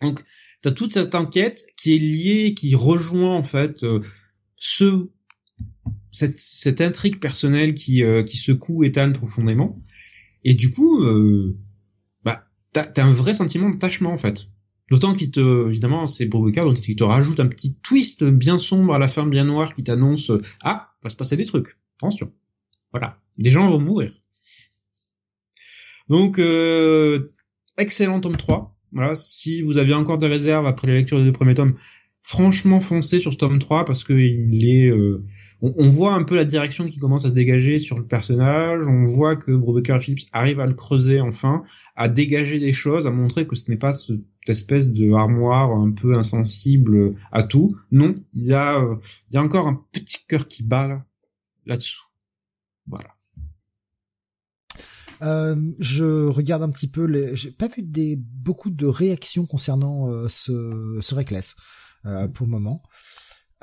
Donc, t'as toute cette enquête qui est liée, qui rejoint en fait euh, ce cette, cette intrigue personnelle qui, euh, qui secoue Ethan profondément. Et du coup, euh, bah, t'as as un vrai sentiment d'attachement en fait. D'autant qu'il te, évidemment, c'est Brubaker, donc il te rajoute un petit twist bien sombre à la fin, bien noire, qui t'annonce, ah, va se passer des trucs. Attention. Voilà. Des gens vont mourir. Donc, euh, excellent tome 3. Voilà, si vous avez encore des réserves après la lecture des deux premiers tomes, franchement foncez sur ce tome 3 parce que il est... Euh, on, voit un peu la direction qui commence à se dégager sur le personnage, on voit que et Phillips arrivent à le creuser enfin, à dégager des choses, à montrer que ce n'est pas cette espèce de armoire un peu insensible à tout. Non, il y a, euh, encore un petit cœur qui bat là, là-dessous. Voilà. Euh, je regarde un petit peu. J'ai pas vu beaucoup de réactions concernant euh, ce ce Reckless pour le moment.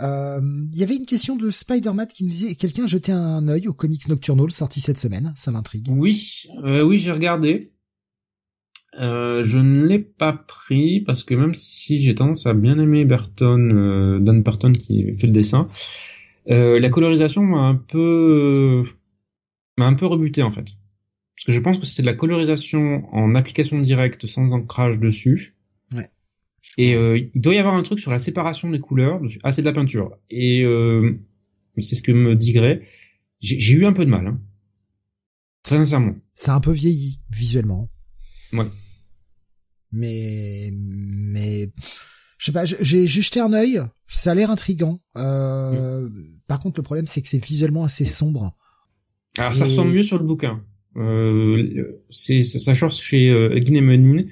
Euh, il y avait une question de Spider-Man qui nous disait quelqu'un jeté un œil au comics Nocturnal sorti cette semaine, ça m'intrigue. Oui, euh, oui, j'ai regardé. Euh, je ne l'ai pas pris parce que même si j'ai tendance à bien aimer Burton, euh, Dan Burton qui fait le dessin, la colorisation m'a un peu m'a un peu rebuté en fait. Parce que je pense que c'était de la colorisation en application directe sans ancrage dessus. Et euh, il doit y avoir un truc sur la séparation des couleurs. Ah, c'est de la peinture. Et euh, c'est ce que me dit Gray. J'ai eu un peu de mal. Hein. Très sincèrement. C'est un peu vieilli visuellement. Ouais. Mais mais je sais pas. J'ai jeté un œil. Ça a l'air intrigant. Euh, Par contre, le problème c'est que c'est visuellement assez sombre. Alors ça ressemble mieux sur le bouquin. Euh, c'est ça sort chez euh, Menin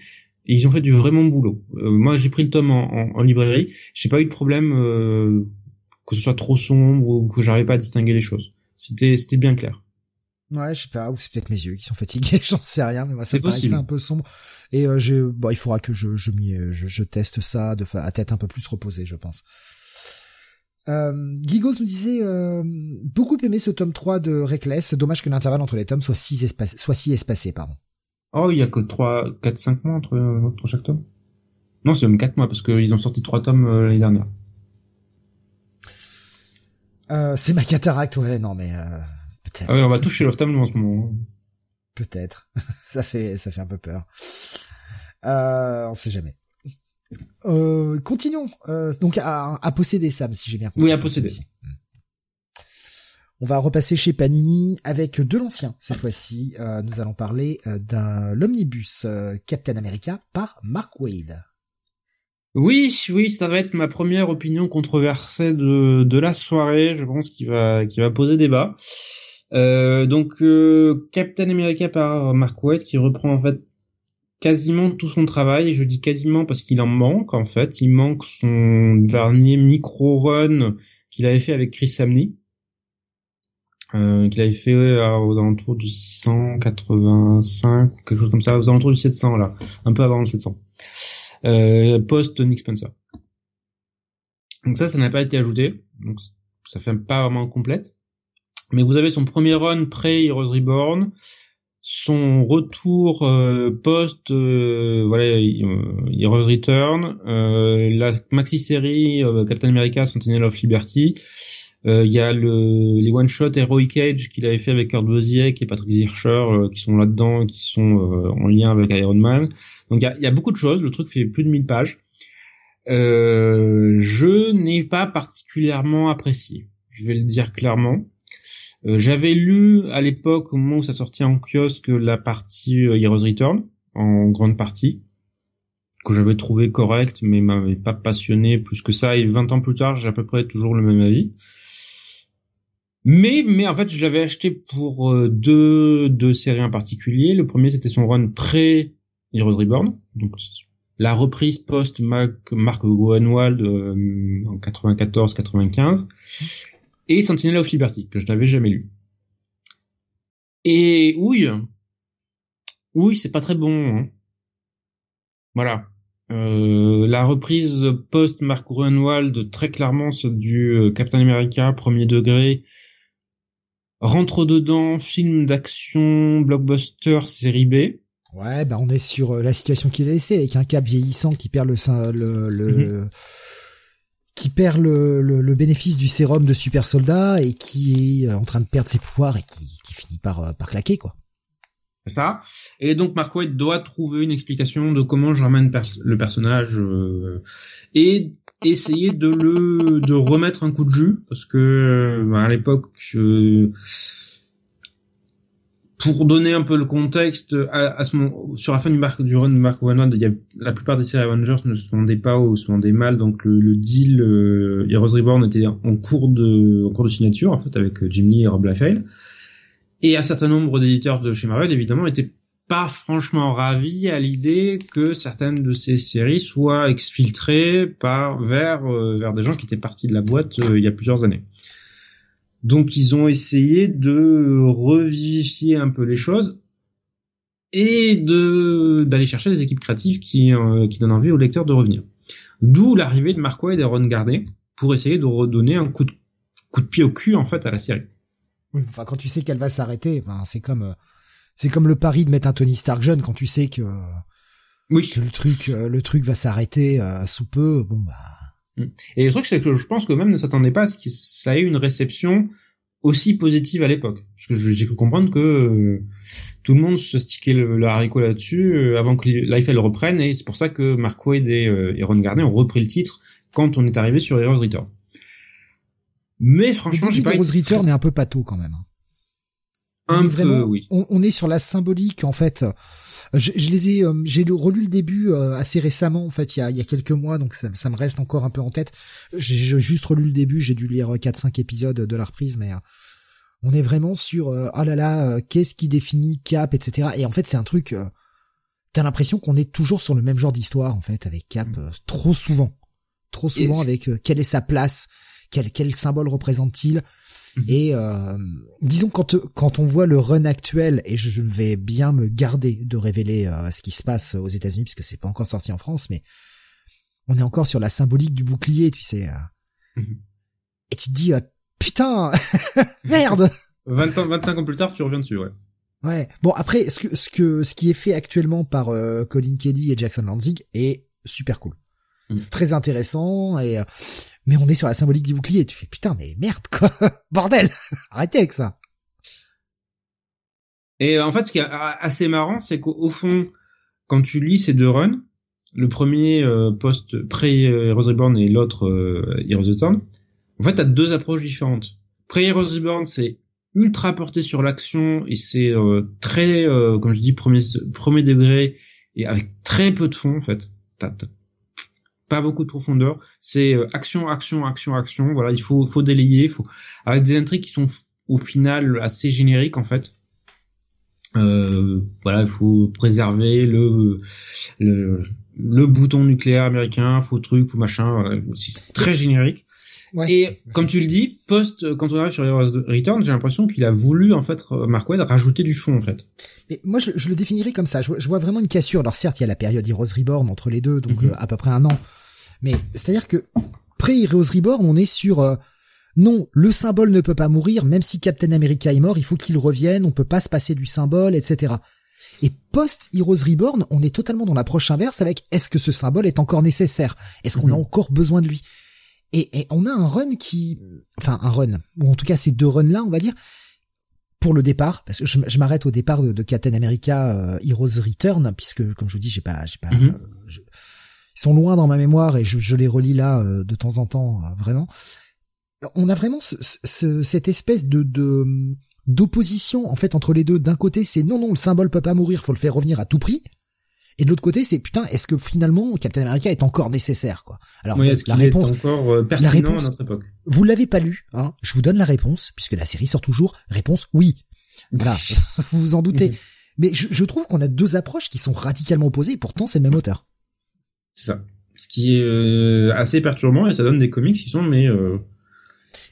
et ils ont fait du vraiment boulot. Euh, moi, j'ai pris le tome en, en, en librairie, j'ai pas eu de problème euh, que ce soit trop sombre ou que j'arrivais pas à distinguer les choses. C'était c'était bien clair. Ouais, je sais pas, ou c'est peut-être mes yeux qui sont fatigués, j'en sais rien, mais moi ça me paraissait un peu sombre. Et euh, j'ai, bon, il faudra que je je, je, je teste ça de à tête un peu plus reposée, je pense. Euh, Gigos nous disait euh, beaucoup aimé ce tome 3 de Reckless. Dommage que l'intervalle entre les tomes soit si espacé, soit si espacé, pardon. Oh, il y a que 3, 4, 5 mois entre, entre chaque tome. Non, c'est même 4 mois parce qu'ils ont sorti 3 tomes euh, l'année dernière. Euh, c'est ma cataracte, ouais, non mais euh, peut-être. Ah ouais, on va toucher Love Time en ce moment. Hein. Peut-être. ça fait ça fait un peu peur. Euh, on sait jamais. Euh, continuons. Euh, donc à, à posséder Sam, si j'ai bien compris. Oui, à posséder. On va repasser chez Panini avec de l'ancien. Cette fois-ci, euh, nous allons parler euh, d'un l'omnibus euh, Captain America par Mark Wade. Oui, oui, ça va être ma première opinion controversée de, de la soirée. Je pense qu'il va, qu'il va poser débat. donc, Captain America par Mark Wade qui reprend en fait quasiment tout son travail. Je dis quasiment parce qu'il en manque en fait. Il manque son dernier micro run qu'il avait fait avec Chris Samney euh, qu'il avait fait aux alentours du 685 quelque chose comme ça, aux alentours du 700 là, un peu avant le 700. Euh, post Nick Spencer. Donc ça, ça n'a pas été ajouté, donc ça fait pas vraiment complète. Mais vous avez son premier run pré Heroes Reborn, son retour euh, post euh, voilà Heroes Return, euh, la maxi série Captain America Sentinel of Liberty euh, il y a le, les one shot Heroic Age qu'il avait fait avec Kurt Busiek et Patrick Zircher euh, qui sont là-dedans, qui sont euh, en lien avec Iron Man. Donc il y a, y a, beaucoup de choses. Le truc fait plus de 1000 pages. je n'ai pas particulièrement apprécié. Je vais le dire clairement. J'avais lu à l'époque au moment où ça sortait en kiosque la partie Heroes Return en grande partie que j'avais trouvé correct mais m'avait pas passionné plus que ça et 20 ans plus tard j'ai à peu près toujours le même avis mais, mais en fait, je l'avais acheté pour euh, deux, deux séries en particulier. Le premier, c'était son run pré Heroes Reborn, donc la reprise post Mark, Mark Goenwald euh, en 94-95, et Sentinel of Liberty que je n'avais jamais lu. Et oui, oui, c'est pas très bon. Hein. Voilà. Euh, la reprise post Mark Gruenwald, très clairement, c'est du euh, Captain America premier degré rentre dedans, film d'action, blockbuster, série B. Ouais, bah on est sur euh, la situation qu'il a laissée avec un cap vieillissant qui perd le le, le mhm. qui perd le, le, bénéfice du sérum de super soldat et qui est euh, en train de perdre ses pouvoirs et qui, qui finit par euh, par claquer quoi. C'est ça. Et donc Mark Waid doit trouver une explication de comment je ramène le personnage et essayer de le de remettre un coup de jus parce que bah, à l'époque pour donner un peu le contexte, à, sur la fin du, du run de Mark One, la plupart des séries Avengers ne se vendaient pas ou se vendaient mal, donc le, deal euh, Heroes Reborn était en cours de en cours de signature en fait avec Jim Lee et Rob Liefeld. Et un certain nombre d'éditeurs de chez Marvel évidemment étaient pas franchement ravis à l'idée que certaines de ces séries soient exfiltrées par vers euh, vers des gens qui étaient partis de la boîte euh, il y a plusieurs années. Donc ils ont essayé de revivifier un peu les choses et de d'aller chercher des équipes créatives qui euh, qui donnent envie aux lecteurs de revenir. D'où l'arrivée de Waid et Ron Gardner pour essayer de redonner un coup de coup de pied au cul en fait à la série. Oui, enfin quand tu sais qu'elle va s'arrêter, ben, c'est comme euh, c'est comme le pari de mettre un Tony Stark jeune quand tu sais que oui. que le truc euh, le truc va s'arrêter sous peu. Bon bah Mm. Et le truc, c'est que je pense que même ne s'attendait pas à ce que ça ait une réception aussi positive à l'époque. Parce que j'ai cru comprendre que euh, tout le monde se stickait le, haricot là-dessus euh, avant que l'Eiffel reprenne, et c'est pour ça que Mark Wade et, euh, Ron Gardner ont repris le titre quand on est arrivé sur Heroes Return. Mais franchement, j'ai pas. Heroes Return est un peu pato quand même. Un peu, oui. On, on, est sur la symbolique en fait je, je les ai, euh, j'ai relu le début euh, assez récemment en fait, il y a, il y a quelques mois, donc ça, ça me reste encore un peu en tête. J'ai juste relu le début, j'ai dû lire 4-5 épisodes de la reprise, mais euh, on est vraiment sur oh là là, qu'est-ce qui définit Cap, etc. Et en fait, c'est un truc. T'as l'impression qu'on est toujours sur le même genre d'histoire en fait avec Cap, mm. trop souvent, trop souvent avec quelle est sa place, quel quel symbole représente-t-il? Mhm. Et euh, disons quand quand on voit le run actuel, et je vais bien me garder de révéler euh, ce qui se passe aux États-Unis puisque c'est pas encore sorti en France, mais on est encore sur la symbolique du bouclier, tu sais. Euh. Mhm. Et tu te dis putain merde. 20 ans, 25 ans plus tard, tu reviens dessus, ouais. Ouais. Bon après, ce que ce que ce qui est fait actuellement par Colin Kelly et Jackson Lanzig est super cool. Mhm. C'est très intéressant et mais on est sur la symbolique du bouclier. Tu fais putain, mais merde quoi, bordel, arrêtez avec ça. Et en fait, ce qui est assez marrant, c'est qu'au fond, quand tu lis ces deux runs, le premier euh, post pré-Heroes Reborn et l'autre euh, Heroes Return, en fait, t'as deux approches différentes. Pré-Heroes Reborn, c'est ultra porté sur l'action et c'est euh, très, euh, comme je dis, premier, premier degré et avec très peu de fond en fait. T'as, pas beaucoup de profondeur. C'est euh, action, action, action, action. Voilà, il faut, faut délayer, faut avec des intrigues qui sont au final assez génériques en fait. Euh, voilà, il faut préserver le, le le bouton nucléaire américain, faut truc, faut machin. C'est très générique. Ouais. Et comme tu le dis, post quand on arrive sur Heroes Return, j'ai l'impression qu'il a voulu en fait Mark Wade rajouter du fond en fait. Mais moi je, je le définirais comme ça. Je, je, vois vraiment une cassure. Alors certes, il y a la période Heroes Reborn entre les deux, donc mhm. euh, à peu près un an mais c'est-à-dire que pré-Heroes Reborn, on est sur euh, non, le symbole ne peut pas mourir, même si Captain America est mort, il faut qu'il revienne, on peut pas se passer du symbole, etc. Et post-Heroes Reborn, on est totalement dans l'approche inverse avec est-ce que ce symbole est encore nécessaire? Est-ce qu'on a mhm. encore besoin de lui? Et, on a un run qui, enfin un run, ou en tout cas ces deux runs-là, on va dire, pour le départ, parce que je, m'arrête au départ de, Captain America euh, Heroes Return, puisque comme je vous dis, j'ai pas, j'ai pas, mhm. euh, sont loin dans ma mémoire et je, les relis là euh, de temps en temps, euh, vraiment. On a vraiment cette espèce de, d'opposition en fait entre les deux. D'un côté, c'est non non le symbole peut pas mourir, faut le faire revenir à tout prix. Et de l'autre côté, c'est putain, est-ce que finalement Captain America est encore nécessaire quoi? Alors la réponse, encore euh, la réponse, à notre époque? Vous l'avez pas lu, hein? Je vous donne la réponse puisque la série sort toujours. Réponse oui. Voilà, vous vous en doutez. Mais je, je trouve qu'on a deux approches qui sont radicalement opposées. Et pourtant, c'est le même auteur. C'est ça. Ce qui est euh, assez perturbant et ça donne des comics qui sont mais euh,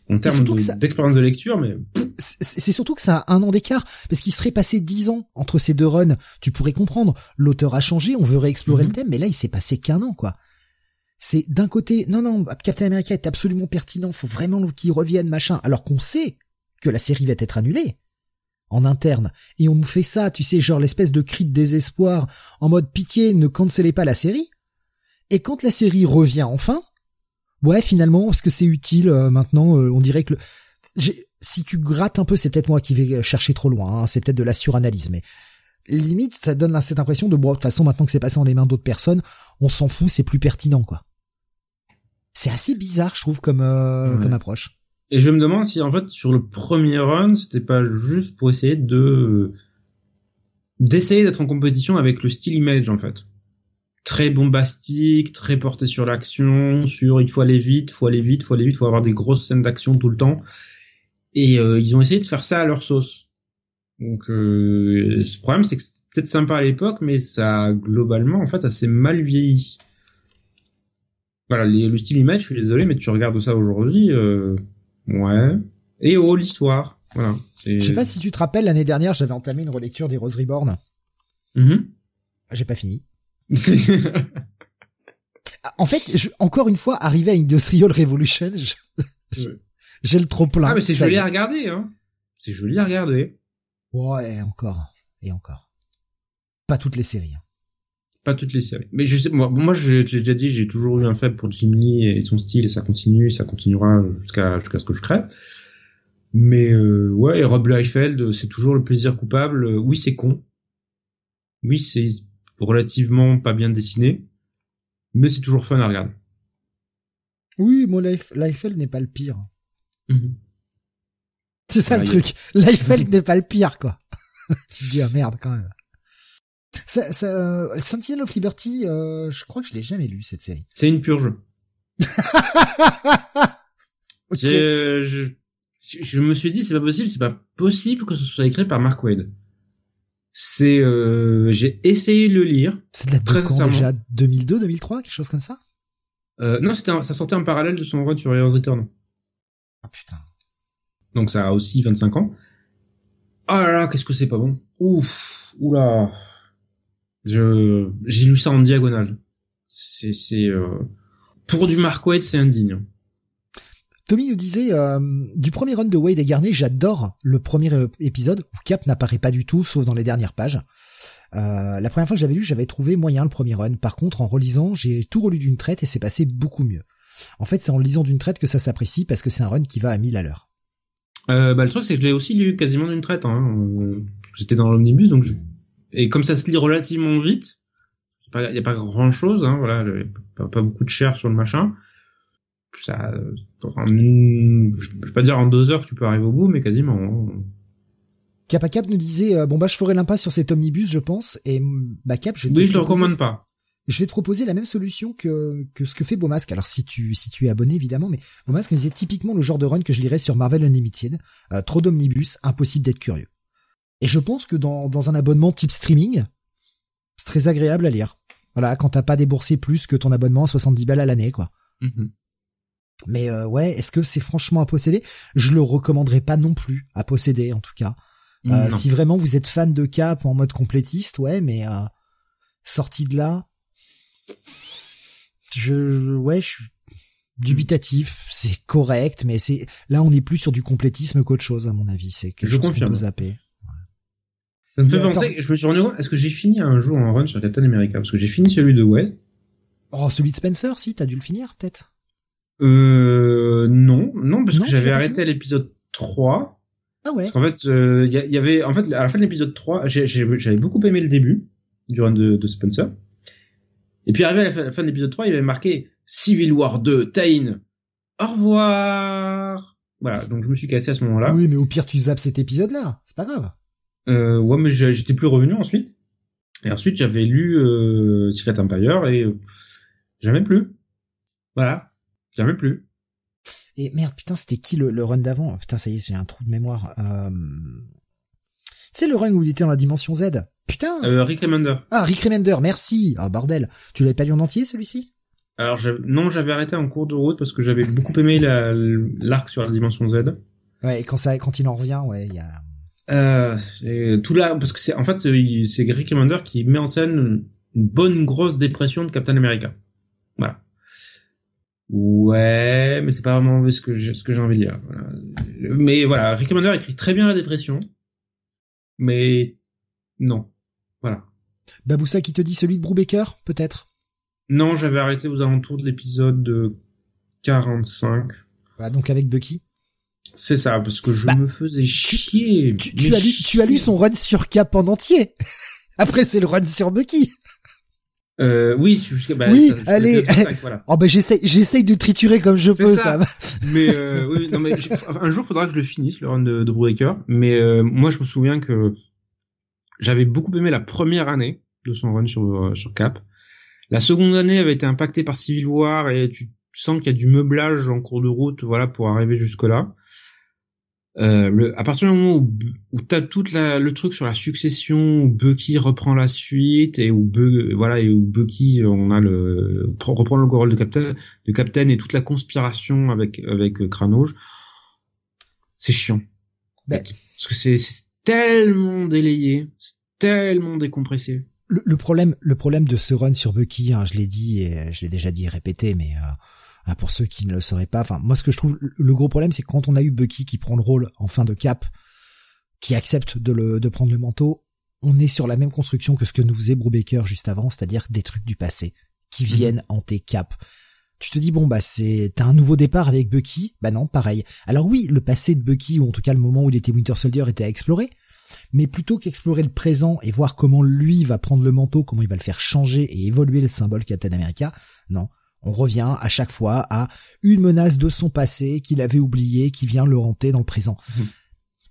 en termes d'expérience de, lecture, mais c'est surtout que ça a un an d'écart parce qu'il serait passé dix ans entre ces deux runs. Tu pourrais comprendre, l'auteur a changé, on veut réexplorer le mhm. thème, mais là il s'est passé qu'un an quoi. C'est d'un côté, non non, Captain America est absolument pertinent, faut vraiment qu'il revienne machin, alors qu'on sait que la série va être annulée en interne et on nous fait ça, tu sais, genre l'espèce de cri de désespoir en mode pitié, ne cancellez pas la série. Et quand la série revient enfin, ouais, finalement, est-ce que c'est utile euh, maintenant euh, On dirait que le... si tu grattes un peu, c'est peut-être moi qui vais chercher trop loin. Hein, c'est peut-être de la suranalyse, mais limite, ça donne cette impression de bon, de toute façon, maintenant que c'est passé en les mains d'autres personnes, on s'en fout, c'est plus pertinent, quoi. C'est assez bizarre, je trouve, comme euh, comme approche. Et je me demande si en fait sur le premier run, c'était pas juste pour essayer de d'essayer d'être en compétition avec le style image en fait. Très bombastique, très porté sur l'action, sur il faut aller vite, faut aller vite, faut aller vite, faut avoir des grosses scènes d'action tout le temps. Et euh, ils ont essayé de faire ça à leur sauce. Donc euh, ce problème c'est que c'était peut-être sympa à l'époque, mais ça a globalement en fait assez mal vieilli. Voilà, le style image, je suis désolé, mais tu regardes ça aujourd'hui, euh, ouais. Et oh l'histoire, voilà. Je sais pas si tu te rappelles, l'année dernière, j'avais entamé une relecture des Rose Reborn. Mm J'ai pas fini. En fait, je, encore une fois, arrivé à Industrial Revolution, j'ai le trop plein. Ah mais c'est joli à regarder, hein. C'est joli à regarder. Ouais, encore et encore. Pas toutes les séries. Hein. Pas toutes les séries. Mais je sais, moi, moi je, l'ai déjà dit, j'ai toujours eu un faible pour Jim Lee et son style, et ça continue, ça continuera jusqu'à jusqu'à ce que je crève. Mais euh, ouais, et Rob Liefeld, c'est toujours le plaisir coupable. Oui, c'est con. Oui, c'est relativement pas bien dessiné, mais c'est toujours fun à regarder. Oui, moi, Liefeld n'est pas le pire. Mhm. C'est ça le truc. Liefeld n'est pas le pire, quoi. tu dis, ah merde, quand même. Ça, ça, euh, Sentinel of Liberty, euh, je crois que je l'ai jamais lu, cette série. C'est une purge. okay. je, je me suis dit c'est pas possible, c'est pas possible que ce soit écrit par Mark Wade. C'est euh, j'ai essayé de le lire. C'est de très quand déjà 2002, 2003, quelque chose comme ça? Euh, Non, c'était ça sortait en parallèle de son run sur Heroes Return. Ah putain. Donc ça a aussi 25 ans. Ah là là, qu'est-ce que c'est pas bon. Ouf, oula. Je j'ai lu ça en diagonale. C'est c'est euh... pour du Mark c'est indigne. Tommy nous disait euh, du premier run de Wade et Garnet, j'adore le premier euh, épisode où Cap n'apparaît pas du tout, sauf dans les dernières pages. Euh, la première fois que j'avais lu, j'avais trouvé moyen le premier run. Par contre, en relisant, j'ai tout relu d'une traite et c'est passé beaucoup mieux. En fait, c'est en lisant d'une traite que ça s'apprécie parce que c'est un run qui va à 1000 à l'heure. Euh, bah, le truc, c'est que je l'ai aussi lu quasiment d'une traite. Hein. J'étais dans l'omnibus, donc et comme ça se lit relativement vite, il n'y a pas grand chose. Hein, voilà, pas, pas beaucoup de chair sur le machin ça, je vais pas dire en deux heures tu peux arriver au bout, mais quasiment. Hein. Cap Cap nous disait euh, bon bah je ferai l'impasse sur cet omnibus je pense et bah Cap je oui je le recommande pas je vais te proposer la même solution que que ce que fait Beaumasque alors si tu si tu es abonné évidemment mais Beaumasque nous disait typiquement le genre de run que je lirais sur Marvel Unlimited euh, trop d'omnibus impossible d'être curieux et je pense que dans dans un abonnement type streaming c'est très agréable à lire voilà quand t'as pas déboursé plus que ton abonnement 70 balles à l'année quoi mm-hmm. Mais euh, ouais, est-ce que c'est franchement à posséder? Je le recommanderais pas non plus à posséder en tout cas. Euh, si vraiment vous êtes fan de Cap en mode complétiste, ouais, mais euh, sorti de là, je ouais, je suis dubitatif. C'est correct, mais c'est là on est plus sur du complétisme qu'autre chose à mon avis. C'est quelque je chose qu'on peut zapper. Ça me fait penser, je me suis rendu compte, est-ce que j'ai fini un jour en run sur Captain America? Parce que j'ai fini celui de Wade. Oh, celui de Spencer, si, t'as dû le finir, peut-être euh, non, non, parce que j'avais arrêté à l'épisode 3. Ah ouais. Parce qu'en fait, il euh, y, avait, en fait, à la fin de l'épisode 3, j'avais beaucoup aimé le début du run de, de Spencer. Et puis arrivé à la fin, de l'épisode 3, il avait marqué Civil War 2, Tain. Au revoir. Voilà, donc je me suis cassé à ce moment-là. Oui, mais au pire, tu zappes cet épisode-là. C'est pas grave. Euh, ouais, mais j'étais plus revenu ensuite. Et ensuite, j'avais lu euh, Secret Empire et euh, jamais plus. Voilà. Jamais plus. Et merde, putain, c'était qui le, run d'avant? Putain, ça y est, j'ai un trou de mémoire. Euh... C'est le run où il était dans la dimension Z? Putain euh, Rick Remender. Ah, Rick Remender, merci Ah, bordel. Tu l'avais pas lu en entier, celui-ci? Alors, non, j'avais arrêté en cours de route parce que j'avais beaucoup aimé l'arc sur la dimension Z. Ouais, et quand, ça, quand il en revient, ouais, il y a... Euh, tout là, parce que c'est en fait c'est Rick Remender qui met en scène une bonne grosse dépression de Captain America. Voilà. Ouais, mais c'est pas vraiment ce que j'ai, ce que j'ai envie de dire. Mais voilà, Rick Commander écrit très bien la dépression, mais non. Voilà. Baboussa qui te dit celui de Brubaker, peut-être? Non, j'avais arrêté aux alentours de l'épisode 45. Bah, donc avec Bucky C'est ça, parce que je bah, me faisais chier. Tu, as lu, tu as lu son run sur Cap en entier. Après, c'est le run sur Bucky. Euh, oui, jusqu'à bah, oui, allez. voilà. Oh ben j'essaye, j'essaye de triturer comme je peux, ça. mais euh, oui, non mais un jour, faudra que je le finisse le run de, de Brubaker. Mais euh, moi, je me souviens que j'avais beaucoup aimé la première année de son run sur euh, sur Cap. La seconde année avait été impactée par Civil War et tu sens qu'il y a du meublage en cours de route, voilà, pour arriver jusque là. Euh, le, à partir du moment où, où t'as tout le truc sur la succession, où Bucky reprend la suite et où voilà et où Bucky on a le reprend le rôle de Captain, de Captain et toute la conspiration avec avec Cranouge, c'est chiant. Ben. Parce que c'est tellement délayé, tellement décompressé. Le, le, problème, le problème de ce run sur Bucky, hein, je l'ai dit et je l'ai déjà dit et répété, mais euh, pour ceux qui ne le sauraient pas. Enfin, moi, ce que je trouve le gros problème, c'est que quand on a eu Bucky qui prend le rôle en fin de cap, qui accepte de le de prendre le manteau, on est sur la même construction que ce que nous faisait Brubaker juste avant, c'est-à-dire des trucs du passé qui mhm. viennent hanter Cap. Tu te dis bon bah c'est t'as un nouveau départ avec Bucky, bah non pareil. Alors oui le passé de Bucky ou en tout cas le moment où il était Winter Soldier était à explorer, mais plutôt qu'explorer le présent et voir comment lui va prendre le manteau, comment il va le faire changer et évoluer le symbole Captain America, non, on revient à chaque fois à une menace de son passé qu'il avait oublié, qui vient le hanter dans le présent. Mhm.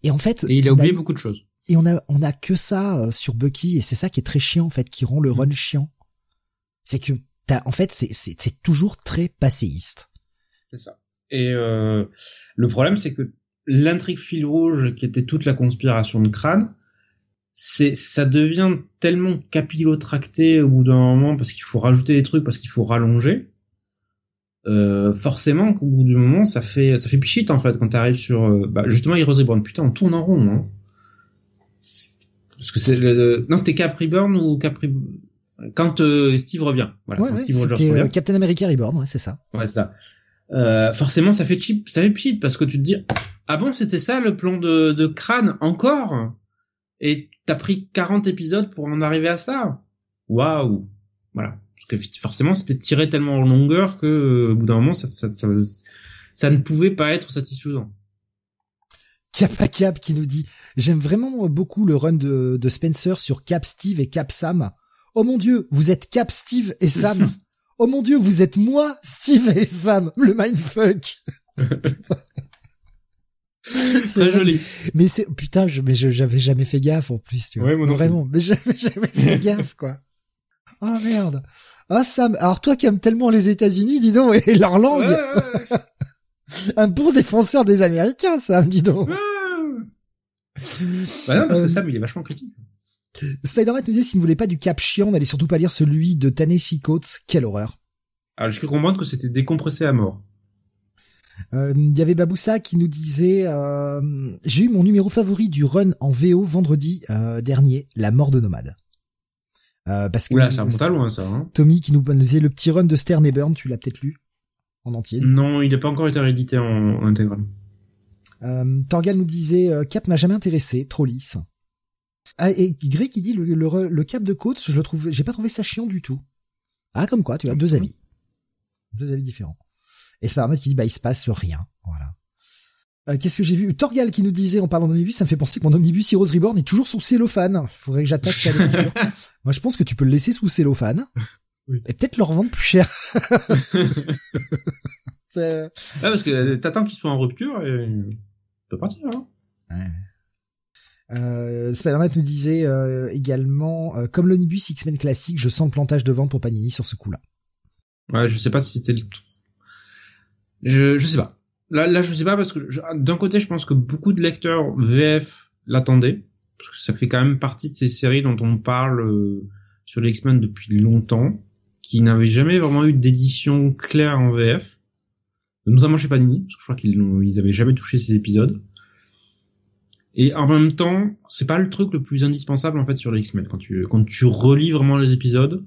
Et en fait, et il a oublié beaucoup de choses. Et on a on a que ça euh, sur Bucky et c'est ça qui est très chiant en fait, qui rend le run chiant. C'est que t'as en fait c'est c'est toujours très passéiste. C'est ça. Et euh, le problème c'est que l'intrigue fil rouge qui était toute la conspiration de crâne, c'est ça devient tellement capillotracté au bout d'un moment parce qu'il faut rajouter des trucs parce qu'il faut rallonger euh, forcément qu'au bout du moment ça fait ça fait pichit en fait quand t'arrives sur euh, bah, justement Heroes Reborn. Putain on tourne en rond hein. parce que c'est le... non c'était Cap Reborn ou Cap quand euh, Steve revient. Voilà ouais, Steve Rogers revient. Captain America Reborn ouais c'est ça. Ouais ça. Forcément ça fait cheap ça fait pichit parce que tu te dis ah bon c'était ça le plan de, de crâne encore? Et t'as pris 40 épisodes pour en arriver à ça? Waouh. Voilà que forcément c'était tiré tellement en longueur que euh, au bout d'un moment ça, ça, ça, ne pouvait pas être satisfaisant. Cap à Cap qui nous dit j'aime vraiment beaucoup le run de, de Spencer sur Cap Steve et Cap Sam. Oh mon dieu, vous êtes Cap Steve et Sam. oh mon dieu, vous êtes moi, Steve et Sam, le mindfuck. Très joli. Mais c'est putain, je, mais j'avais jamais fait gaffe en plus, tu vois. Ouais, Vraiment, mais j'avais jamais fait gaffe quoi. Oh merde. Ah Sam, alors toi qui aimes tellement les États-Unis, dis donc, et leur langue. Un bon défenseur des Américains, Sam, dis donc. bah non, parce que euh, Sam, il est vachement critique. Spider-Man nous disait s'il ne voulait pas du cap chiant, n'allait surtout pas lire celui de Tennessee Coates. Quelle horreur. Alors, je peux comprendre que c'était décompressé à mort. Euh, il y avait Baboussa qui nous disait euh, j'ai eu mon numéro favori du run en VO vendredi dernier, La mort de Nomade. Euh, parce que Oula, à loin ça. Hein. Tommy qui nous disait le petit run de Stern et Burn, tu l'as peut-être lu en entier. Non, il n'a pas encore été réédité en, intégral. Euh, Torgal nous disait euh, Cap m'a jamais intéressé, trop lisse. Ah, et Greg qui dit le, le, cap de côte, je le trouve, j'ai pas trouvé ça chiant du tout. Ah comme quoi, tu as deux avis, deux avis différents. Et Sparman qui dit bah il se passe rien, voilà. Euh, qu'est-ce que j'ai vu? Torgal qui nous disait en parlant d'omnibus, ça me fait penser que mon omnibus Heroes Reborn est toujours sous cellophane. Faudrait que j'attaque sa lecture. Moi, je pense que tu peux le laisser sous cellophane. Oui. Et peut-être le revendre plus cher. ouais, parce que t'attends qu'il soit en rupture et peut partir. Hein. Ouais. Euh, Spider-Man nous disait euh, également, euh, comme l'omnibus X-Men classique, je sens le plantage de vente pour Panini sur ce coup-là. Ouais, je sais pas si c'était le... Je, je sais pas. Là, là, je sais pas parce que d'un côté, je pense que beaucoup de lecteurs VF l'attendaient parce que ça fait quand même partie de ces séries dont on parle euh, sur les X-Men depuis longtemps, qui n'avaient jamais vraiment eu d'édition claire en VF, notamment chez Panini, parce que je crois qu'ils ils avaient jamais touché ces épisodes. Et en même temps, c'est pas le truc le plus indispensable en fait sur les X-Men. Quand tu quand tu relis vraiment les épisodes,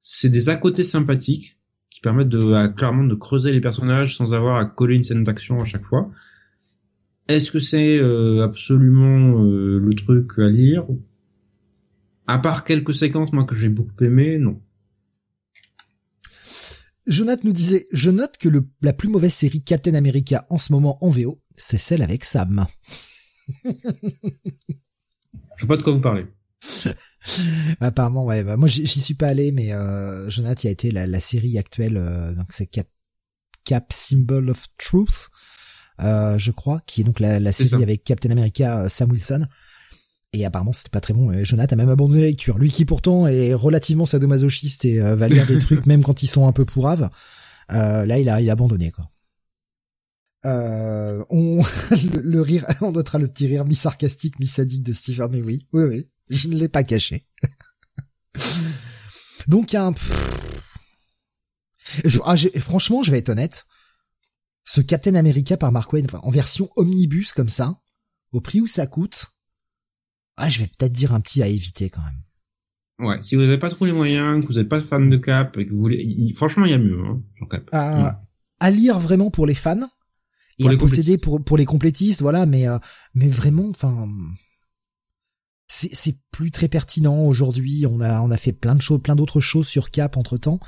c'est des à côté sympathiques qui permettent de clairement de creuser les personnages sans avoir à coller une scène d'action à chaque fois. Est-ce que c'est euh, absolument euh, le truc à lire? À part quelques séquences, moi, que j'ai beaucoup aimé, non. Jonathan nous disait, je note que le, la plus mauvaise série Captain America en ce moment en VO, c'est celle avec Sam. je sais pas de quoi vous parlez. Apparemment, ouais. Bah, moi, j'y suis pas allé, mais euh, Jonathan, il a été la, la série actuelle, euh, donc c'est Cap, Cap Symbol of Truth, euh, je crois, qui est donc la, la série avec Captain America, euh, Sam Wilson. et apparemment c'était pas très bon. Et Jonathan a même abandonné la lecture. Lui qui pourtant est relativement sadomasochiste et va lire des trucs même quand ils sont un peu pourraves. là il a il a abandonné quoi. Euh, on le, rire, on notera le petit rire mi-sarcastique, mi-sadique de Steve. Mais oui, oui, oui, je ne l'ai pas caché. Donc un. Ah, franchement, je vais être honnête. Ce Captain America par Mark Wayne, en version omnibus comme ça, au prix où ça coûte, ah, je vais peut-être dire un petit à éviter quand même. Ouais, si vous n'avez pas trop les moyens, que vous n'êtes pas fan de Cap, et que vous voulez, franchement, il y a mieux, hein, Cap. À, à lire vraiment pour les fans, et à posséder pour pour les complétistes, voilà. Mais euh, mais vraiment, enfin, c'est c'est plus très pertinent aujourd'hui. On a on a fait plein de choses, plein d'autres choses sur Cap entre temps.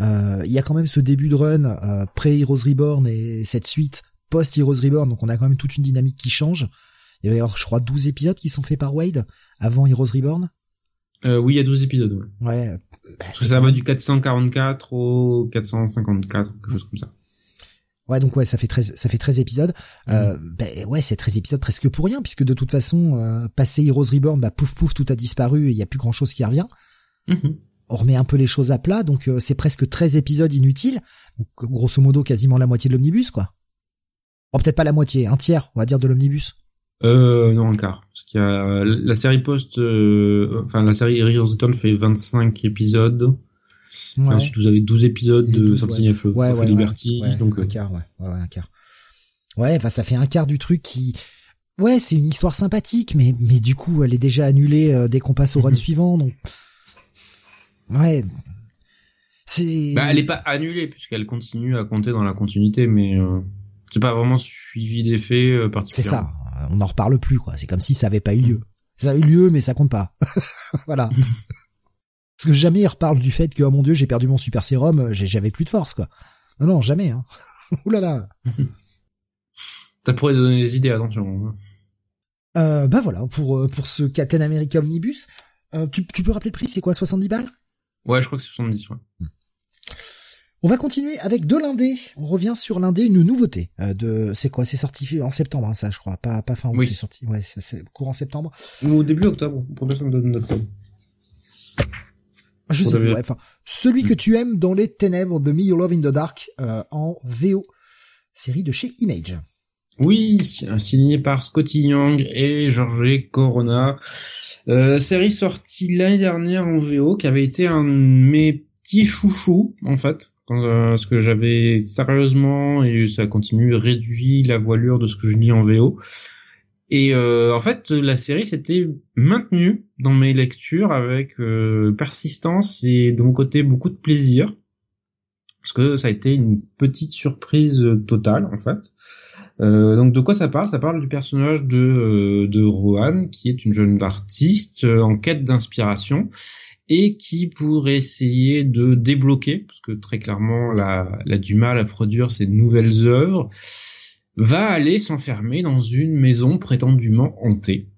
Euh, il y a quand même ce début de run euh, pré Heroes Reborn et cette suite post Heroes Reborn, donc on a quand même toute une dynamique qui change. Il y avait, je crois, 12 épisodes qui sont faits par Wade avant Heroes Reborn. Euh, oui, il y a 12 épisodes. Ouais. ouais bah, ça va du 444 au 454, quelque chose comme ça. Ouais, donc ouais, ça fait 13, ça fait 13 épisodes. Euh, mhm. ben ouais, c'est 13 épisodes presque pour rien, puisque de toute façon, euh, passé Heroes Reborn, bah pouf pouf, tout a disparu et il y a plus grand chose qui revient. Mhm. On remet un peu les choses à plat, donc euh, c'est presque 13 épisodes inutiles. Donc grosso modo, quasiment la moitié de l'omnibus, quoi. Oh, peut-être pas la moitié, un tiers, on va dire, de l'omnibus. Euh, non, un quart. Parce qu'il y a la série post, euh, enfin la série Heroes Return fait 25 épisodes. Ouais. Ensuite, vous avez 12 épisodes de Sentinelle ouais. ouais, Liberty. donc, un euh, quart, ouais. Ouais, un quart. Ouais, enfin, ça fait un quart du truc qui, ouais, c'est une histoire sympathique, mais, mais du coup, elle est déjà annulée euh, dès qu'on passe au run mhm. suivant, donc. Ouais. C'est. Bah, elle est pas annulée, puisqu'elle continue à compter dans la continuité, mais, euh, c'est pas vraiment suivi des faits euh, particuliers. C'est ça. On n'en reparle plus, quoi. C'est comme si ça avait pas eu lieu. Ça a eu lieu, mais ça compte pas. voilà. Parce que jamais il reparle du fait que, oh mon dieu, j'ai perdu mon super sérum, j'avais plus de force, quoi. Non, non, jamais, hein. Ouh là là. Ça pourrait donner des idées, attention. Hein. Euh, bah voilà, pour, euh, pour ce Captain America Omnibus. Euh, tu, tu peux rappeler le prix, c'est quoi, 70 balles? Ouais, je crois que c'est 70, ouais. Hmm. On va continuer avec de l'indé. On revient sur l'indé, une nouveauté. Euh, de, c'est quoi C'est sorti en septembre, hein, ça, je crois. Pas, pas fin août, c'est sorti. Ouais, c'est courant septembre. Ou début octobre, premier semaine octobre. Je sais pas, enfin, celui que tu aimes dans les ténèbres de Me Your Love in the Dark euh, en VO, série de chez Image. Oui, signé par Scotty Young et George Corona. Euh, série sortie l'année dernière en VO, qui avait été un de mes petits chouchous, en fait. Euh, parce que j'avais sérieusement, et ça continue, réduit la voilure de ce que je lis en VO. Et euh, en fait, la série s'était maintenue dans mes lectures avec euh, persistance et de mon côté beaucoup de plaisir, parce que ça a été une petite surprise totale en fait. Euh, donc de quoi ça parle? Ça parle du personnage de euh, de Rohan, qui est une jeune artiste en quête d'inspiration et qui pour essayer de débloquer, parce que très clairement la, la du mal à produire ces nouvelles œuvres, va aller s'enfermer dans une maison prétendument hantée,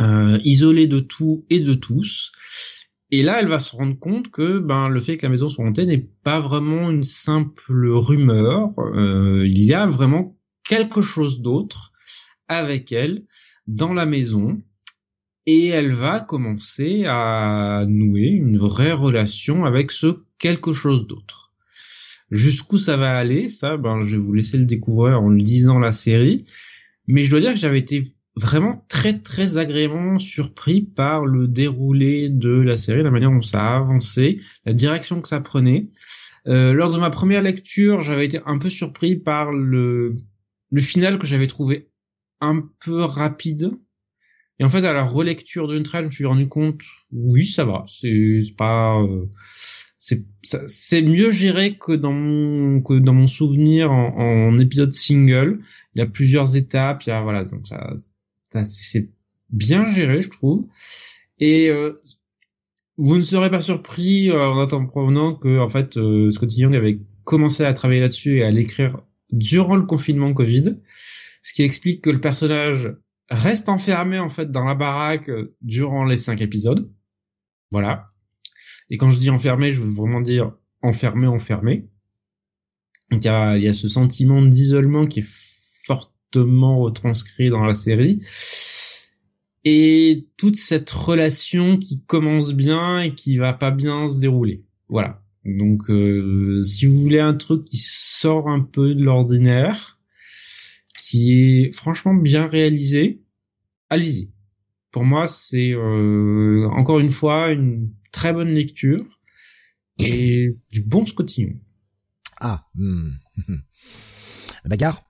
euh, isolée de tout et de tous. Et là, elle va se rendre compte que ben le fait que la maison soit hantée n'est pas vraiment une simple rumeur. Euh, il y a vraiment quelque chose d'autre avec elle dans la maison. Et elle va commencer à nouer une vraie relation avec ce quelque chose d'autre. Jusqu'où ça va aller, ça, ben, je vais vous laisser le découvrir en lisant la série. Mais je dois dire que j'avais été vraiment très très agréablement surpris par le déroulé de la série, la manière dont ça a avancé, la direction que ça prenait. Euh, lors de ma première lecture, j'avais été un peu surpris par le, le final que j'avais trouvé un peu rapide. Et en fait, à la relecture d'une traite, je me suis rendu compte, oui, ça va, c'est pas, euh, c'est mieux géré que dans mon que dans mon souvenir en, en, épisode single. Il y a plusieurs étapes, il y a voilà donc ça, ça c'est bien géré je trouve. Et euh, vous ne serez pas surpris euh, en attendant que en fait euh, Scotty Young avait commencé à travailler là-dessus et à l'écrire durant le confinement Covid, ce qui explique que le personnage reste enfermé en fait dans la baraque euh, durant les cinq épisodes. Voilà. Et quand je dis enfermé, je veux vraiment dire enfermé, enfermé. Donc il y a, y a ce sentiment d'isolement qui est fortement retranscrit dans la série. et toute cette relation qui commence bien et qui va pas bien se dérouler. Voilà. Donc, euh, si vous voulez un truc qui sort un peu de l'ordinaire, qui est franchement bien réalisé, allez-y. Pour moi, c'est euh, encore une fois une très bonne lecture et du bon scotillon. Ah, hmm. bagarre.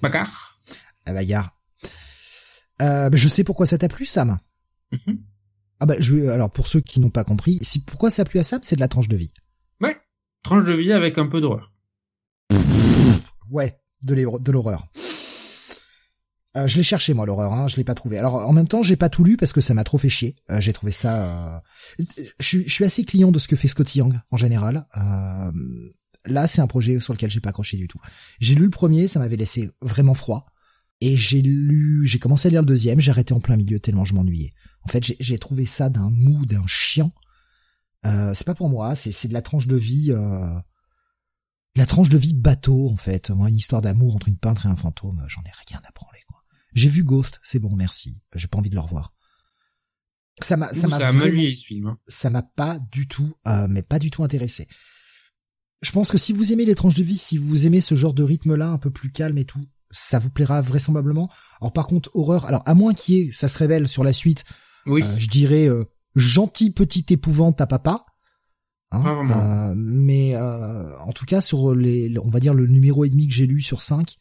Bagarre. La bagarre. Euh, je sais pourquoi ça t'a plu, Sam. Mhm. Ah bah je alors pour ceux qui n'ont pas compris, si pourquoi ça plu à Sam, c'est de la tranche de vie. Ouais, tranche de vie avec un peu d'horreur. Ouais, de l'horreur. Euh, je l'ai cherché moi l'horreur, hein, je l'ai pas trouvé. Alors en même temps, j'ai pas tout lu parce que ça m'a trop fait chier. Euh, j'ai trouvé ça. Euh, je, je, suis assez client de ce que fait Scotty Young en général. Euh, là, c'est un projet sur lequel j'ai pas accroché du tout. J'ai lu le premier, ça m'avait laissé vraiment froid. Et j'ai lu, j'ai commencé à lire le deuxième, j'ai arrêté en plein milieu tellement je m'ennuyais. En fait, j'ai trouvé ça d'un mou, d'un chiant. Euh, c'est pas pour moi, c'est de la tranche de vie, euh, la tranche de vie bateau en fait. Moi, une histoire d'amour entre une peintre et un fantôme, j'en ai rien à branler quoi. J'ai vu Ghost, c'est bon, merci. J'ai pas envie de le revoir. Ça m'a, ça m'a ce film. Hein. Ça m'a pas du tout, euh, mais pas du tout intéressé. Je pense que si vous aimez les tranches de vie, si vous aimez ce genre de rythme-là, un peu plus calme et tout, ça vous plaira vraisemblablement. Alors par contre, horreur, alors à moins qu'il y ait, ça se révèle sur la suite, oui. Euh, je dirais euh, gentil petite épouvante à papa. Hein, mais en tout cas, sur les, on va dire le numéro et demi que j'ai lu sur 5,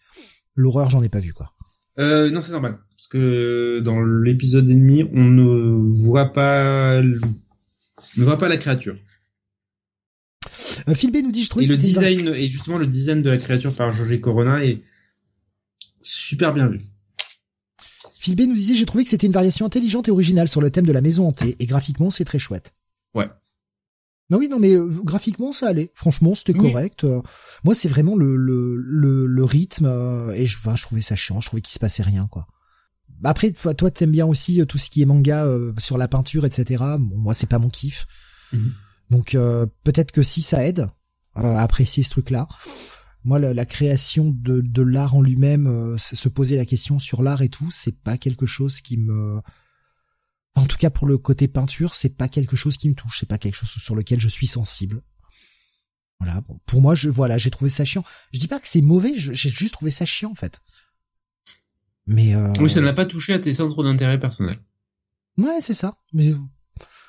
l'horreur, j'en ai pas vu quoi. Euh, non, c'est normal. Parce que dans l'épisode ennemi, on ne voit pas, on ne voit pas la créature. Euh, Phil B nous dit, je trouve et le design, et justement le design de la créature par Georges Corona est super bien vu. Phil B nous disait, j'ai trouvé que c'était une variation intelligente et originale sur le thème de la maison hantée, et graphiquement, c'est très chouette. Ouais. Non oui non mais euh, graphiquement ça allait. Franchement c'était correct. Euh, moi c'est vraiment le le le, le rythme euh, et je enfin, je trouvais ça chiant. Je trouvais qu'il se passait rien quoi. Après toi toi t'aimes bien aussi tout ce qui est manga sur la peinture etc. Bon moi c'est pas mon kiff. Mhm. Donc peut-être que si ça aide à apprécier ce truc là. Moi la, la création de de l'art en lui-même, se poser la question sur l'art et tout, c'est pas quelque chose qui me en tout cas, pour le côté peinture, c'est pas quelque chose qui me touche, c'est pas quelque chose sur lequel je suis sensible. Voilà. Bon, pour moi, je voilà, j'ai trouvé ça chiant. Je dis pas que c'est mauvais, j'ai juste trouvé ça chiant en fait. Mais euh... oui, ça n'a pas touché à tes centres d'intérêt personnel. Ouais, c'est ça. Mais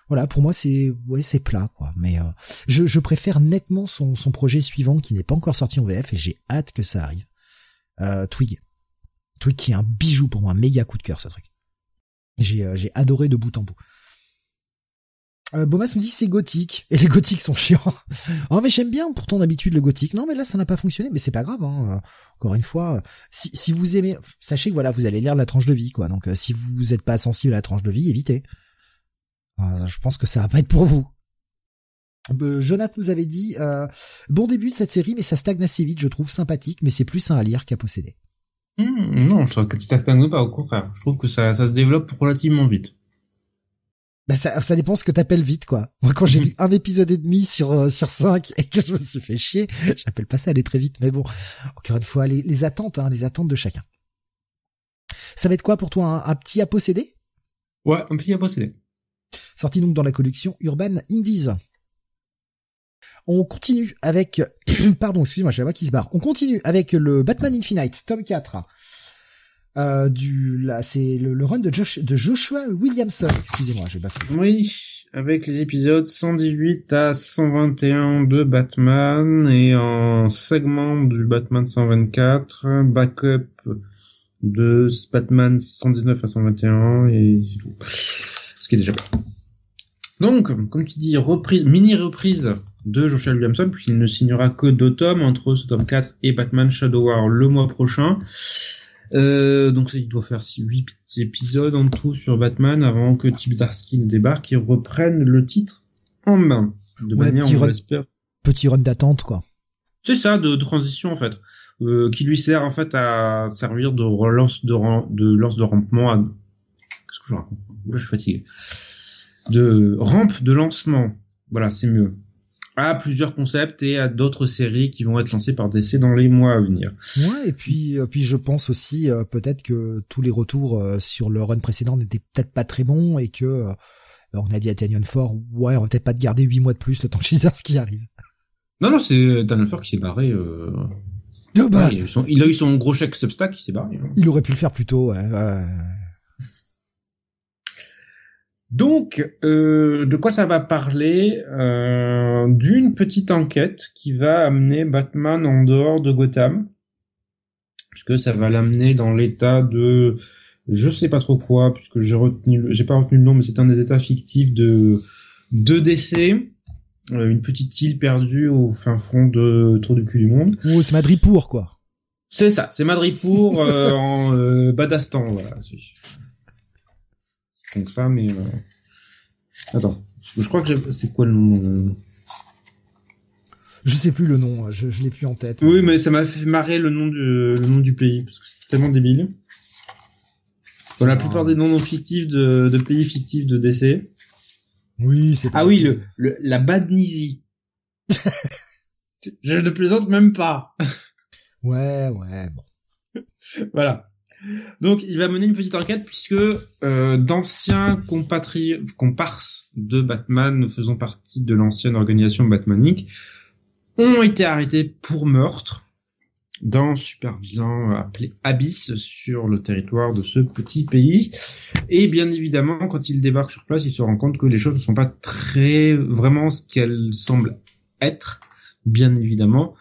voilà, pour moi, c'est ouais, c'est plat quoi. Mais euh, je, je préfère nettement son, son projet suivant qui n'est pas encore sorti en VF et j'ai hâte que ça arrive. Euh, Twig, Twig qui est un bijou pour moi, un méga coup de cœur ce truc. J'ai euh, j'ai adoré de bout en bout. Euh, Bomas me dit c'est gothique et les gothiques sont chiants. oh mais j'aime bien pourtant d'habitude le gothique. Non mais là ça n'a pas fonctionné mais c'est pas grave. Hein. Encore une fois, si, vous aimez, sachez que voilà vous allez lire la tranche de vie quoi. Donc euh, si vous n'êtes pas sensible à la tranche de vie, évitez. Euh, je pense que ça va pas être pour vous. Euh, Jonathan nous avait dit bon début de cette série mais ça stagne assez vite je trouve sympathique mais c'est plus un à lire qu'à posséder. Hmm, non, je trouve que ça stagne pas, au contraire. Je trouve que ça, ça se développe relativement vite. Bah ça, ça dépend ce que t'appelles vite, quoi. Moi, quand j'ai lu un épisode et demi sur euh, sur cinq et que je me suis fait chier, j'appelle pas ça aller très vite, mais bon, encore une fois, les, les attentes, hein, les attentes de chacun. Ça va être quoi pour toi, un, petit à posséder? Ouais, un petit à posséder. Sorti donc dans la collection Urban Indies. On continue avec, pardon, excusez-moi, j'ai la voix qui se barre. On continue avec le Batman Infinite, tome 4. Euh, du, c'est le, run de, Joshua Williamson. Excusez-moi, j'ai. Oui, avec les épisodes 118 à 121 de Batman et en segment du Batman 124, backup de Batman 119 à 121 et. Ce qui est déjà. Donc, comme tu dis, reprise, mini reprise de Joshua Williamson, puisqu'il ne signera que deux tomes entre ce tome 4 et Batman Shadow War le mois prochain. Euh, donc il doit faire 8 épisodes en tout sur Batman avant que Tim Darsky ne débarque et reprenne le titre en main. De manière, petit, run, petit run d'attente, quoi. C'est ça, de transition en fait. Euh, qui lui sert en fait à servir de relance de, de lance de rampement à... Qu'est-ce que je raconte? Je suis fatigué de rampe de lancement. Voilà, c'est mieux. À plusieurs concepts et à d'autres séries qui vont être lancées par DC dans les mois à venir. Ouais, et puis puis je pense aussi peut-être que tous les retours sur le run précédent n'étaient peut-être pas très bons et que on a dit à Tanyon Ford, ouais, on va peut-être pas te garder huit mois de plus le temps de ce qui arrive. Non, non, c'est Tanyon Ford qui s'est barré. Euh... bah, il, a eu son, gros chèque Substack, il s'est barré. Hein. Il aurait pu le faire plus tôt, ouais. Donc, euh, de quoi ça va parler euh, D'une petite enquête qui va amener Batman en dehors de Gotham, puisque ça va l'amener dans l'état de je sais pas trop quoi, puisque j'ai retenu, j'ai pas retenu le nom, mais c'est un des états fictifs de deux décès, euh, une petite île perdue au fin fond de Tour du cul du monde. Oh, c'est Madripour, quoi. C'est ça, c'est Madripour euh, en euh, Badastan, voilà. Donc ça, mais euh... attends, je crois que c'est quoi le nom euh? Je sais plus le nom, je, je l'ai plus en tête. Oui, mais ça m'a fait marrer le nom du le nom du pays parce que c'est tellement débile. Dans la plupart des noms fictifs de, de pays fictifs de DC. Oui, c'est Ah oui, le, le, la Badnisie. Je ne plaisante même pas. ouais, ouais, bon. voilà. Donc, il va mener une petite enquête puisque euh, d'anciens comparses de Batman faisant partie de l'ancienne organisation Batmanique ont été arrêtés pour meurtre d'un super vilain appelé Abyss sur le territoire de ce petit pays. Et bien évidemment, quand il débarque sur place, il se rend compte que les choses ne sont pas très vraiment ce qu'elles semblent être, bien évidemment,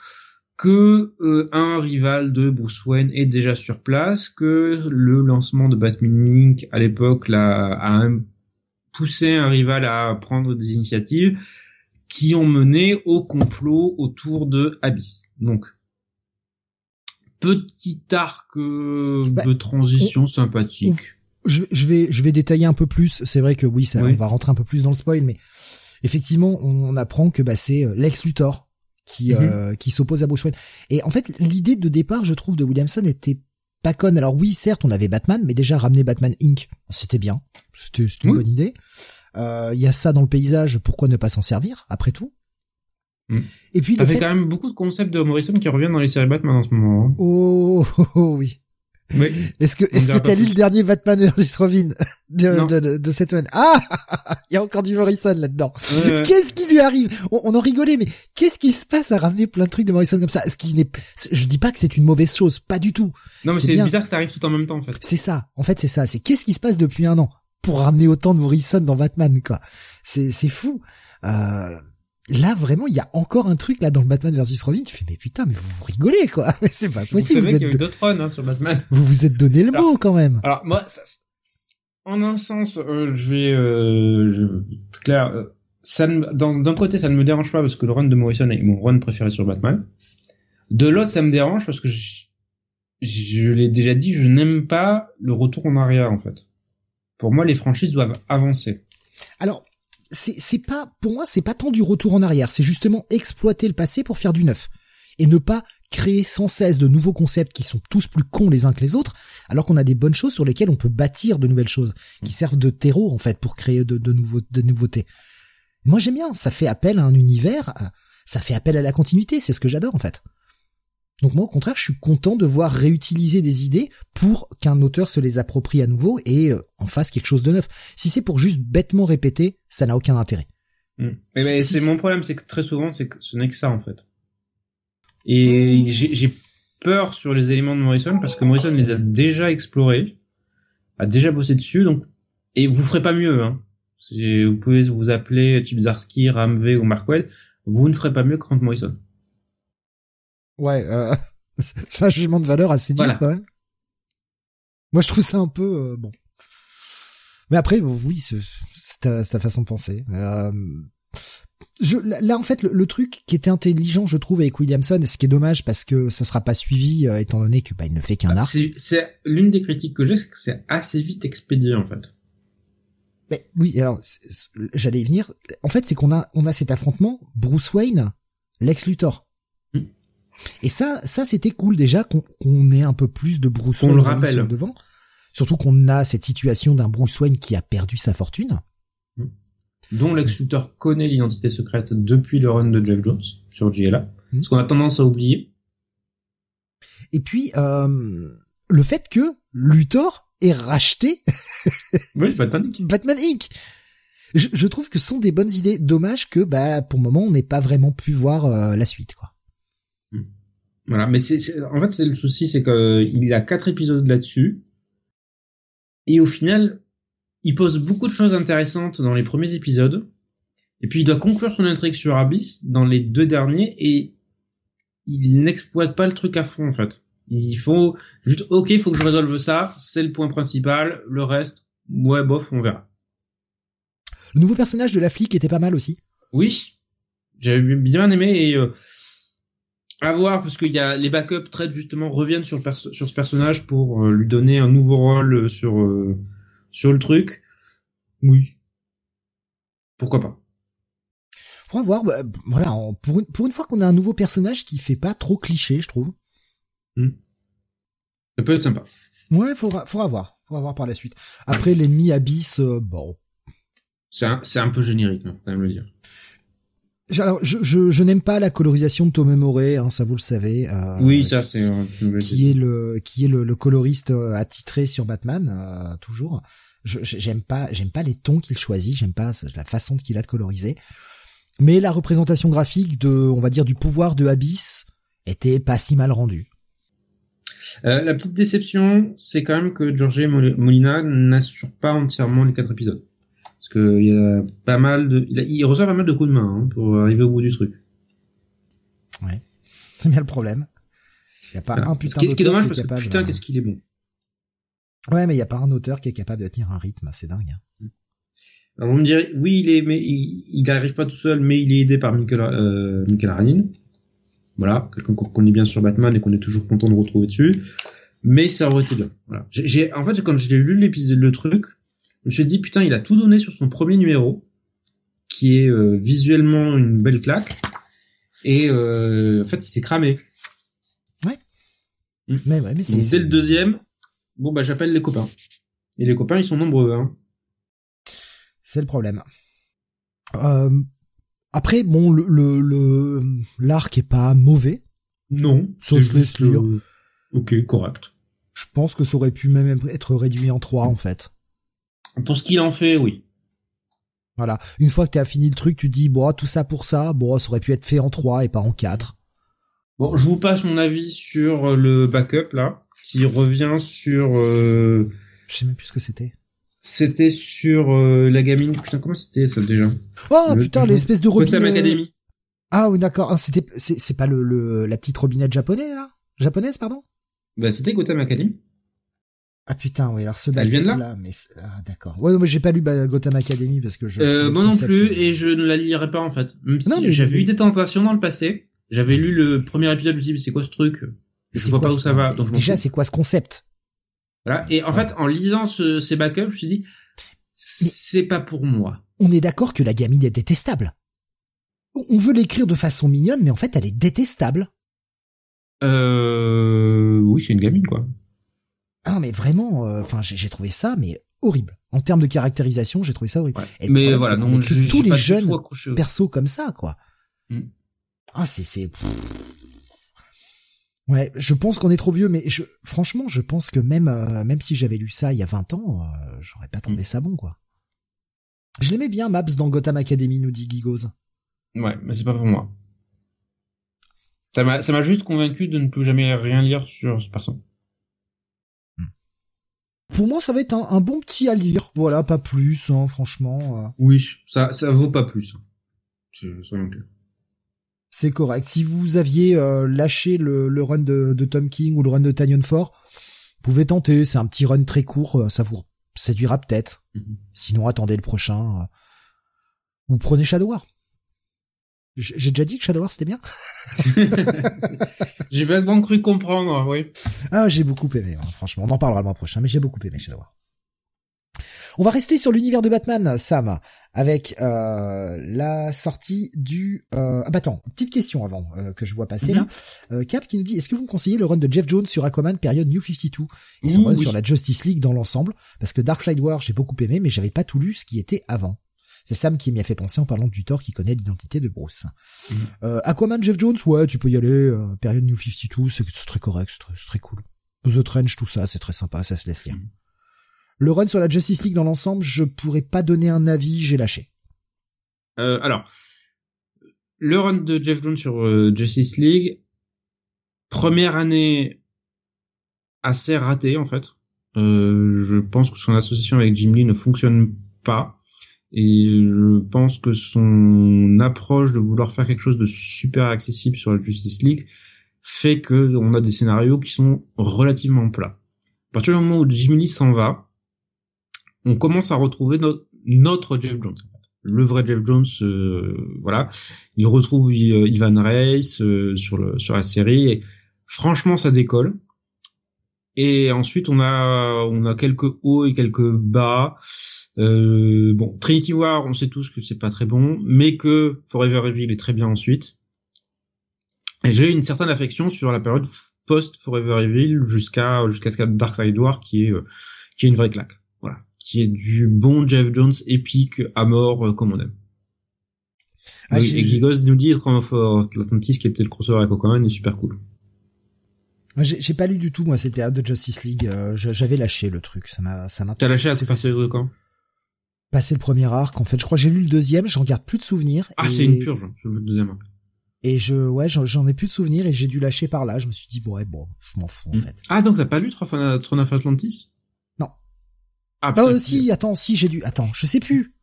que euh, un rival de Bruce Wayne est déjà sur place, que le lancement de Batman Link à l'époque a poussé un rival à prendre des initiatives qui ont mené au complot autour de Abyss. Donc petit arc euh, bah, de transition sympathique. je, vais je vais détailler un peu plus. C'est vrai que oui, ça, on va rentrer un peu plus dans le spoil, mais effectivement, on apprend que bah, c'est euh, Lex Luthor qui mhm. euh, qui s'oppose à Bruce Wayne. Et en fait, l'idée de départ, je trouve, de Williamson était pas conne. Alors oui, certes, on avait Batman, mais déjà ramener Batman Inc, c'était bien, c'était une bonne idée. Il y a ça dans le paysage, pourquoi ne pas s'en servir après tout Mm. Et puis, ça fait, quand même beaucoup de concepts de Morrison qui reviennent dans les séries Batman en ce moment. Hein. Oh, oh, oh, oui. Oui. Est-ce que est-ce que t'as lu le dernier Batman vs Robin de, de, de, cette semaine? Ah, il y a encore du Morrison là-dedans. Qu'est-ce qui lui arrive? On, on, en rigolait, mais qu'est-ce qui se passe à ramener plein de trucs de Morrison comme ça? Ce qui n'est, je dis pas que c'est une mauvaise chose, pas du tout. Non, mais c'est bizarre que ça arrive tout en même temps en fait. C'est ça. En fait, c'est ça. C'est qu'est-ce qui se passe depuis un an pour ramener autant de Morrison dans Batman quoi? C'est c'est fou. Euh là vraiment il y a encore un truc là dans le Batman versus Robin. Tu fais mais putain mais vous vous rigolez quoi. C'est pas possible vous, savez qu'il y a eu d'autres runs hein, sur Batman. Vous vous êtes donné le mot quand même. alors moi ça, en un sens euh, je vais euh, je, clair euh, ça d'un côté ça ne me dérange pas parce que le run de Morrison est mon run préféré sur Batman. De l'autre ça me dérange parce que je, je l'ai déjà dit je n'aime pas le retour en arrière en fait. Pour moi les franchises doivent avancer. Alors c'est pas pour moi c'est pas tant du retour en arrière, c'est justement exploiter le passé pour faire du neuf. Et ne pas créer sans cesse de nouveaux concepts qui sont tous plus cons les uns que les autres, alors qu'on a des bonnes choses sur lesquelles on peut bâtir de nouvelles choses qui servent de terreau en fait pour créer de, de, nouveaux, de nouveautés. Moi j'aime bien, ça fait appel à un univers, ça fait appel à la continuité, c'est ce que j'adore en fait. Donc moi au contraire, je suis content de voir réutiliser des idées pour qu'un auteur se les approprie à nouveau et euh, en fasse quelque chose de neuf. Si c'est pour juste bêtement répéter, ça n'a aucun intérêt. Hmm. Mais, c'est mon problème, c'est que très souvent, c'est que ce n'est que ça en fait. Et hmm. j'ai peur sur les éléments de Morrison parce que Morrison les a déjà explorés, a déjà bossé dessus, donc et vous ferez pas mieux. Hein. Vous pouvez vous appeler Chibzarski, Ramvé ou Markwell, vous ne ferez pas mieux que Grant Morrison. Ouais, euh, c'est un jugement de valeur assez dur quand même. Moi, je trouve ça un peu euh, bon. Mais après, oui, c'est ta, façon de penser. Euh, je, là, en fait, le, truc qui était intelligent, je trouve, avec Williamson, et ce qui est dommage parce que ça sera pas suivi, euh, étant donné que bah, il ne fait qu'un bah, arc. C'est l'une des critiques que j'ai, c'est que c'est assez vite expédié en fait. Mais oui, alors j'allais y venir. En fait, c'est qu'on a on a cet affrontement Bruce Wayne, Lex Luthor. Et ça, ça c'était cool déjà qu'on ait un peu plus de Bruce Wayne le rappelle. devant. Surtout qu'on a cette situation d'un Bruce Wayne qui a perdu sa fortune. Mm. dont Lex Luthor connaît l'identité secrète depuis le run de Jeff Jones sur JLA, mmh. ce qu'on a tendance à oublier. Et puis euh, le fait que Luthor ait racheté oui, Batman Inc. Batman Inc. Je, je, trouve que ce sont des bonnes idées. Dommage que bah pour le moment on n'ait pas vraiment pu voir euh, la suite quoi. Voilà, mais c'est en fait c'est le souci, c'est qu'il a quatre épisodes là-dessus, et au final, il pose beaucoup de choses intéressantes dans les premiers épisodes, et puis il doit conclure son intrigue sur Abyss dans les deux derniers, et il n'exploite pas le truc à fond en fait. Il faut juste, ok, il faut que je résolve ça, c'est le point principal, le reste, ouais, bof, on verra. Le nouveau personnage de la flic était pas mal aussi. Oui, j'avais bien aimé et euh, à voir parce qu'il y a les backups traitent justement reviennent sur le sur ce personnage pour euh, lui donner un nouveau rôle euh, sur euh, sur le truc. Oui. Pourquoi pas. Faudra voir. Bah, voilà, pour une, pour une fois qu'on a un nouveau personnage qui fait pas trop cliché, je trouve. Hmm. Ça peut être sympa. Ouais, faudra faudra voir, faudra voir par la suite. Après l'ennemi Abyss, bon. C'est un, c'est un peu générique, hein, quand même le dire. Alors, je, je, je n'aime pas la colorisation de Tomé Moré, hein, ça vous le savez. Euh, oui, ça c'est qui est le qui est le, le coloriste euh, attitré sur Batman euh, toujours. J'aime pas j'aime pas les tons qu'il choisit, j'aime pas la façon qu'il a de coloriser. Mais la représentation graphique de on va dire du pouvoir de Abyss était pas si mal rendue. Euh, la petite déception, c'est quand même que George Molina n'assure pas entièrement les quatre épisodes. Parce que il y a pas mal de, il, reçoit pas mal de coups de main hein, pour arriver au bout du truc. Ouais, c'est bien le problème. Il y a pas un putain Ce qui est dommage parce que putain qu'est-ce qu'il est bon. Ouais, mais il y a pas un auteur qui est capable de tenir un rythme, c'est dingue. Hein. Alors, vous me direz, oui, il est, mais il n'arrive pas tout seul, mais il est aidé par Michael, euh, Michael Voilà, quelqu'un qu'on connaît bien sur Batman et qu'on est toujours content de retrouver dessus. Mais ça aurait été bien. Voilà. J'ai, en fait, quand j'ai lu l'épisode, le truc, je me suis dit putain, il a tout donné sur son premier numéro, qui est euh, visuellement une belle claque, et euh, en fait, il s'est cramé. Ouais. Mm. Mais ouais, mais c'est. Dès le deuxième, bon bah j'appelle les copains. Et les copains, ils sont nombreux. Hein. C'est le problème. Euh, après, bon, le le l'arc est pas mauvais. Non. Ça se laisse lire. ok, correct. Je pense que ça aurait pu même être réduit en trois en fait. Pour ce qu'il en fait, oui. Voilà. Une fois que tu as fini le truc, tu dis, bon, tout ça pour ça, bon, ça aurait pu être fait en 3 et pas en 4. Bon, je vous passe mon avis sur euh, le backup, là, qui revient sur... Euh... Je sais même plus ce que c'était. C'était sur euh, la gamine... Putain, comment c'était ça déjà? Oh, putain, l'espèce de robinet... Gotham Academy. Ah oui, d'accord. Ah, c'était, c'est, pas le, le, la petite robinette japonaise, là? Japonaise, pardon? Bah, c'était Gotham Academy. Ah putain, oui, alors ce Elle vient de là, mais ah, d'accord. Ouais, non, mais j'ai pas lu Gotham Academy parce que je. Euh, moi non plus, et je ne la lirai pas en fait. Même non, si j'avais eu des tentations dans le passé. J'avais lu le premier épisode, je me c'est quoi ce truc? Je vois pas où ça va. Donc Déjà, c'est quoi ce concept? Voilà. Et en fait, en lisant ce, ces backups, je me suis dit, c'est pas pour moi. On est d'accord que la gamine est détestable. On veut l'écrire de façon mignonne, mais en fait, elle est détestable. Euh, oui, c'est une gamine, quoi. Ah mais vraiment, euh, enfin j'ai trouvé ça mais horrible. En termes de caractérisation, j'ai trouvé ça horrible. mais voilà, donc tous les jeunes persos comme ça quoi. Mm. Ah c'est c'est Ouais, je pense qu'on est trop vieux, mais je, franchement, je pense que même euh, même si j'avais lu ça il y a 20 ans, euh, j'aurais pas trouvé mm. ça bon, quoi. Je l'aimais bien, Maps, dans Gotham Academy, nous dit Gigos. Ouais, mais c'est pas pour moi. Ça m'a, ça m'a juste convaincu de ne plus jamais rien lire sur ce perso. Pour moi, ça va être un, bon petit à lire. Voilà, pas plus, hein, franchement. Euh. Oui, ça, ça vaut pas plus. C'est correct. Si vous aviez euh, lâché le, le run de, de, Tom King ou le run de Tanyon Ford, vous pouvez tenter. C'est un petit run très court. Euh, ça vous séduira peut-être. Mhm. Sinon, attendez le prochain. Ou prenez Shadow War. J'ai déjà dit que Shadow War c'était bien. j'ai vaguement cru comprendre, oui. Ah, j'ai beaucoup aimé, hein, franchement. On en parlera le mois prochain, mais j'ai beaucoup aimé Shadow War. On va rester sur l'univers de Batman, Sam, avec euh, la sortie du... Euh... Ah bah attends, petite question avant euh, que je vois passer là. Mhm. Euh, Cap qui nous dit, est-ce que vous me conseillez le run de Jeff Jones sur Aquaman période New 52 et son run sur la Justice League dans l'ensemble Parce que Dark Side War, j'ai beaucoup aimé, mais j'avais pas tout lu ce qui était avant. C'est Sam qui m'y a fait penser en parlant du Thor qui connaît l'identité de Bruce. Mhm. Euh, Aquaman, Jeff Jones, ouais, tu peux y aller. euh, période New 52, c'est très correct, c'est très, cool. The Trench, tout ça, c'est très sympa, ça se laisse lire. Mhm. Le run sur la Justice League dans l'ensemble, je pourrais pas donner un avis, j'ai lâché. Euh, alors, le run de Jeff Jones sur euh, Justice League, première année assez ratée en fait. Euh, je pense que son association avec Jim Lee ne fonctionne pas. Et je pense que son approche de vouloir faire quelque chose de super accessible sur la Justice League fait que on a des scénarios qui sont relativement plats. À partir du moment où Jim Lee s'en va, on commence à retrouver notre, notre Jeff Jones. Le vrai Jeff Jones, euh, voilà. Il retrouve euh, Ivan Reis euh, sur le sur la série et franchement ça décolle. Et ensuite on a on a quelques hauts et quelques bas. Euh, bon, Trinity War, on sait tous que c'est pas très bon, mais que Forever Evil est très bien ensuite. Et j'ai une certaine affection sur la période post Forever Evil jusqu'à jusqu'à Dark Side War qui est euh, qui est une vraie claque. Voilà, qui est du bon Jeff Jones épique à mort euh, comme on aime. Ah, et Gigos nous dit Throne of Atlantis qui était le crossover avec Aquaman est super cool. J'ai pas lu du tout, moi, cette période de Justice League. euh, J'avais lâché le truc. Ça m'a, ça m'a T'as lâché à partir de quand passé le premier arc. En fait, je crois que j'ai lu le deuxième. J'en garde plus de souvenirs. Ah, et, c'est une purge, je le deuxième arc. Et je, ouais, j'en ai plus de souvenirs et j'ai dû lâcher par là. Je me suis dit, bon, ouais, bon, je m'en fous, en Hmm. fait. Ah, donc t'as pas lu Throne of Atlantis? Non. Ah, Ah, putain, euh, si, attends, si, j'ai dû, attends, je sais plus.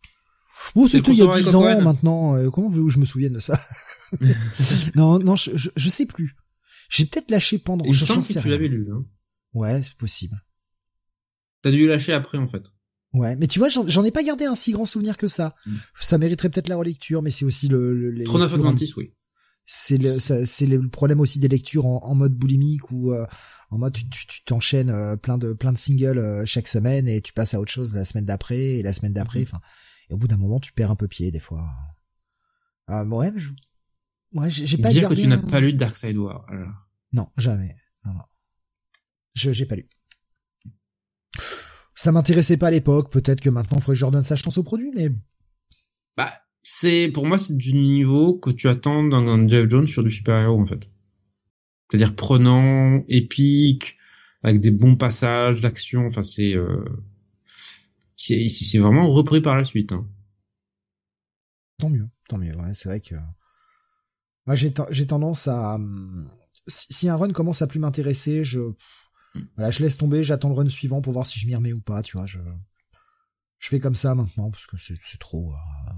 Oh, C'est c'était il y a crossover 10 avec ans maintenant. euh, comment voulez-vous que je me souvienne de ça Non, non, je, je, je sais plus. J'ai peut-être lâché pendant. Me je sais que tu l'avais lu. Hein. Ouais, c'est possible. T'as dû lâcher après, en fait. Ouais, mais tu vois, j'en j'en ai pas gardé un si grand souvenir que ça. Mm. Ça mériterait peut-être la relecture, mais c'est aussi le, le les Atlantis, oui. c'est le ça- c'est le problème aussi des lectures en, en mode boulimique ou euh, en mode tu tu tu t'enchaînes euh, plein de plein de singles euh, chaque semaine et tu passes à autre chose la semaine d'après et la semaine d'après Mhm. enfin et au bout d'un moment tu perds un peu pied des fois ah ouais mais je ouais j'ai pas Dire que tu n'as pas lu Dark Side War. alors. non jamais non non je j'ai pas lu ça m'intéressait pas à l'époque peut-être que maintenant il faudrait que je redonne sa chance au produit mais Bah, c'est, pour moi, c'est du niveau que tu attends d'un Jeff Jones sur du super-héros, en fait. C'est-à-dire prenant, épique, avec des bons passages d'action, enfin, c'est, euh, c'est, c'est vraiment repris par la suite, hein. Tant mieux, tant mieux. Ouais, c'est vrai que moi j'ai j'ai tendance à hum, si, si un run commence à plus m'intéresser, je voilà, je laisse tomber, j'attends le run suivant pour voir si je m'y remets ou pas. Tu vois, je je fais comme ça maintenant parce que c'est trop. euh,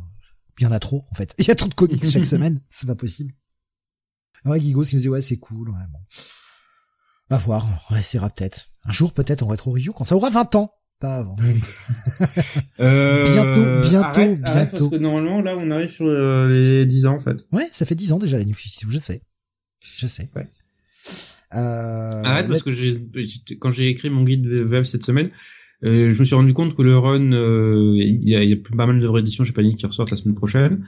Il y en a trop en fait. Il y a trop de comics chaque semaine, c'est pas possible. Ouais, Guigo qui nous dit ouais c'est cool, ouais bon. À voir, on essaiera peut-être. Un jour peut-être en rétro review quand ça aura 20 ans, pas avant. Euh, Bientôt, bientôt, arrête, arrête, bientôt. parce que normalement, là, on arrive sur euh, les 10 ans, en fait. Ouais, ça fait 10 ans déjà la New 52, je sais. Je sais. Ouais. Euh, Arrête, parce mais- que quand j'ai écrit mon guide VEV cette semaine, euh, je me suis rendu compte que le run, euh, il y a, y a pas mal de rééditions chez Panini qui ressortent la semaine prochaine,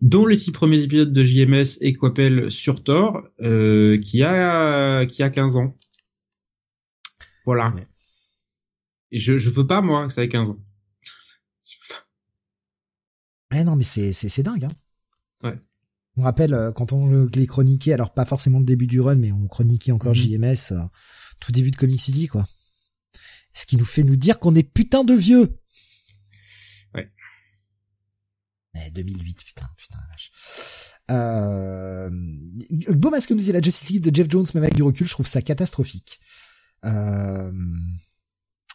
dont les six premiers épisodes de JMS et Quapel sur Thor, euh, qui a, qui a 15 ans. Voilà. Ouais. Et je, je veux pas, moi, que ça ait 15 ans. Eh non, mais c'est c'est c'est dingue. Hein. On rappelle euh, quand on le- les chroniquait, alors pas forcément le début du run, mais on chroniquait encore Mhm. JMS, euh, tout début de Comic City, quoi. Ce qui nous fait nous dire qu'on est putain de vieux. Ouais. Eh, 2008, putain, putain, la vache. Euh, beau masque que nous dit la Justice League de Jeff Jones, même avec du recul, je trouve ça catastrophique. Euh,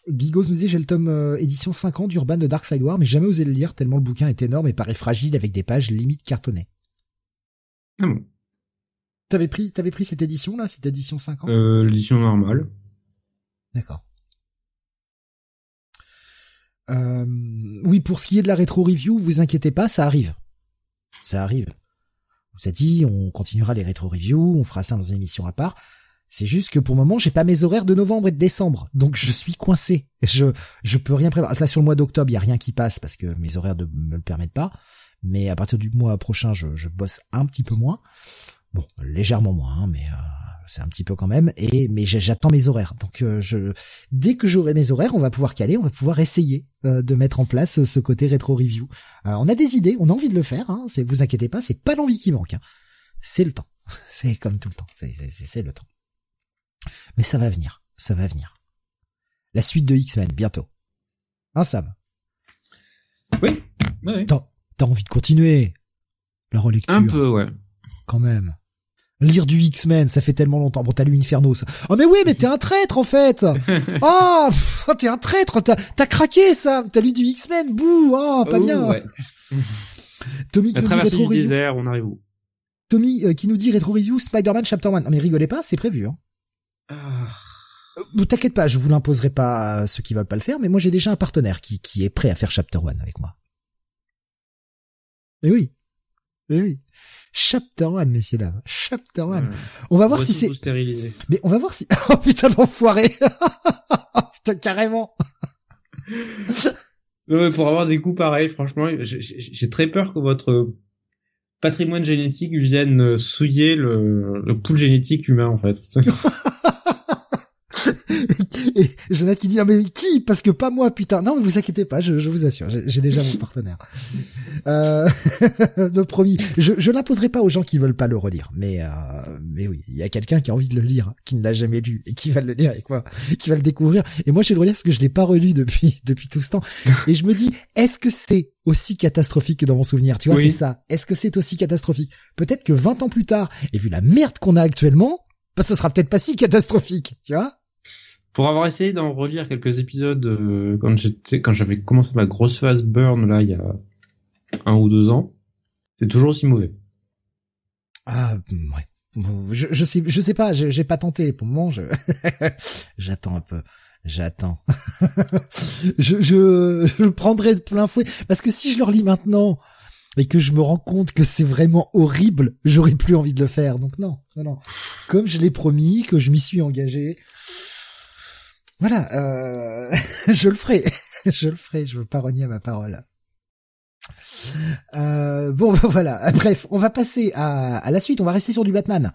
Gigos nous dit j'ai le tome euh, édition 50 d'Urban de Dark Side War, mais jamais osé le lire tellement le bouquin est énorme et paraît fragile avec des pages limite cartonnées. Ah bon. T'avais pris, t'avais pris cette édition là, cette édition 50 Euh, l'édition normale. D'accord. Euh, oui, pour ce qui est de la rétro review, vous inquiétez pas, ça arrive. Ça arrive. On vous a dit, on continuera les rétro reviews, on fera ça dans une émission à part. C'est juste que pour le moment, j'ai pas mes horaires de novembre et de décembre, donc je suis coincé. Je je peux rien prévoir. Là sur le mois d'octobre, il y a rien qui passe parce que mes horaires ne me le permettent pas. Mais à partir du mois prochain, je, je bosse un petit peu moins. Bon, légèrement moins, hein, mais euh, c'est un petit peu quand même. Et mais j'attends mes horaires. Donc euh, je, dès que j'aurai mes horaires, on va pouvoir caler, on va pouvoir essayer euh, de mettre en place ce côté rétro review. on a des idées, on a envie de le faire. Hein, c'est, vous inquiétez pas, c'est pas l'envie qui manque. Hein. C'est le temps. c'est comme tout le temps. C'est le temps. Mais ça va venir, ça va venir. La suite de X-Men bientôt. Hein Sam? Oui. oui. T'as envie de continuer la relecture Un peu, ouais. Quand même. Lire du X-Men, ça fait tellement longtemps. Bon, t'as lu Inferno, ça. Oh, mais oui, mais t'es un traître, en fait. oh, t'es un traître. T'as, t'as craqué, ça. T'as lu du X-Men. Bouh. Oh, pas bien. Ouais. Tommy qui nous dit rétro review. Désert, on arrive où? Tommy euh, qui nous dit rétro review Spider-Man Chapter 1. Non, mais rigolez pas, c'est prévu. Hein. Ah. Euh, t'inquiète pas, je vous l'imposerai pas à ceux qui veulent pas le faire, mais moi j'ai déjà un partenaire qui, qui est prêt à faire Chapter 1 avec moi. Et oui. Et oui. Chapter 1, messieurs dames. Chapter 1. On va voir si c'est... Mais on va voir si... Oh putain d'enfoiré Putain, carrément non, Pour avoir des coups pareils, franchement, j'ai très peur que votre patrimoine génétique vienne souiller le, le pool génétique humain, en fait. Jonathan qui dit ah, mais qui? Parce que pas moi, putain. Non, mais vous inquiétez pas, je, je vous assure, j'ai déjà mon partenaire. Euh, de promis, je, je l'imposerai pas aux gens qui veulent pas le relire, mais euh, mais oui, il y a quelqu'un qui a envie de le lire, qui ne l'a jamais lu et qui va le lire avec moi, qui va le découvrir. Et moi, je vais le relire parce que je l'ai pas relu depuis depuis tout ce temps. Et je me dis, est-ce que c'est aussi catastrophique que dans mon souvenir? Tu vois, c'est ça. Est-ce que c'est aussi catastrophique? Peut-être que 20 ans plus tard, et vu la merde qu'on a actuellement, bah, ce sera peut-être pas si catastrophique, tu vois? Pour avoir essayé d'en relire quelques épisodes euh, quand j'étais quand j'avais commencé ma grosse phase burn là il y a un ou deux ans, c'est toujours aussi mauvais. Ah ouais. Je, je sais je sais pas, j'ai pas tenté pour le moment, je j'attends un peu. J'attends. je, je, je prendrai de plein fouet parce que si je le relis maintenant et que je me rends compte que c'est vraiment horrible, j'aurais plus envie de le faire. Donc non, non, non. Comme je l'ai promis, que je m'y suis engagé, voilà, euh, je le ferai, je le ferai, je veux pas renier ma parole. Euh, bon, voilà. Bref, on va passer à, la suite. On va rester sur du Batman.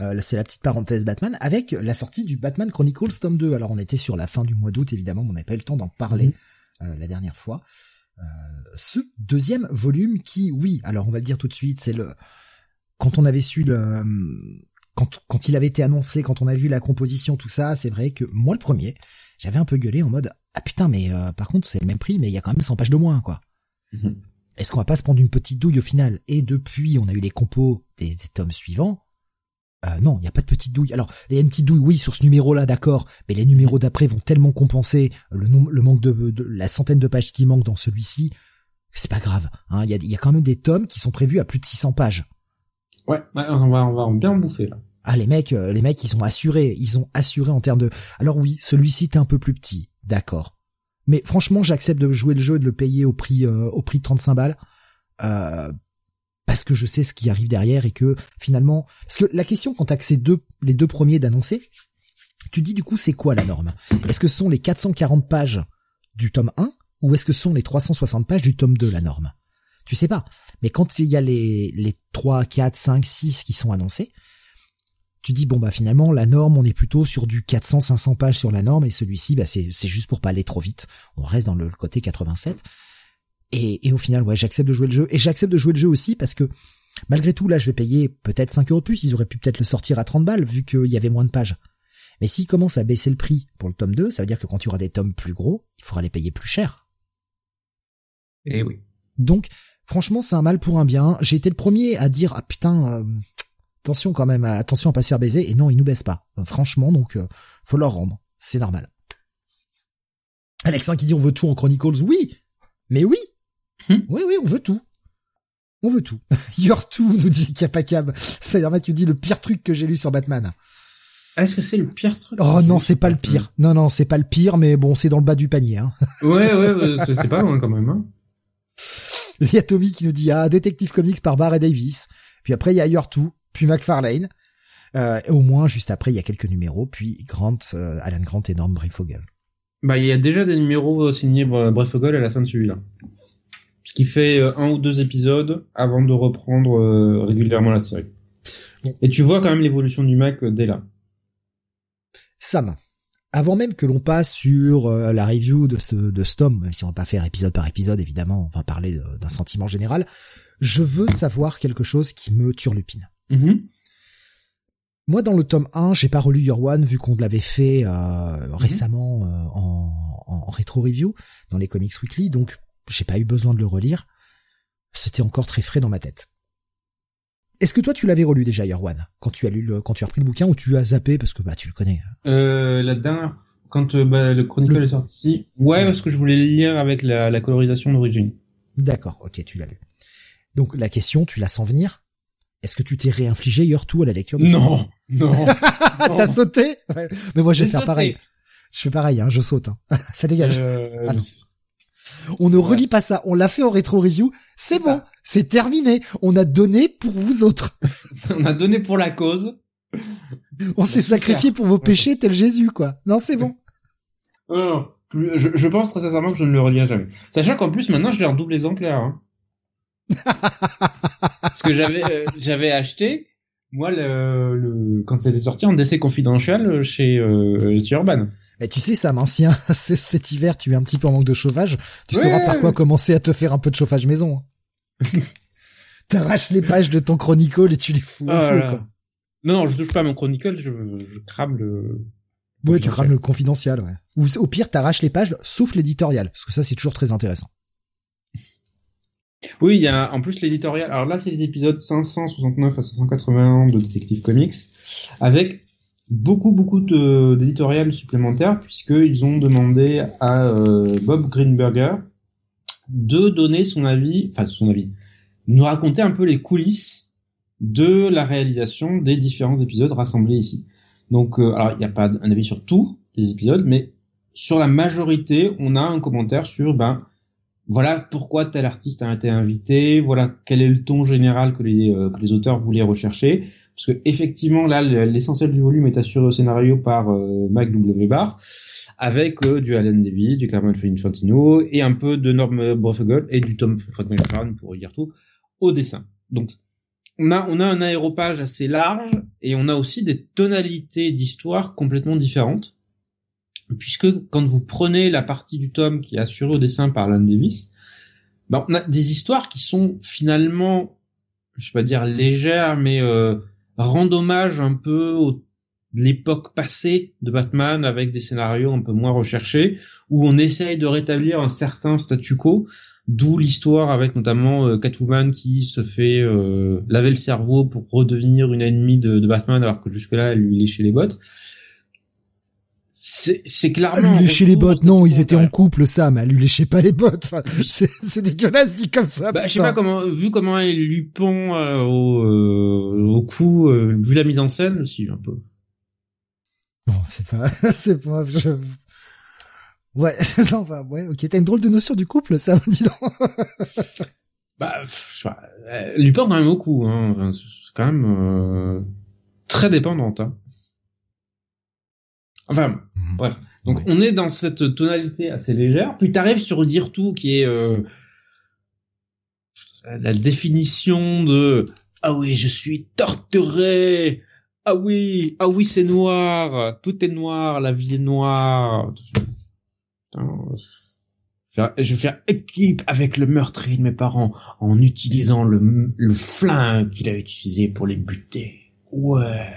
Euh, c'est la petite parenthèse Batman avec la sortie du Batman Chronicles tome 2. Alors, on était sur la fin du mois d'août, évidemment, on n'avait pas eu le temps d'en parler mhm. la dernière fois. ce deuxième volume qui, oui, alors on va le dire tout de suite, c'est le quand on avait su le quand, quand il avait été annoncé, quand on a vu la composition, tout ça, c'est vrai que moi le premier, j'avais un peu gueulé en mode ah putain mais euh, par contre c'est le même prix mais il y a quand même 100 pages de moins quoi. Mhm. Est-ce qu'on va pas se prendre une petite douille au final? Et depuis on a eu les compos des, tomes suivants. Euh, non, il n'y a pas de petite douille. Alors, il y a une petite douille, oui, sur ce numéro-là, d'accord, mais les numéros d'après vont tellement compenser le, le manque de, la centaine de pages qui manquent dans celui-ci, c'est pas grave. Hein. Il y, a, y a quand même des tomes qui sont prévus à plus de 600 pages. Ouais, on va, on va bien bouffer là. Ah les mecs, euh, les mecs ils sont assurés, ils ont assuré en termes de. Alors oui, celui-ci est un peu plus petit, d'accord. Mais franchement, j'accepte de jouer le jeu et de le payer au prix euh, au prix de 35 balles. Euh, parce que je sais ce qui arrive derrière et que finalement parce que la question quand t'as que ces deux les deux premiers d'annoncer tu dis du coup c'est quoi la norme? Est-ce que ce sont les 440 pages du tome 1 ou est-ce que ce sont les 360 pages du tome 2 la norme? Tu sais pas mais quand il y a les les 3 4 5 6 qui sont annoncés tu dis bon bah finalement la norme on est plutôt sur du 400 500 pages sur la norme et celui-ci bah c'est c'est juste pour pas aller trop vite. On reste dans le côté 87 et, et au final ouais j'accepte de jouer le jeu. Et j'accepte de jouer le jeu aussi parce que malgré tout là je vais payer peut-être 5 euros de plus. Ils auraient pu peut-être le sortir à 30 balles vu qu'il y avait moins de pages. Mais s'ils commencent à baisser le prix pour le tome 2 ça veut dire que quand tu auras des tomes plus gros il faudra les payer plus cher. Et eh oui. Donc franchement c'est un mal pour un bien. J'ai été le premier à dire ah putain euh, attention quand même, attention à pas se faire baiser. Et non, ils nous baissent pas. Franchement, donc euh, faut leur rendre. C'est normal. Alexin qui dit on veut tout en Chronicles. Oui, mais oui, hmm. oui, oui, on veut tout. On veut tout. Your tout nous dit Capacab. C'est-à-dire, tu dis le pire truc que j'ai lu sur Batman. Est-ce que c'est le pire truc Oh non, c'est pas le pire. Non, non, c'est pas le pire, mais bon, c'est dans le bas du panier. Hein. ouais, ouais, c'est pas loin quand même. Hein. Il y a Tommy qui nous dit ah Detective Comics par Barr et Davis. Puis après il y a Your Two puis McFarlane. Euh, et au moins, juste après, il y a quelques numéros, puis Grant, euh, Alan Grant et Norm Breyfogle. Bah, il y a déjà des numéros signés Breyfogle à la fin de celui-là. Ce qui fait euh, un ou deux épisodes avant de reprendre régulièrement la série. Et tu vois quand même l'évolution du mec dès là. Sam, avant même que l'on passe sur la review de ce de Stom, même si on va pas faire épisode par épisode évidemment, on va parler d'un sentiment général, je veux savoir quelque chose qui me turlupine. Mm-hmm. Moi, dans le tome 1, j'ai pas relu Your One vu qu'on l'avait fait euh, mhm. récemment euh, en, en, rétro review dans les Comics Weekly, donc j'ai pas eu besoin de le relire. C'était encore très frais dans ma tête. Est-ce que toi tu l'avais relu déjà Your One quand tu as lu le, quand tu as repris le bouquin ou tu as zappé parce que bah tu le connais euh, La dernière quand euh, bah, le Chronicle est sorti, ouais, parce que je voulais le lire avec la, la colorisation d'origine. D'accord, ok, tu l'as lu. Donc la question, tu la sens venir? Est-ce que tu t'es réinfligé hier tout à la lecture de Non, non. T'as sauté Mais moi je vais faire pareil. Je fais pareil, hein, je saute. Hein. ça dégage. Euh, ah on ne relit pas ça. On l'a fait en rétro review. C'est bon, c'est terminé. On a donné pour vous autres. on a donné pour la cause. On s'est sacrifié pour vos péchés tel Jésus, quoi. Non, c'est bon. Non, je, je, pense très sincèrement que je ne le relirai jamais. Sachant qu'en plus maintenant je l'ai en double exemplaire. Hein. Parce que j'avais euh, j'avais acheté moi le, le quand c'était sorti en DC confidentiel chez euh, chez Urban. Mais tu sais Sam, ancien cet hiver tu es un petit peu en manque de chauffage, tu sauras par quoi commencer à te faire un peu de chauffage maison. T'arraches les pages de ton Chronicle et tu les fous au quoi. Non, non, je touche pas à mon Chronicle, je, je crame le. Ouais, tu crames le confidentiel, ouais. Ou au pire, t'arraches les pages, sauf l'éditorial, parce que ça, c'est toujours très intéressant. Oui, il y a en plus l'éditorial. Alors là, c'est les épisodes 569 à 581 de Detective Comics, avec beaucoup beaucoup d'éditorial supplémentaires puisqu'ils ont demandé à euh, Bob Greenberger de donner son avis, enfin son avis, nous raconter un peu les coulisses de la réalisation des différents épisodes rassemblés ici. Donc, euh, alors il n'y a pas un avis sur tous les épisodes, mais sur la majorité, on a un commentaire sur ben voilà pourquoi tel artiste a été invité, voilà quel est le ton général que les, euh, auteurs voulaient rechercher. Parce que effectivement, là, l'essentiel du volume est assuré au scénario par euh, Mike W. Barr, avec euh, du Alan Davis, du Carmen Infantino, et un peu de Norm Brofagel et du Tom Frankenstein pour dire tout, au dessin. Donc, on a, on a un aéropage assez large, et on a aussi des tonalités d'histoire complètement différentes puisque quand vous prenez la partie du tome qui est assurée au dessin par Alan Davis, ben on a des histoires qui sont finalement, je vais pas dire légères, mais euh, rendent hommage un peu au l'époque passée de Batman avec des scénarios un peu moins recherchés où on essaye de rétablir un certain statu quo d'où l'histoire avec notamment euh, Catwoman qui se fait euh, laver le cerveau pour redevenir une ennemie de, de Batman alors que jusque là elle lui léchait les bottes c'est clairement. lui lécher les bottes, non, ils étaient en couple, Sam. Elle lui léchait pas les bottes. c'est dégueulasse dit comme ça. Bah, je sais pas comment, vu comment elle lui pend euh, au, euh, au cou, euh, vu la mise en scène, aussi un peu. Non, c'est pas, c'est pas. Je... Ouais, non, bah, ouais, ok. T'as une drôle de notion du couple, Sam, dis donc. bah, je sais pas, elle lui pend quand même au cou, hein. C'est quand même très dépendante. Hein. Enfin, mhm. bref. Donc on est dans cette tonalité assez légère. Puis t'arrives sur dire tout qui est euh, la définition de ah oui je suis torturé. Ah oui, ah oui c'est noir, tout est noir, la vie est noire. Je vais faire équipe avec le meurtrier de mes parents en utilisant le, le flingue qu'il a utilisé pour les buter. Ouais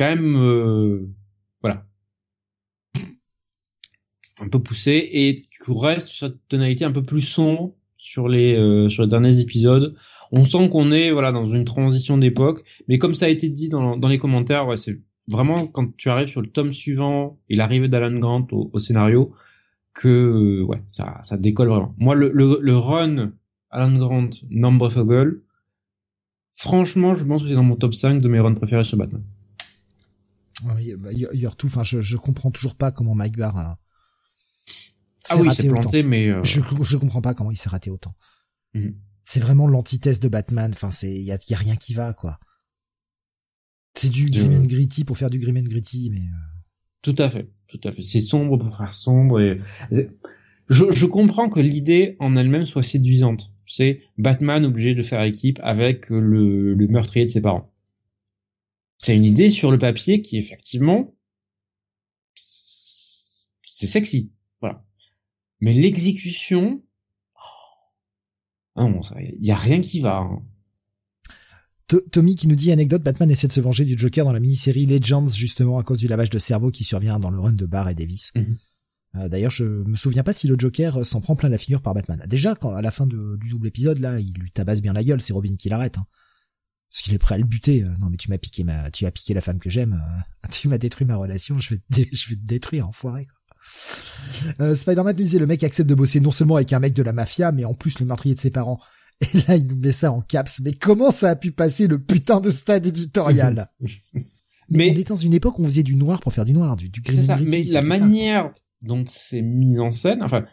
quand même euh, voilà un peu poussé et tu restes sur cette tonalité un peu plus sombre sur les euh, sur les derniers épisodes. On sent qu'on est voilà dans une transition d'époque, mais comme ça a été dit dans, dans les commentaires, c'est vraiment quand tu arrives sur le tome suivant et l'arrivée d'Alan Grant au, scénario que ouais ça ça décolle vraiment. Moi le le, run Alan Grant Number franchement je pense que c'est dans mon top 5 de mes runs préférés sur Batman. Bah, tout. Enfin, je, je comprends toujours pas comment Mike Barr a. Ah oui, s'est planté, mais euh, je je comprends pas comment il s'est raté autant. Mhm. C'est vraiment l'antithèse de Batman. Enfin, c'est il y a, y a, rien qui va quoi. C'est du grim and gritty pour faire du grim and gritty, mais. Euh. Tout à fait, tout à fait. C'est sombre pour faire sombre et je, je comprends que l'idée en elle-même soit séduisante c'est Batman obligé de faire équipe avec le, le meurtrier de ses parents. C'est une idée sur le papier qui effectivement c'est sexy, voilà. Mais l'exécution, oh, il y a rien qui va. Hein. Tommy qui nous dit anecdote, Batman essaie de se venger du Joker dans la mini-série Legends justement à cause du lavage de cerveau qui survient dans le run de Barr et Davis. Mhm. Euh, d'ailleurs, je me souviens pas si le Joker s'en prend plein la figure par Batman. Déjà, quand à la fin de, du double épisode, là, il lui tabasse bien la gueule. C'est Robin qui l'arrête. Hein. Parce qu'il est prêt à le buter. Euh, non, mais tu m'as piqué ma, tu as piqué la femme que j'aime. Euh, tu m'as détruit ma relation. Je vais, te, je vais te détruire, enfoiré. Quoi. Euh, Spider-Man nous disait le mec accepte de bosser non seulement avec un mec de la mafia, mais en plus le meurtrier de ses parents. Et là, il nous met ça en caps. Mais comment ça a pu passer le putain de stade éditorial? Mais, on est dans une époque où on faisait du noir pour faire du noir, du, du C'est ça. Mais la manière dont c'est mis en scène, enfin,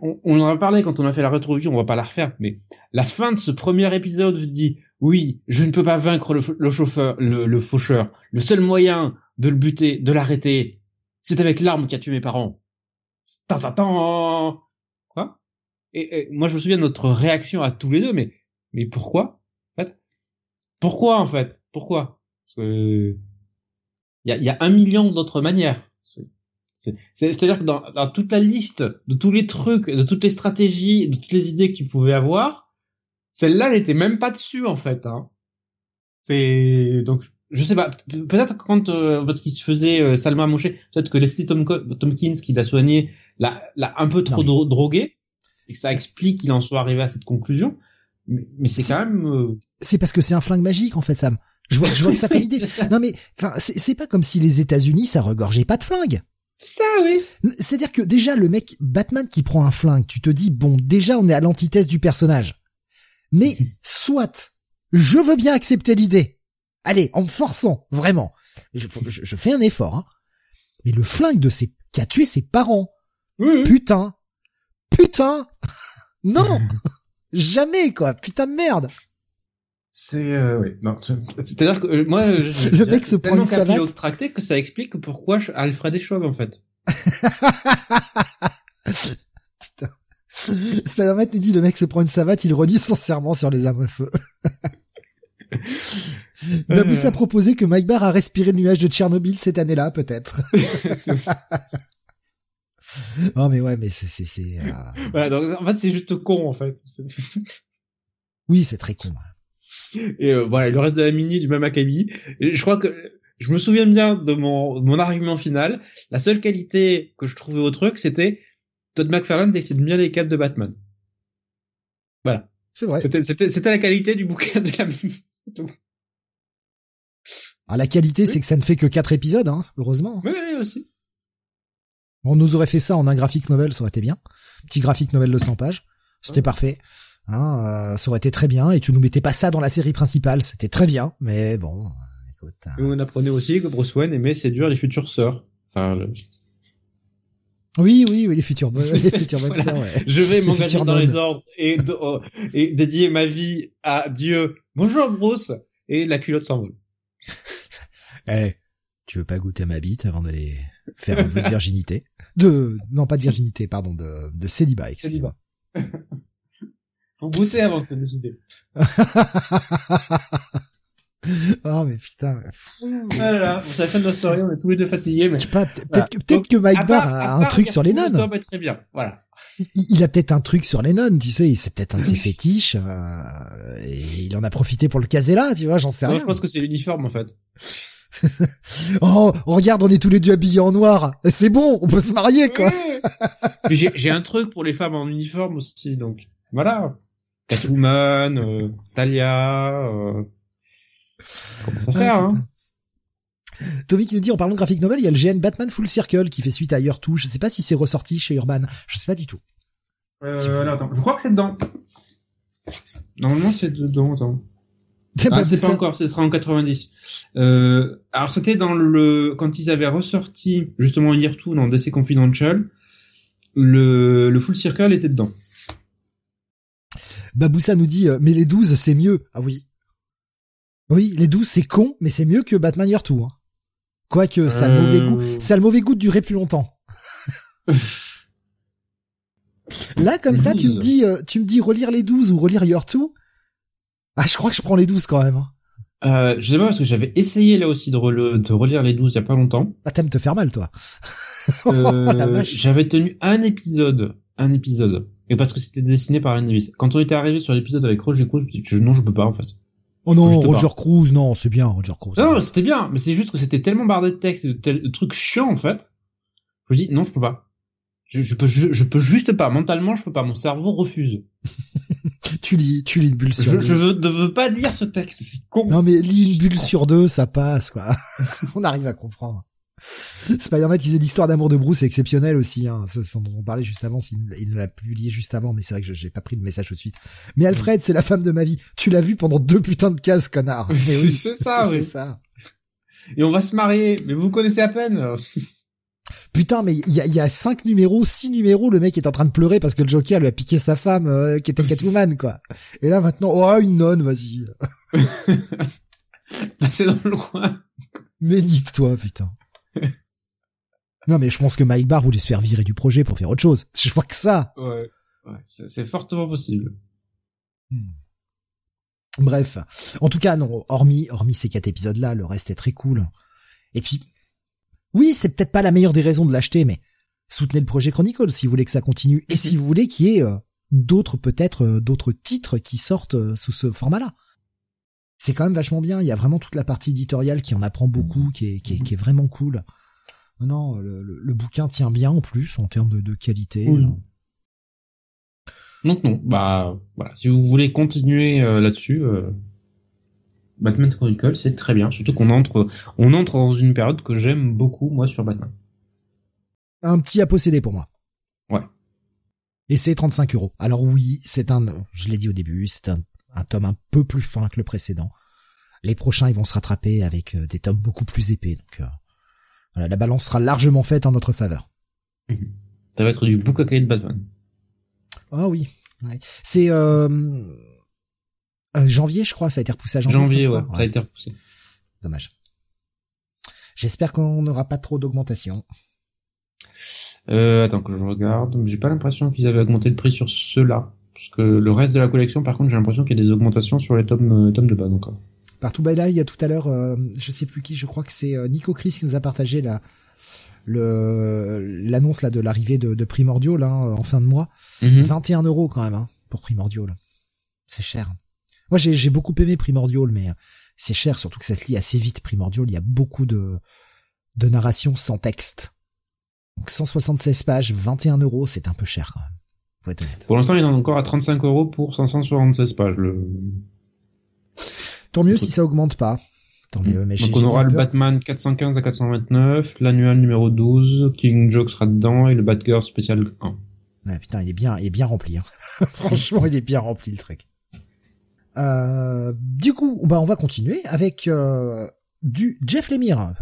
on, on, en a parlé quand on a fait la rétro-vue, on va pas la refaire, mais la fin de ce premier épisode dit, oui, je ne peux pas vaincre le, le chauffeur, le, faucheur. Le seul moyen de le buter, de l'arrêter, c'est avec l'arme qui a tué mes parents. Tant, Quoi? Et, moi, je me souviens de notre réaction à tous les deux, mais mais pourquoi? En fait Pourquoi en fait? Pourquoi? Il y a, y a un million d'autres manières. C'est-à-dire que dans, dans, toute la liste de tous les trucs, de toutes les stratégies, de toutes les idées que tu pouvais avoir, celle-là n'était même pas dessus en fait. Hein. C'est donc je sais pas. Peut-être quand euh, parce qu'il se faisait euh, Salma Mouché, peut-être que Leslie Tom Tompkins qui l'a soigné l'a l'a un peu trop drogué et que ça explique qu'il en soit arrivé à cette conclusion. Mais, mais c'est quand même. Euh, c'est parce que c'est un flingue magique en fait, Sam. Je vois, je vois que ça fait l'idée. Non mais, enfin, c'est pas comme si les États-Unis ça regorgeait pas de flingues. C'est ça, oui. C'est-à-dire que déjà le mec Batman qui prend un flingue, tu te dis bon, déjà on est à l'antithèse du personnage. Mais soit, je veux bien accepter l'idée. Allez, en me forçant, vraiment. Je, je, fais un effort. Hein. Mais le flingue de ses qui a tué ses parents. Putain. Putain. non. Jamais quoi. Putain de merde. C'est euh, oui, non, c'est-à-dire que euh, moi je, le mec se prend une savate tracté que ça explique pourquoi Alfred est chauve en fait. Spider-Man nous dit le mec se prend une savate, il redit son serment sur les armes à feu. Nabus a proposé que Mike Barr a respiré le nuage de Tchernobyl cette année-là, peut-être. oh mais ouais, mais c'est c'est c'est. Euh... Voilà, donc en fait c'est juste con en fait. oui, c'est très con. Et euh, voilà, le reste de la mini du même acabit. Je crois que je me souviens bien de mon, mon argument final. La seule qualité que je trouvais au truc, c'était Todd McFarlane décide bien les capes de Batman. Voilà. C'est vrai. C'était la qualité du bouquin de la mini. C'est tout. Ah, la qualité, c'est que ça ne fait que quatre épisodes, hein, heureusement. Oui, oui, aussi. On nous aurait fait ça en un graphique novel, ça aurait été bien. Petit graphique novel de 100 pages. C'était parfait. Hein, euh, ça aurait été très bien et tu nous mettais pas ça dans la série principale, c'était très bien, mais bon, écoute. Hein. on apprenait aussi que Bruce Wayne aimait séduire les futures sœurs. Enfin, Oui, oui, oui, les futures, les futures bonnes sœurs. Ouais. Je vais m'engager dans les ordres et, oh, et dédier ma vie à Dieu. Bonjour Bruce et la culotte s'envole. eh, tu veux pas goûter ma bite avant d'aller faire un vœu de virginité? De non, pas de virginité, pardon, de de célibat. Célibat. Faut goûter avant de se décider. Oh mais putain. Voilà, c'est la fin de la story, on est tous les deux fatigués, mais. pas, peut-être que, peut que Mike Barr a un truc sur les nonnes. très bien, voilà. Il, a peut-être un truc sur les nonnes, tu sais, c'est peut-être un de ses fétiches, euh, et il en a profité pour le caser là, tu vois, j'en sais rien. je pense que c'est l'uniforme en fait. oh, regarde, on est tous les deux habillés en noir. C'est bon, on peut se marier, quoi. J'ai un truc pour les femmes en uniforme aussi, donc voilà. Catwoman, euh, Talia, euh... comment ça faire, hein Tommy qui nous dit en parlant de graphic novel, il y a le GN Batman Full Circle qui fait suite à Year 2. Je sais pas si c'est ressorti chez Urban. Je sais pas du tout. Euh, attends, je crois que c'est dedans. Normalement, c'est dedans, attends. Ah, c'est pas encore, ce sera en 90. Euh, alors c'était dans le quand ils avaient ressorti justement Year 2 dans DC Confidential, le, le Full Circle était dedans. Baboussa nous dit euh, mais les 12 c'est mieux. Ah oui. Oui, les 12 c'est con, mais c'est mieux que Batman Year 2. Hein. Quoique ça a le mauvais goût, euh. ça a le mauvais goût de durer plus longtemps. Là, comme ça, tu me dis, euh, tu me dis relire les 12 ou relire Your Two? Ah, je crois que je prends les 12 quand même. Hein. Euh, je sais pas parce que j'avais essayé là aussi de, de relire les 12 il y a pas longtemps. Ah, t'aimes te faire mal, toi. euh, j'avais tenu un épisode, un épisode, et parce que c'était dessiné par Alan Quand on était arrivé sur l'épisode avec Roger Cruz, je non, je peux pas en fait. Oh non, Roger Cruz, non, c'est bien Roger Cruz. Non, non c'était bien, mais c'est juste que c'était tellement bardé de texte et de, trucs chiants en fait. Je me dis non, je peux pas. Je, je peux, je, peux juste pas. Mentalement, je peux pas. Mon cerveau refuse. tu lis, tu lis une bulle sur je, deux. Je veux, ne veux pas dire ce texte, c'est con. Non mais lis une bulle sur deux, ça passe quoi. on arrive à comprendre. Spider-Man qui faisait l'histoire d'amour de Bruce, c'est exceptionnel aussi. Hein. Ce dont on parlait juste avant, il, il l'a publié juste avant, mais c'est vrai que j'ai pas pris le message tout de suite. Mais Alfred, c'est la femme de ma vie. Tu l'as vu pendant deux putains de cases, connard. c'est ça, oui. C'est ça. Et on va se marier, mais vous connaissez à peine. Putain, mais il y a, y a cinq numéros, six numéros, le mec est en train de pleurer parce que le Joker lui a piqué sa femme euh, qui était Catwoman, quoi. Et là maintenant, oh une nonne, vas-y. c'est dans le coin. Mais nique-toi, putain. Non, mais je pense que Mike Barr voulait se faire virer du projet pour faire autre chose. Je vois que ça. Ouais, ouais c'est fortement possible. Hmm. Bref, en tout cas, non. Hormis, hormis ces quatre épisodes-là, le reste est très cool. Et puis, oui, c'est peut-être pas la meilleure des raisons de l'acheter, mais soutenez le projet Chronicle si vous voulez que ça continue et si vous voulez qu'il y ait euh, d'autres peut-être euh, d'autres titres qui sortent euh, sous ce format-là. C'est quand même vachement bien. Il y a vraiment toute la partie éditoriale qui en apprend beaucoup, qui est, qui est, qui est vraiment cool. Non, le, le, bouquin tient bien en plus en termes de, de qualité. Donc non, bah voilà. Si vous voulez continuer là-dessus, Batman Chronicle, c'est très bien. Surtout qu'on entre, on entre dans une période que j'aime beaucoup, moi, sur Batman. Un petit à posséder pour moi. Ouais. Et c'est 35 euros. Alors oui, c'est un, je l'ai dit au début, c'est un, un tome un peu plus fin que le précédent. Les prochains, ils vont se rattraper avec euh, des tomes beaucoup plus épais. Donc, euh, voilà, la balance sera largement faite en notre faveur. Mhm. Ça va être du boucaquet de Batman. Ah oui. C'est, euh, euh, janvier, je crois, ça a été repoussé à janvier. Janvier, ouais, ça a été repoussé. Dommage. J'espère qu'on n'aura pas trop d'augmentation. Euh, attends que je regarde. J'ai pas l'impression qu'ils avaient augmenté le prix sur ceux-là. Parce que le reste de la collection, par contre, j'ai l'impression qu'il y a des augmentations sur les tomes, euh, tomes de base encore. Partout bah là, il y a tout à l'heure, euh, je sais plus qui, je crois que c'est euh, Nico Chris qui nous a partagé la le l'annonce là de l'arrivée de, de Primordial là, en fin de mois. 21 mhm. euros quand même hein, pour Primordial. C'est cher. Moi, j'ai beaucoup aimé Primordial, mais euh, c'est cher, surtout que ça se lit assez vite. Primordial, il y a beaucoup de, de narration sans texte. Donc 176 pages, 21 euros, c'est un peu cher quand même. Faut être honnête. Pour l'instant, il a encore à 35 euros pour 576 pages. Le... Tant mieux si ça augmente pas. Tant mieux. Mais Donc on aura le Batman 415 à 429, l'annual numéro 12, King Joke sera dedans et le Batgirl spécial 1. Ouais, putain, il est bien, il est bien rempli. Hein. Franchement, il est bien rempli le truc. Euh, du coup, bah on va continuer avec euh, du Jeff Lemire.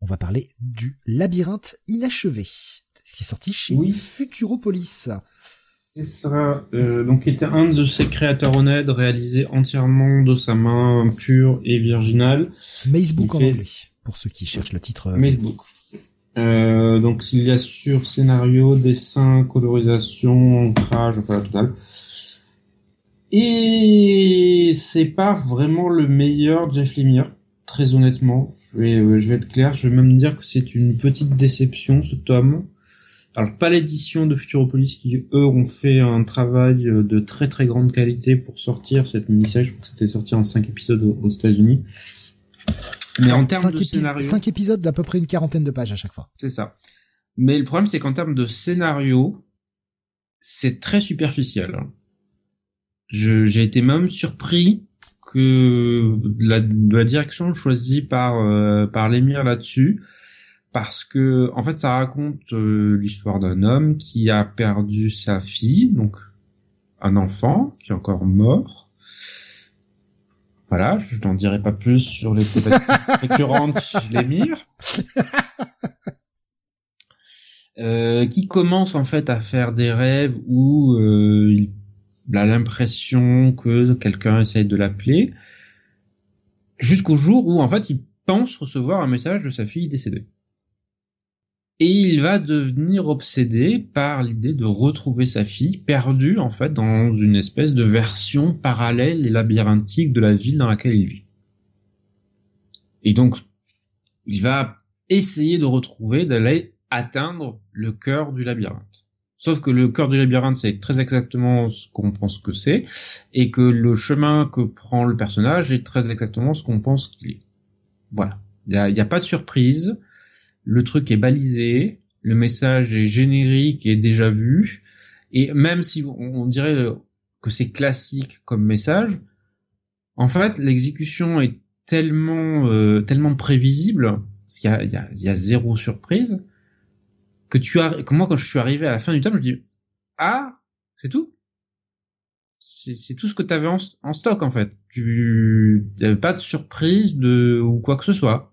On va parler du Labyrinthe inachevé, qui est sorti chez Futuropolis. C'est ça, euh, donc était un de ses créateurs honnêtes, réalisé entièrement de sa main pure et virginale. Macebook en anglais, pour ceux qui cherchent le titre. Macebook. Euh, donc il y a sur scénario, dessin, colorisation, ancrage, enfin la totale. Et c'est pas vraiment le meilleur Jeff Lemire, très honnêtement. Je vais, euh, je vais être clair, je vais même dire que c'est une petite déception ce tome. Alors pas l'édition de Futuropolis qui eux ont fait un travail euh, de très très grande qualité pour sortir cette mini-série. Je crois que c'était sorti en 5 épisodes aux États-Unis. Mais en termes de scénario, 5 épisodes d'à peu près une quarantaine de pages à chaque fois. C'est ça. Mais le problème c'est qu'en termes de scénario, c'est très superficiel. J'ai été même surpris que la, de la direction choisie par euh, par l'émir là-dessus parce que en fait ça raconte euh, l'histoire d'un homme qui a perdu sa fille donc un enfant qui est encore mort voilà je n'en dirai pas plus sur les thématiques récurrentes chez l'émir euh, qui commence en fait à faire des rêves où euh, il il a l'impression que quelqu'un essaye de l'appeler, jusqu'au jour où en fait il pense recevoir un message de sa fille décédée. Et il va devenir obsédé par l'idée de retrouver sa fille perdue en fait dans une espèce de version parallèle et labyrinthique de la ville dans laquelle il vit. Et donc, il va essayer de retrouver, d'aller atteindre le cœur du labyrinthe. Sauf que le cœur du labyrinthe, c'est très exactement ce qu'on pense que c'est, et que le chemin que prend le personnage est très exactement ce qu'on pense qu'il est. Voilà. Il n'y a, pas de surprise le truc est balisé, le message est générique et déjà vu, et même si on dirait que c'est classique comme message, en fait l'exécution est tellement euh, tellement prévisible, parce qu'il y a, y, y a, zéro surprise, que tu as, que moi quand je suis arrivé à la fin du tome, je me dis ah c'est tout, c'est tout ce que tu avais en, en, stock en fait. Tu n'avais pas de surprise de ou quoi que ce soit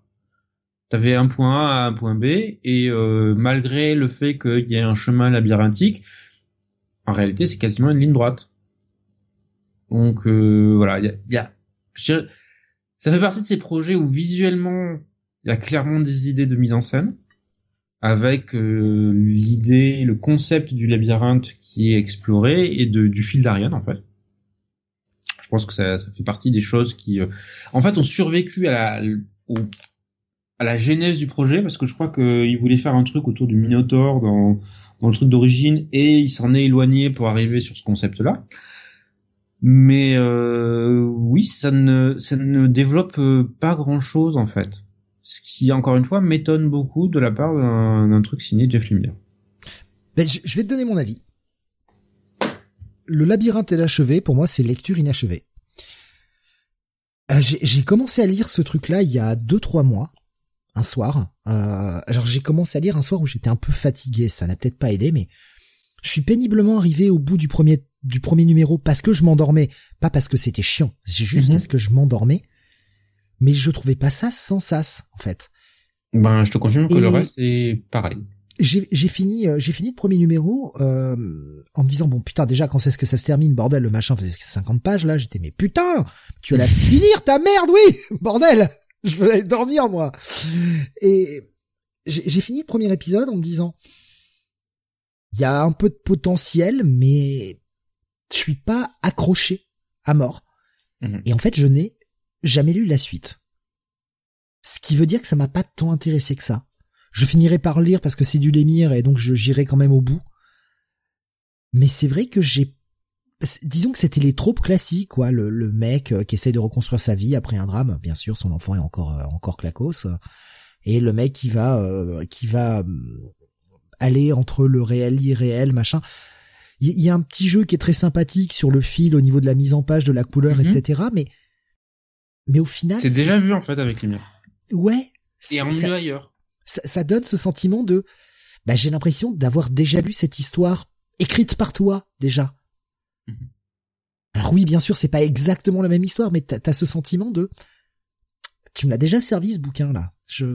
t'avais un point A à un point B et euh, malgré le fait qu'il y ait un chemin labyrinthique, en réalité c'est quasiment une ligne droite. Donc euh, voilà, il y a, ça fait partie de ces projets où visuellement il y a clairement des idées de mise en scène avec euh, l'idée, le concept du labyrinthe qui est exploré et de, du fil d'Ariane en fait. Je pense que ça, ça fait partie des choses qui, en fait, ont survécu à la, au à la genèse du projet parce que je crois qu'il voulait faire un truc autour du Minotaur dans, le truc d'origine et il s'en est éloigné pour arriver sur ce concept-là. Mais euh, oui, ça ne développe euh, pas grand-chose en fait. Ce qui encore une fois m'étonne beaucoup de la part d'un truc signé Jeff Lemire. Ben, je, vais te donner mon avis. Le labyrinthe inachevé, pour moi, c'est lecture inachevée. Euh, j'ai commencé à lire ce truc-là il y a deux trois mois un soir. Euh, alors j'ai commencé à lire un soir où j'étais un peu fatigué, ça n'a peut-être pas aidé, mais je suis péniblement arrivé au bout du premier du premier numéro parce que je m'endormais, pas parce que c'était chiant, c'est juste mhm. parce que je m'endormais. Mais je trouvais pas ça sans sas en fait. Ben je te confirme que le reste est pareil. J'ai fini euh, j'ai fini le premier numéro euh, en me disant bon putain déjà quand c'est ce que ça se termine bordel le machin faisait 50 pages là j'étais mais putain tu vas la finir ta merde oui bordel je veux aller dormir moi. Et j'ai fini le premier épisode en me disant, il y a un peu de potentiel, mais je suis pas accroché à mort. Mhm. Et en fait, je n'ai jamais lu la suite. Ce qui veut dire que ça m'a pas tant intéressé que ça. Je finirai par lire parce que c'est du Lémire et donc je j'irai quand même au bout. Mais c'est vrai que j'ai disons que c'était les tropes classiques, quoi. Le, le mec euh, qui essaie de reconstruire sa vie après un drame, bien sûr, son enfant est encore euh, encore clacos, et le mec qui va euh, qui va aller entre le réel, l'irréel, machin. Il y, a un petit jeu qui est très sympathique sur le fil au niveau de la mise en page, de la couleur, mhm. etc. Mais mais au final, c'est déjà vu en fait avec les miens. Ouais. Et en mieux ailleurs. Ça, ça, donne ce sentiment de, bah, j'ai l'impression d'avoir déjà lu cette histoire écrite par toi déjà Mhm. Alors oui, bien sûr, c'est pas exactement la même histoire, mais t'as as ce sentiment de, tu me l'as déjà servi ce bouquin là. Je,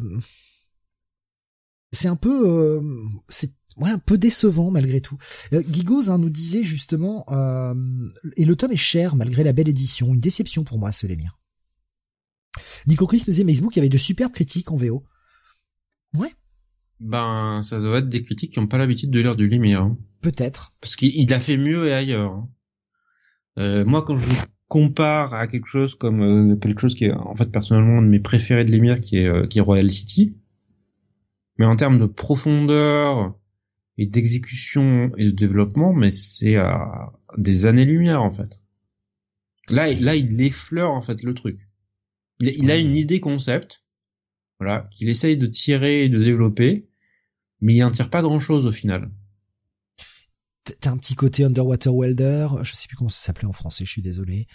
c'est un peu, euh, c'est ouais un peu décevant malgré tout. Euh, hein, nous disait justement, euh, et le tome est cher malgré la belle édition, une déception pour moi, ce Lémire. Nico Chris nous disait, mais il y avait de superbes critiques en VO. Ouais. Ben, ça doit être des critiques qui n'ont pas l'habitude de lire du Lémire. Hein. Peut-être. Parce qu'il a fait mieux et ailleurs. Euh, moi, quand je compare à quelque chose comme euh, quelque chose qui est en fait personnellement un de mes préférés de l'émir, qui est euh, qui est Royal City, mais en termes de profondeur et d'exécution et de développement, mais c'est à des années-lumière en fait. Là, là, il effleure en fait le truc. Il, il a une idée concept, voilà, qu'il essaye de tirer et de développer, mais il en tire pas grand-chose au final t'as un petit côté underwater welder, je sais plus comment ça s'appelait en français, je suis désolé.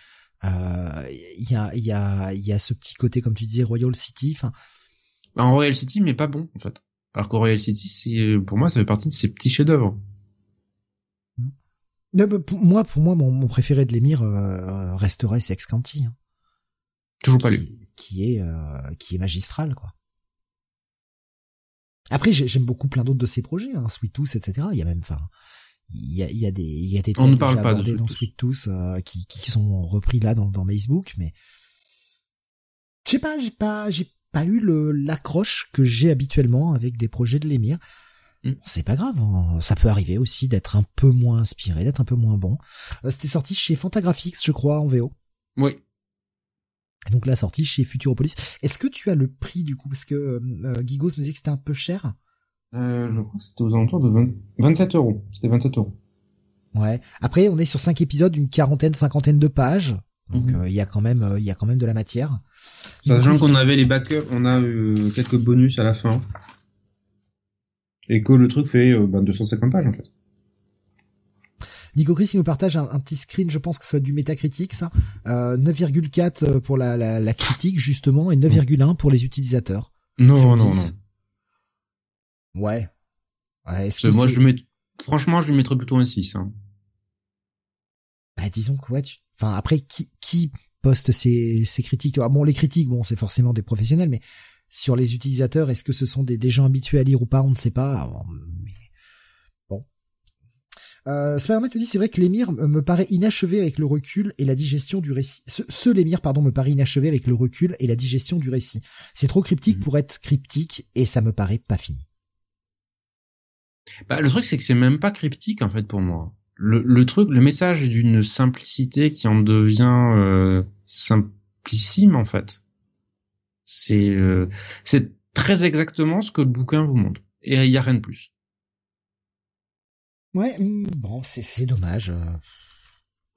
Il euh, y a il y a il y a ce petit côté comme tu disais Royal City, enfin. Bah, en Royal City, mais pas bon en fait. Alors que Royal City, c'est pour moi, ça fait partie de ces petits chefs-d'œuvre. Pour moi, pour moi, mon, préféré de l'émir euh, resterait Sex Canty. Hein. Toujours pas lu. Qui est euh, qui est magistral quoi. Après, j'aime beaucoup plein d'autres de ses projets, hein, Sweet Tooth, etc. Il y a même, enfin, il y a, y a des il y a des thèmes déjà abordés dans Sweet Tooth euh, qui qui sont repris là dans dans Facebook mais je sais pas j'ai pas j'ai pas eu le l'accroche que j'ai habituellement avec des projets de l'émir. Mm. C'est pas grave, hein. ça peut arriver aussi d'être un peu moins inspiré, d'être un peu moins bon. Euh, c'était sorti chez Fantagraphics, je crois, en VO. Oui. donc la sortie chez Futuropolis. Est-ce que tu as le prix du coup? Parce que euh, Gigos nous disait que c'était un peu cher. Euh, je crois que c'était aux alentours de 27 euros. C'était 27 euros. Ouais. Après, on est sur cinq épisodes, une quarantaine, cinquantaine de pages. Donc mhm. euh, il y a quand même, euh, il y a quand même de la matière. Sachant qu'on avait les backups, on a eu quelques bonus à la fin. Et que le truc fait 250 euh, pages en fait. Nico Chris, il nous partage un, petit screen, je pense que ce soit du métacritique, ça. 9,4 pour la, la, la, critique, justement, et 9,1 pour les utilisateurs. Non, non, non. Ouais. ouais est-ce que moi, je mets, franchement, je lui mettrais plutôt un 6. Hein. Bah, disons que ouais, tu... enfin après qui qui poste ces ces critiques? Ah, Bon, les critiques, bon, c'est forcément des professionnels, mais sur les utilisateurs, est-ce que ce sont des, des gens habitués à lire ou pas? On ne sait pas. Mais... Bon. Euh, dit c'est vrai que l'émir me paraît inachevé avec le recul et la digestion du récit. Ce, ce l'émir, pardon, me paraît inachevé avec le recul et la digestion du récit. C'est trop cryptique mhm. pour être cryptique et ça me paraît pas fini. Bah, le truc c'est que c'est même pas cryptique en fait pour moi le, truc, le message est d'une simplicité qui en devient euh, simplissime en fait. C'est euh, c'est très exactement ce que le bouquin vous montre et il y a rien de plus. Ouais, hmm, bon, c'est c'est dommage. Euh.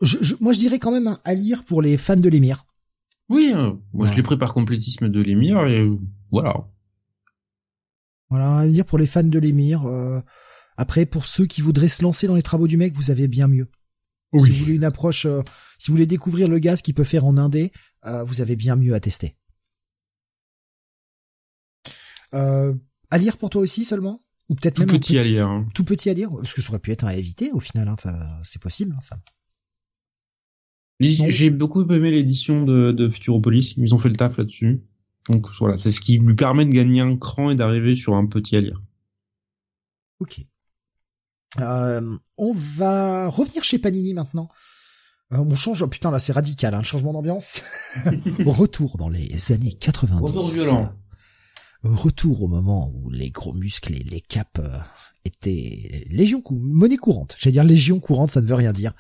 Je, moi, je dirais quand même à lire pour les fans de l'émir. Oui, moi je l'ai pris par complétisme de l'émir et voilà. Voilà, à lire pour les fans de l'émir. Après, pour ceux qui voudraient se lancer dans les travaux du mec, vous avez bien mieux. Si vous voulez une approche, euh, si vous voulez découvrir le gaz qu'il peut faire en indé, euh, vous avez bien mieux à tester. Euh, à lire pour toi aussi seulement? Ou peut-être même petit à lire. Hein. Tout petit à lire Parce que ça aurait pu être à éviter au final, hein. c'est possible hein, ça. J'ai beaucoup aimé l'édition de, de Futuropolis, ils ont fait le taf là-dessus. Donc voilà, c'est ce qui lui permet de gagner un cran et d'arriver sur un petit à lire. Ok. Euh, on va revenir chez Panini maintenant. Euh, on change, oh, putain là c'est radical, hein, le changement d'ambiance. Retour dans les années 90. Retour violent. Retour au moment où les gros muscles et les capes euh, étaient légion cou monnaie courante. J'allais dire légion courante, ça ne veut rien dire.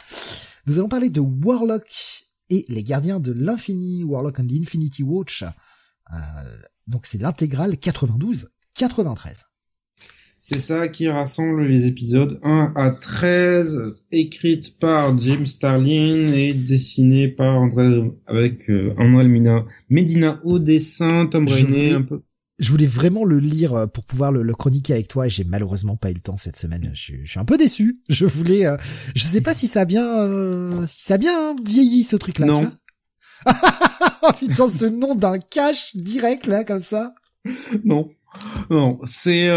Nous allons parler de Warlock et les gardiens de l'infini, Warlock and the Infinity Watch. Donc c'est l'intégrale 92-93. C'est ça qui rassemble les épisodes 1 à 13, écrites par Jim Starlin et dessinées par André, avec euh, André Medina au dessin, Tom Rainey un peu. Je voulais vraiment le lire euh, pour pouvoir le, chroniquer avec toi et j'ai malheureusement pas eu le temps cette semaine. Je, suis un peu déçu. Je voulais, euh, je sais pas si ça a bien, euh, si ça a bien vieilli ce truc-là. Non. Putain, ce nom d'un cache direct là comme ça. Non, non, c'est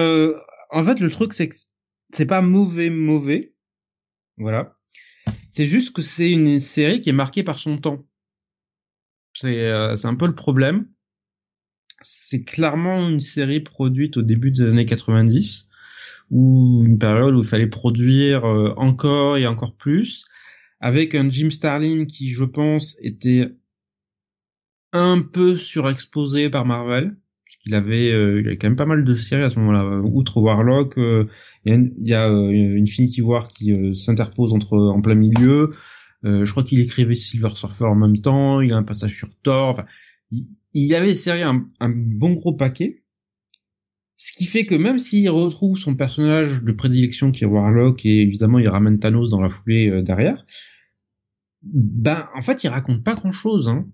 en fait, le truc, c'est que c'est pas mauvais, mauvais. Voilà. C'est juste que c'est une série qui est marquée par son temps. C'est euh, un peu le problème. C'est clairement une série produite au début des années 90, ou une période où il fallait produire euh, encore et encore plus, avec un Jim Starlin qui, je pense, était un peu surexposé par Marvel puisqu'il avait, euh, il avait quand même pas mal de séries à ce moment-là. Outre Warlock, euh, il y a, euh, Infinity War qui s'interpose entre en plein milieu. je crois qu'il écrivait Silver Surfer en même temps. Il a un passage sur Thor. Il, y avait séries un, un, bon gros paquet. Ce qui fait que même s'il retrouve son personnage de prédilection qui est Warlock et évidemment il ramène Thanos dans la foulée derrière, ben en fait il raconte pas grand chose. Hein.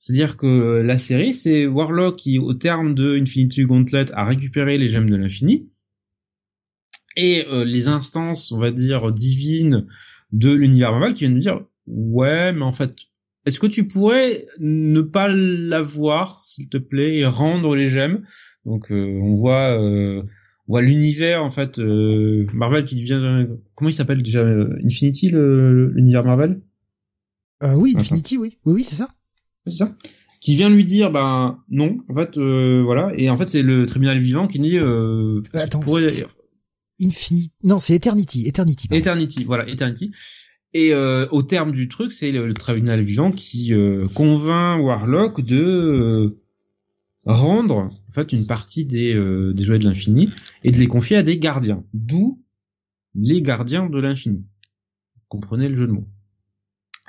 C'est-à-dire que la série, c'est Warlock qui, au terme de Infinity Gauntlet, a récupéré les gemmes de l'infini. Et euh, les instances, on va dire, divines de l'univers Marvel qui viennent nous dire, ouais, mais en fait, est-ce que tu pourrais ne pas l'avoir, s'il te plaît, et rendre les gemmes? Donc, euh, on voit... Euh, on voit l'univers en fait Marvel qui devient comment il s'appelle déjà Infinity l'univers Marvel? Oui Infinity oui. Oui oui c'est ça c'est ça qui vient lui dire ben non en fait euh, voilà et en fait c'est le tribunal vivant qui dit euh, attends Infinity non c'est Eternity Eternity Eternity voilà Eternity et euh, au terme du truc c'est le, tribunal vivant qui euh, convainc Warlock de rendre en fait une partie des, euh, des joyaux de l'infini et de les confier à des gardiens. D'où les gardiens de l'infini. Comprenez le jeu de mots.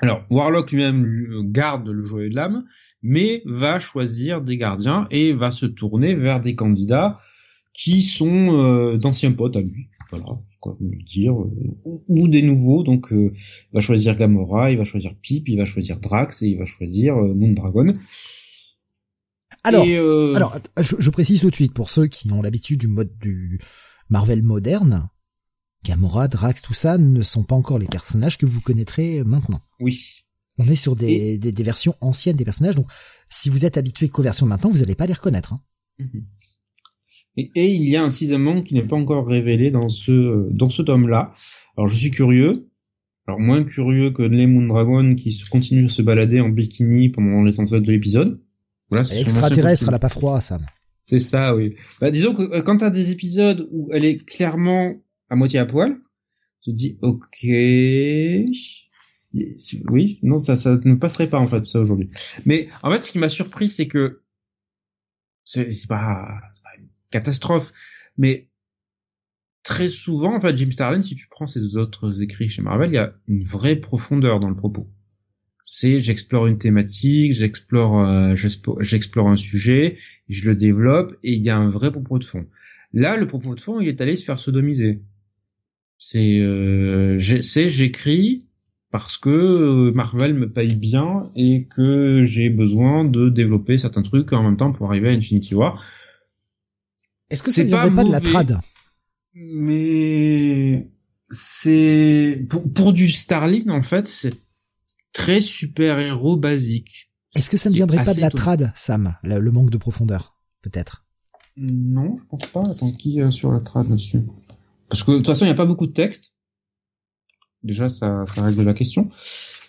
Alors, Warlock lui-même euh, garde le joyau de l'âme, mais va choisir des gardiens et va se tourner vers des candidats qui sont euh, d'anciens potes à lui. Voilà, quoi le dire, ou des nouveaux. Donc, il va choisir Gamora, il va choisir Pip, il va choisir Drax et il va choisir Moondragon. Alors, euh, alors je, précise tout de suite pour ceux qui ont l'habitude du mode du Marvel moderne, Gamora, Drax, tout ça ne sont pas encore les personnages que vous connaîtrez maintenant. Oui. On est sur des, des, versions anciennes des personnages, donc si vous êtes habitué qu'aux versions de maintenant, vous n'allez pas les reconnaître. Hein. Mhm. Et, et, il y a un sixième qui n'est pas encore révélé dans ce dans ce tome-là. Alors je suis curieux. Alors moins curieux que les Moondragon qui continuent de se balader en bikini pendant l'essentiel de l'épisode. Voilà, extraterrestre, elle a pas froid, Sam. C'est ça, oui. Bah, disons que euh, quand t'as des épisodes où elle est clairement à moitié à poil, te dis, ok, oui, non, ça, ça ne passerait pas en fait ça aujourd'hui. Mais en fait, ce qui m'a surpris, c'est que c'est pas, pas une catastrophe, mais très souvent, en fait, Jim Starlin, si tu prends ses autres écrits chez Marvel, il y a une vraie profondeur dans le propos c'est j'explore une thématique, j'explore euh, j'explore un sujet, je le développe et il y a un vrai propos de fond. Là, le propos de fond, il est allé se faire sodomiser. C'est euh, j'écris parce que euh, Marvel me paye bien et que j'ai besoin de développer certains trucs en même temps pour arriver à Infinity War. Est-ce que ça ne viendrait pas de la trad? Mais c'est pour, pour du Starling en fait, c'est très super-héros basique. Est-ce que ça ne viendrait pas de la trad, Sam, le, manque de profondeur, peut-être? Non, je pense pas. Attends, qui est sur la trad là-dessus Parce que de toute façon, il n'y a pas beaucoup de texte. Déjà, ça, ça règle la question.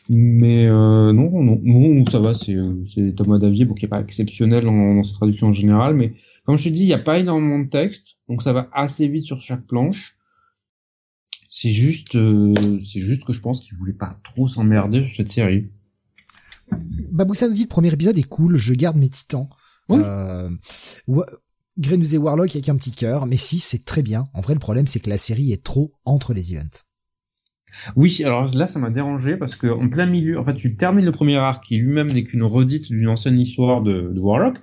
Mais euh, non, non, non, ça va, c'est c'est Thomas Davier, bon, qui est pas exceptionnel dans, dans sa traduction en général, mais comme je te dis, il n'y a pas énormément de texte, donc ça va assez vite sur chaque planche. C'est juste, euh, c'est juste que je pense qu'il voulait pas trop s'emmerder sur cette série. Baboussa nous dit le premier épisode est cool, je garde mes titans. Oui. Euh, et Warlock avec un petit cœur, mais si c'est très bien. En vrai, le problème c'est que la série est trop entre les events. Oui, alors là, ça m'a dérangé parce que en plein milieu, en fait, tu termines le premier arc qui lui-même n'est qu'une redite d'une ancienne histoire de, Warlock.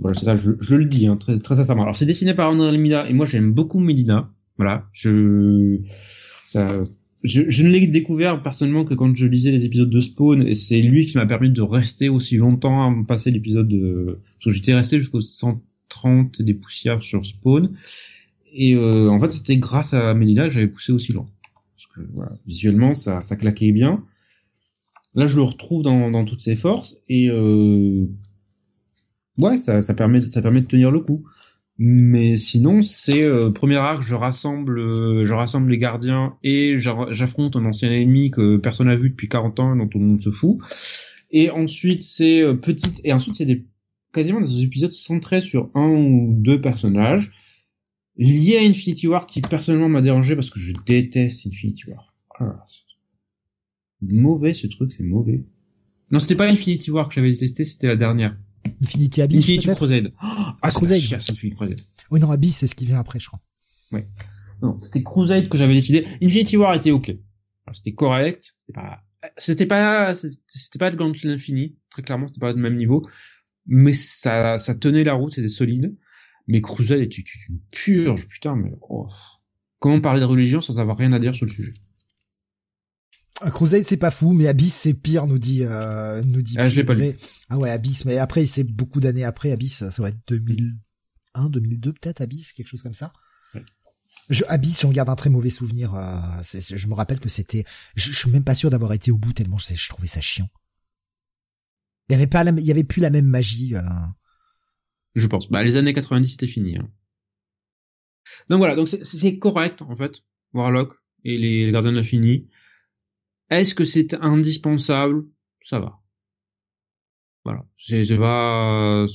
Voilà, ça, je, je, le dis hein, très, très sincèrement. Alors, c'est dessiné par André Lemina et moi j'aime beaucoup Medina. Voilà, je ça je, je ne l'ai découvert personnellement que quand je lisais les épisodes de Spawn et c'est lui qui m'a permis de rester aussi longtemps à passer l'épisode de parce que j'étais resté jusqu'au 130 des poussières sur Spawn. Et euh, en fait c'était grâce à Melina que j'avais poussé aussi loin. Visuellement ça ça claquait bien. Là je le retrouve dans, dans toutes ses forces et euh, ouais ça ça permet ça permet de tenir le coup. Mais sinon, c'est euh, premier arc, je rassemble, je rassemble les gardiens et j'affronte un ancien ennemi que personne n'a vu depuis 40 ans, dont tout le monde se fout. Et ensuite, c'est euh, petite, et ensuite c'est des quasiment des épisodes centrés sur un ou deux personnages liés à Infinity War qui personnellement m'a dérangé parce que je déteste Infinity War. Ah, mauvais ce truc, c'est mauvais. Non, c'était pas Infinity War que j'avais détesté, c'était la dernière. Infinity Abyss. Infinity Crusade. ah, Crusade. Infinity Crusade. Oui, non, Abyss, c'est ce qui vient après, je crois. Ouais. Non, c'était Crusade que j'avais décidé. Infinity War était ok. C'était correct. C'était pas, c'était pas, c'était pas le Gauntlet Infini. Très clairement, c'était pas le même niveau. Mais ça, ça tenait la route, c'était solide. Mais Crusade était une purge, putain, mais, oh. Comment parler de religion sans avoir rien à dire sur le sujet? Crusade c'est pas fou, mais Abyss c'est pire, nous dit euh, nous dit. Ah je l'ai pas lu. Ah ouais Abyss, mais après c'est beaucoup d'années après Abyss, ça va être 2001, 2002 peut-être Abyss, quelque chose comme ça. Je, Abyss, j'en garde un très mauvais souvenir. Euh, je me rappelle que c'était, je, suis même pas sûr d'avoir été au bout tellement je, je trouvais ça chiant. Il y avait plus la même magie. Euh... Je pense. Bah les années 90 c'était fini. Hein. Donc voilà, donc c'est correct en fait. Warlock et les, les Gardiens Infinis. Est-ce que c'est indispensable? Ça va. Voilà. Je, va.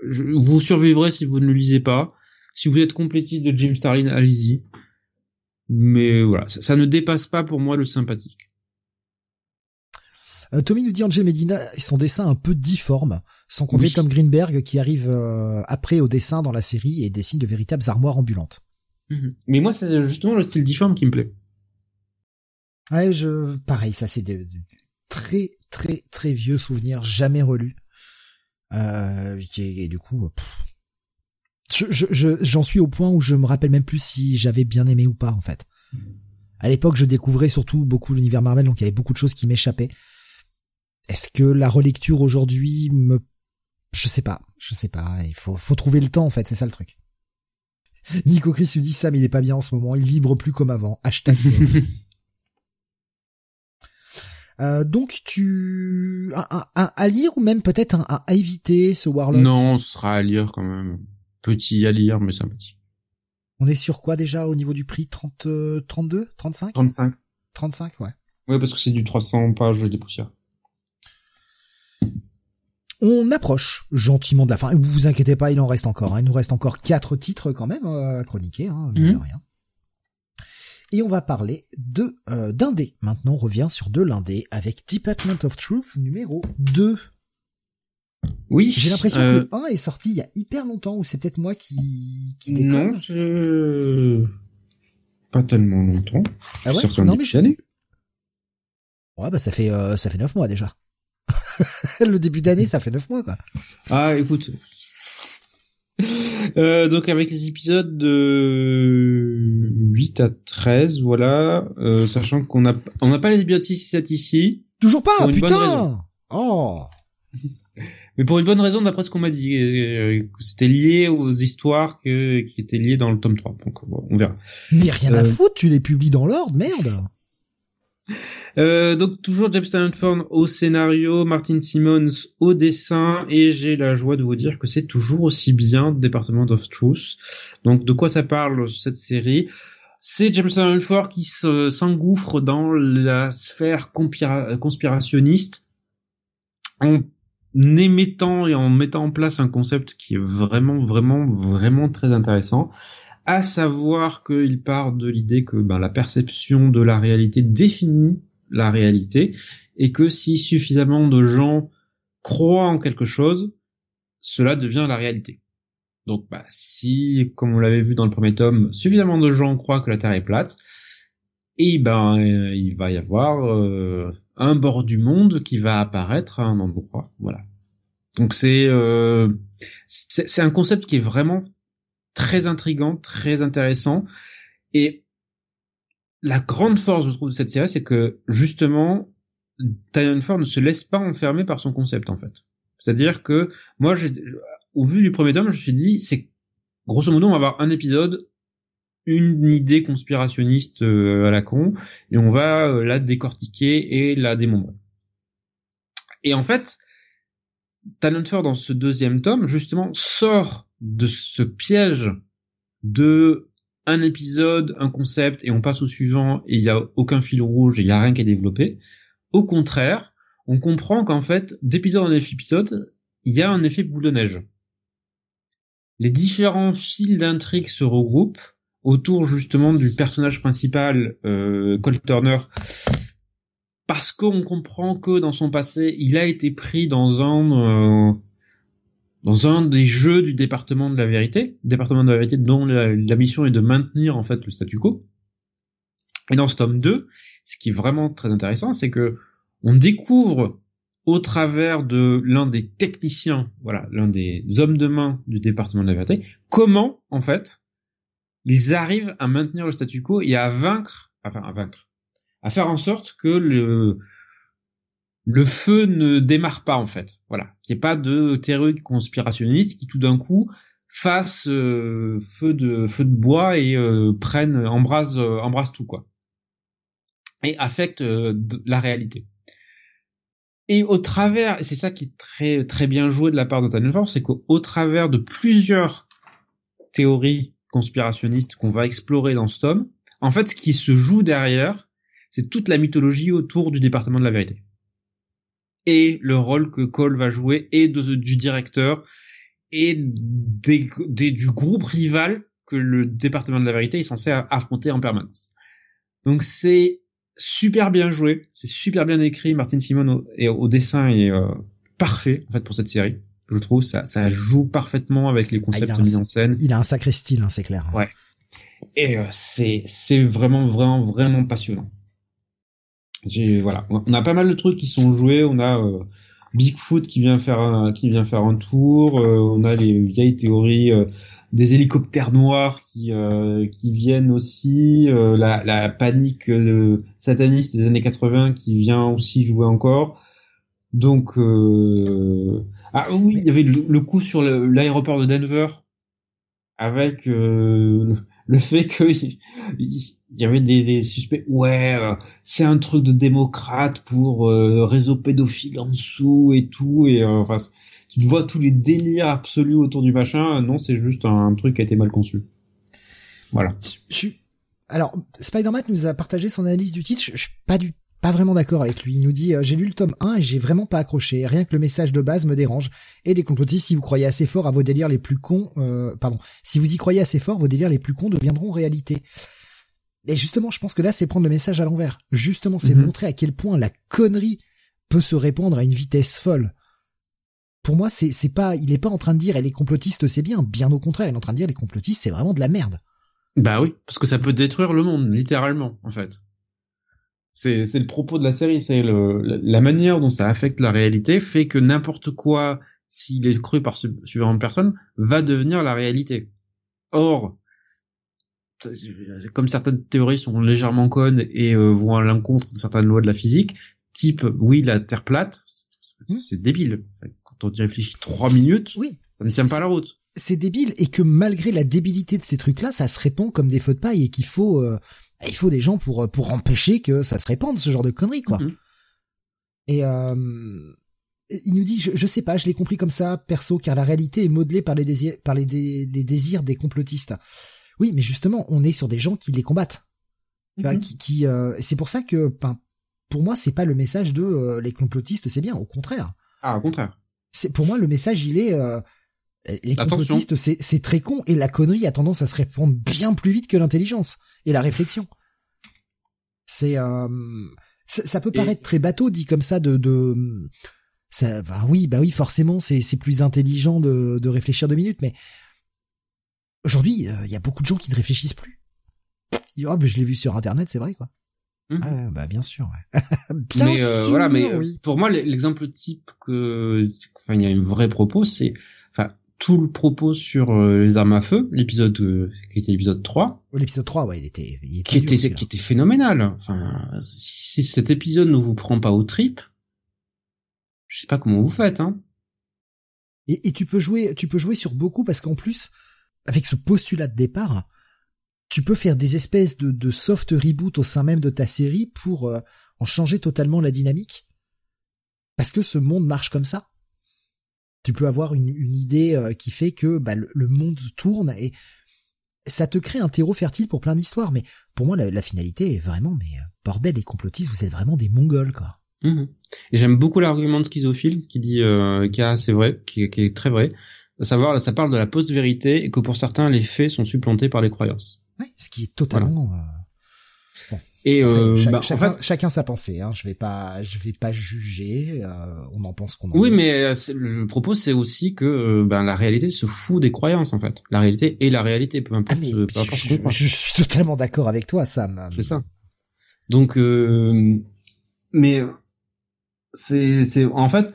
vous survivrez si vous ne le lisez pas. Si vous êtes complétiste de Jim Starlin, allez-y. Mais voilà, ça, ne dépasse pas pour moi le sympathique. Euh, Tommy nous dit Angel Medina et son dessin un peu difforme, sans compter Tom Greenberg qui arrive euh, après au dessin dans la série et dessine de véritables armoires ambulantes. Mhm. Mais moi, c'est justement le style difforme qui me plaît. Ouais, je, pareil, ça c'est de, très très très vieux souvenirs, jamais relus. Euh, et, du coup, j'en je, je, suis au point où je me rappelle même plus si j'avais bien aimé ou pas en fait. À l'époque, je découvrais surtout beaucoup l'univers Marvel, donc il y avait beaucoup de choses qui m'échappaient. Est-ce que la relecture aujourd'hui me, je sais pas, je sais pas. Il faut, faut trouver le temps en fait, c'est ça le truc. Nico Chris lui dit Sam, il est pas bien en ce moment, il vibre plus comme avant. Hashtag. Euh, donc tu un, à lire ou même peut-être un, à éviter ce Warlock? Non, ce sera à lire quand même. Petit à lire mais sympathique. On est sur quoi déjà au niveau du prix? 30 32 35 35. 35 ouais. Ouais parce que c'est du 300 pages des poussières. On approche gentiment de la fin. Vous vous inquiétez pas, il en reste encore. Hein. Il nous reste encore quatre titres quand même euh, à chroniquer, hein, mhm. rien. Et on va parler de euh, d'indé. Maintenant, on revient sur de l'indé avec Department of Truth numéro 2. Oui. J'ai l'impression que le 1 euh, est sorti il y a hyper longtemps, ou c'est peut-être moi qui, qui déconne. Non, je... pas tellement longtemps. Ah ouais? Non, mais je... Ouais, bah ça fait, euh, ça fait 9 mois déjà. le début d'année, ça fait 9 mois, quoi. Ah, écoute. Euh, donc avec les épisodes de 8 à 13, voilà, euh, sachant qu'on a on n'a pas les épisodes 6 et 7 ici. Toujours pas, putain. Oh. Mais pour une bonne raison, d'après ce qu'on m'a dit, euh, c'était lié aux histoires que, qui étaient liées dans le tome 3. Donc on verra. Mais rien à foutre, tu les publies dans l'ordre, merde. Euh, donc toujours James Stanford au scénario, Martin Simmons au dessin, et j'ai la joie de vous dire que c'est toujours aussi bien Department of Truth. Donc de quoi ça parle cette série? C'est James Stanford qui s'engouffre dans la sphère conspirationniste en émettant et en mettant en place un concept qui est vraiment, vraiment, vraiment très intéressant à savoir qu'il part de l'idée que ben, la perception de la réalité définit la réalité et que si suffisamment de gens croient en quelque chose, cela devient la réalité. Donc bah, si, comme on l'avait vu dans le premier tome, suffisamment de gens croient que la Terre est plate, et ben euh, il va y avoir euh, un bord du monde qui va apparaître un endroit. Voilà. Donc c'est euh, c'est un concept qui est vraiment très intrigant, très intéressant, et la grande force, je trouve, de cette série, c'est que justement, Ford ne se laisse pas enfermer par son concept, en fait. C'est-à-dire que moi, au vu du premier tome, je me suis dit, c'est grosso modo, on va avoir un épisode, une idée conspirationniste euh, à la con, et on va euh, la décortiquer et la démontrer. Et en fait, Ford, dans ce deuxième tome, justement, sort de ce piège de un épisode, un concept, et on passe au suivant, et il n'y a aucun fil rouge, il n'y a rien qui est développé. Au contraire, on comprend qu'en fait, d'épisode en épisode, il y a un effet boule de neige. Les différents fils d'intrigue se regroupent autour justement du personnage principal, euh, Turner, parce qu'on comprend que dans son passé, il a été pris dans un euh, dans un des jeux du département de la vérité, département de la vérité dont la, mission est de maintenir en fait le statu quo. Et dans ce tome 2, ce qui est vraiment très intéressant, c'est que on découvre au travers de l'un des techniciens, voilà, l'un des hommes de main du département de la vérité, comment en fait ils arrivent à maintenir le statu quo et à vaincre, enfin à vaincre, à faire en sorte que le le feu ne démarre pas en fait. Voilà, qu'il n'y ait pas de théorie conspirationniste qui tout d'un coup fasse euh, feu de feu de bois et euh, prenne embrasse euh, tout quoi et affecte la réalité. Et au travers, et c'est ça qui est très très bien joué de la part de Force, c'est qu'au travers de plusieurs théories conspirationnistes qu'on va explorer dans ce tome, en fait, ce qui se joue derrière, c'est toute la mythologie autour du département de la vérité et le rôle que Cole va jouer et du directeur et des, du groupe rival que le département de la vérité est censé affronter en permanence. Donc c'est super bien joué, c'est super bien écrit. Martin Simon au, et au dessin est euh, parfait en fait pour cette série. Je trouve ça ça joue parfaitement avec les concepts Ah, il a un- mis en scène. Il a un sacré style, hein, c'est clair. Ouais. Et euh, c'est c'est vraiment vraiment vraiment passionnant. J'ai voilà, on a pas mal de trucs qui sont joués. On a euh, Bigfoot qui vient faire un qui vient faire un tour. euh, on a les vieilles théories euh, des hélicoptères noirs qui qui viennent aussi. la la panique sataniste des années 80 qui vient aussi jouer encore. Donc ah oui, il y avait le, le coup sur l'aéroport de Denver avec le fait que il y avait des, suspects. Ouais, euh, c'est un truc de démocrate pour euh, réseau pédophile en dessous et tout. Et euh, enfin, tu vois tous les délires absolus autour du machin. Non, c'est juste un truc qui a été mal conçu. Voilà. Je. Alors, Spider-Man nous a partagé son analyse du titre. Je, je suis pas du pas vraiment d'accord avec lui. Il nous dit euh, j'ai lu le tome 1 et j'ai vraiment pas accroché. Rien que le message de base me dérange. Et les complotistes, si vous croyez assez fort à vos délires les plus cons, euh, pardon, si vous y croyez assez fort, vos délires les plus cons deviendront réalité. Et justement, je pense que là, c'est prendre le message à l'envers. Justement, c'est Mhm. montrer à quel point la connerie peut se répandre à une vitesse folle. Pour moi, c'est c'est pas, il est pas en train de dire et les complotistes c'est bien. Bien au contraire, il est en train de dire les complotistes c'est vraiment de la merde. Bah oui, parce que ça peut détruire le monde, littéralement, en fait. C'est c'est le propos de la série, c'est le la, manière dont ça affecte la réalité fait que n'importe quoi, s'il est cru par de personnes, va devenir la réalité. Or, comme certaines théories sont légèrement connes et euh, vont à l'encontre de certaines lois de la physique, type oui la Terre plate, c'est- c'est débile. Quand on y réfléchit trois minutes, Oui, ça ne tient pas la route. c'est débile et que malgré la débilité de ces trucs-là, ça se répand comme des feux de paille et qu'il faut, euh, il faut des gens pour pour empêcher que ça se répande ce genre de conneries quoi. Mhm. Et euh, il nous dit, je, je sais pas, je l'ai compris comme ça perso, car la réalité est modelée par les désirs, par les, dé- les désirs des complotistes. Oui, mais justement, on est sur des gens qui les combattent. Mhm. qui, qui euh, c'est pour ça que, ben, pour moi, c'est pas le message de euh, les complotistes, c'est bien. Au contraire, Ah, au contraire. c'est pour moi le message, il est euh, les Attention. complotistes, c'est c'est très con et la connerie a tendance à se répandre bien plus vite que l'intelligence et la réflexion. C'est euh, ça, ça peut Et- paraître très bateau dit comme ça de de ça bah oui bah oui forcément c'est c'est plus intelligent de de réfléchir deux minutes mais aujourd'hui euh, il y a beaucoup de gens qui ne réfléchissent plus. Ils Oh, ben, je l'ai vu sur internet, c'est vrai quoi. Mhm. Ah, bah bien sûr. Ouais. bien mais euh, sûr, voilà, mais euh, oui. pour moi, l'exemple type que, enfin, il y a un vrai propos, c'est, enfin, tout le propos sur euh, les armes à feu, l'épisode euh, qui était l'épisode 3, Oh, L'épisode 3, ouais, il était, il était qui dur, était, celui-là. qui était phénoménal. Enfin, si cet épisode ne vous prend pas au trip, je sais pas comment vous faites, hein. Et, et tu peux jouer, tu peux jouer sur beaucoup parce qu'en plus, avec ce postulat de départ, tu peux faire des espèces de, de soft reboot au sein même de ta série pour euh, en changer totalement la dynamique. Parce que ce monde marche comme ça. Tu peux avoir une, une idée euh, qui fait que bah, le, le monde tourne et ça te crée un terreau fertile pour plein d'histoires. Mais pour moi, la, la finalité est vraiment, mais euh, bordel, les complotistes, vous êtes vraiment des mongols, quoi. Et j'aime beaucoup l'argument de schizophile qui dit euh, qui a c'est vrai, qui, qui est très vrai. À savoir, ça parle de la post-vérité et que pour certains, les faits sont supplantés par les croyances. Ouais, ce qui est totalement. euh, Et euh, cha- bah, en chacun, fait, chacun sa pensée. Hein. Je vais pas, je vais pas juger. euh, on en pense qu'on en Oui, veut. mais euh, le propos c'est aussi que euh, ben, la réalité se fout des croyances en fait. La réalité est la réalité, peu Ah, importe, mais euh, je, peu importe je- croit. je suis totalement d'accord avec toi, Sam. C'est ça. Donc, euh, mais c'est c'est en fait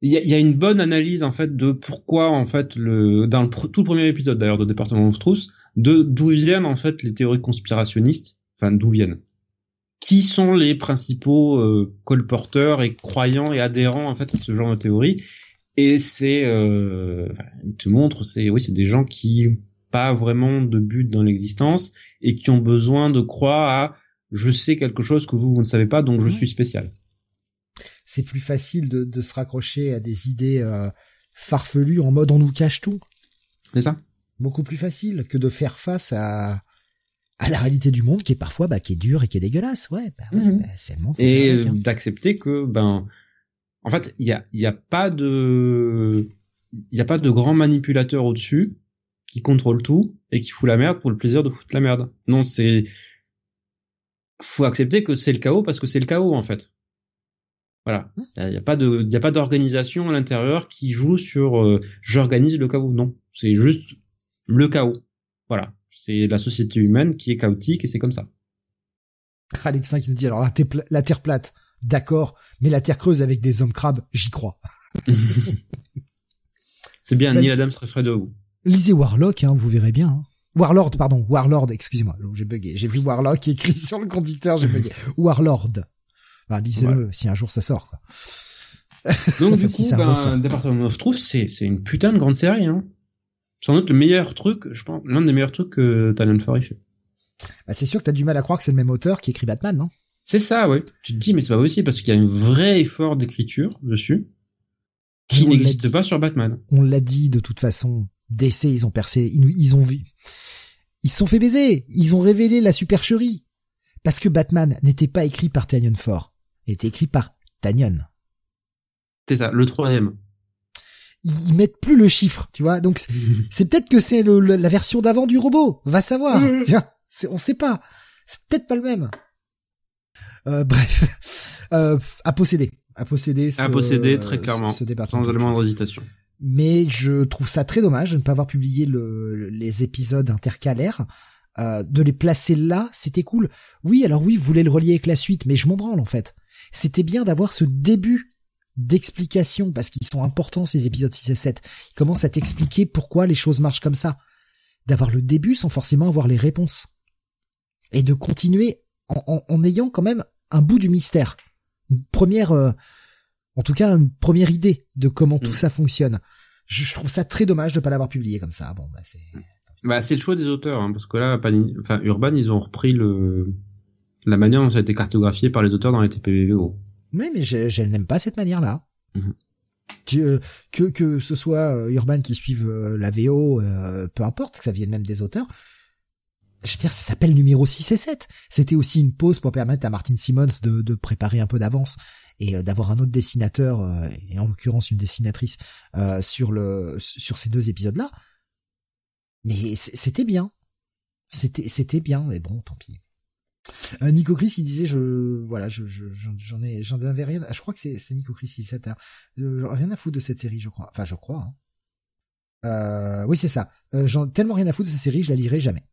il y y a une bonne analyse en fait de pourquoi en fait le dans le tout le premier épisode d'ailleurs de Département of Truth de d'où viennent en fait les théories conspirationnistes, enfin d'où viennent? Qui sont les principaux euh, colporteurs et croyants et adhérents en fait à ce genre de théorie? Et c'est, euh, enfin, il te montre, c'est oui, c'est des gens qui pas vraiment de but dans l'existence et qui ont besoin de croire à je sais quelque chose que vous vous ne savez pas donc je Ouais. suis spécial. C'est plus facile de, de se raccrocher à des idées euh, farfelues en mode on nous cache tout. C'est ça? Beaucoup plus facile que de faire face à à la réalité du monde qui est parfois bah, qui est dure et qui est dégueulasse. Ouais, bah, ouais, Mhm. bah, c'est le monde. et hein. d'accepter que ben en fait il y a il y a pas de il y a pas de grand manipulateur au-dessus qui contrôle tout et qui fout la merde pour le plaisir de foutre la merde. Non, c'est faut accepter que c'est le chaos parce que c'est le chaos en fait. Voilà. Il n'y a, pas de, il a pas d'organisation à l'intérieur qui joue sur euh, j'organise le chaos. Non, c'est juste le chaos. Voilà. C'est la société humaine qui est chaotique et c'est comme ça. Alexin qui nous dit alors la, la terre plate, d'accord, mais la terre creuse avec des hommes crabes, j'y crois. c'est bien, Neil Adams serait de vous. Lisez Warlock, hein, vous verrez bien. Hein. Warlord, pardon, Warlord, excusez-moi, j'ai bugué. J'ai vu Warlock écrit sur le conducteur, j'ai bugué. Warlord. Enfin, lisez-le si un jour ça sort. Quoi. Donc du coup, ben, Department of Truth, c'est c'est une putain de grande série. Hein. Sans doute le meilleur truc, je pense, l'un des meilleurs trucs que Talent 4 fait. Bah, c'est sûr que t'as du mal à croire que c'est le même auteur qui écrit Batman, non? C'est ça, oui. Tu te dis, mais c'est pas possible parce qu'il y a un vrai effort d'écriture dessus qui n'existe pas sur Batman. On l'a dit de toute façon. DC, ils ont percé, ils, ont vu, ils se sont fait baiser, ils ont révélé la supercherie. Parce que Batman n'était pas écrit par Tanyon Ford, il était écrit par Tanyon. C'est ça, le troisième. Ils mettent plus le chiffre, tu vois. Donc c'est peut-être que c'est la version d'avant du robot. Va savoir. on sait pas. C'est peut-être pas le même. Euh, bref, euh, à posséder, à posséder, à posséder très clairement, ce, sans élément de hésitation. Mais je trouve ça très dommage de ne pas avoir publié le, les épisodes intercalaires. Euh, de les placer là, c'était cool. Oui, alors oui, vous voulez le relier avec la suite, mais je m'en branle en fait. C'était bien d'avoir ce début d'explication, parce qu'ils sont importants ces épisodes 6 et 7. Ils commencent à t'expliquer pourquoi les choses marchent comme ça. D'avoir le début sans forcément avoir les réponses et de continuer en, ayant quand même un bout du mystère, une première, euh, en tout cas une première idée de comment tout mm. ça fonctionne. Je, trouve ça très dommage de pas l'avoir publié comme ça. Bon, bah c'est. Bah c'est le choix des auteurs, hein, parce que là, enfin Urban, ils ont repris le la manière dont ça a été cartographié par les auteurs dans les TPVO. Oui, mais je, n'aime pas cette manière-là. Mm-hmm. Que, que, que ce soit euh, Urban qui suive euh, la VO, peu importe, que ça vienne même des auteurs, je veux dire, ça s'appelle numéro 6 et 7. C'était aussi une pause pour permettre à Martin Simmons de, de préparer un peu d'avance et euh, d'avoir un autre dessinateur, euh, et en l'occurrence une dessinatrice, euh, sur le sur ces deux épisodes-là. Mais c'était bien. C'était c'était bien, mais bon, tant pis. Nico Chris il disait je voilà je j'en ai j'en avais rien je crois que c'est c'est Nico Chris qui disait ça rien à foutre de cette série je crois enfin je crois hein. oui c'est ça j'en tellement rien à foutre de cette série je la lirai jamais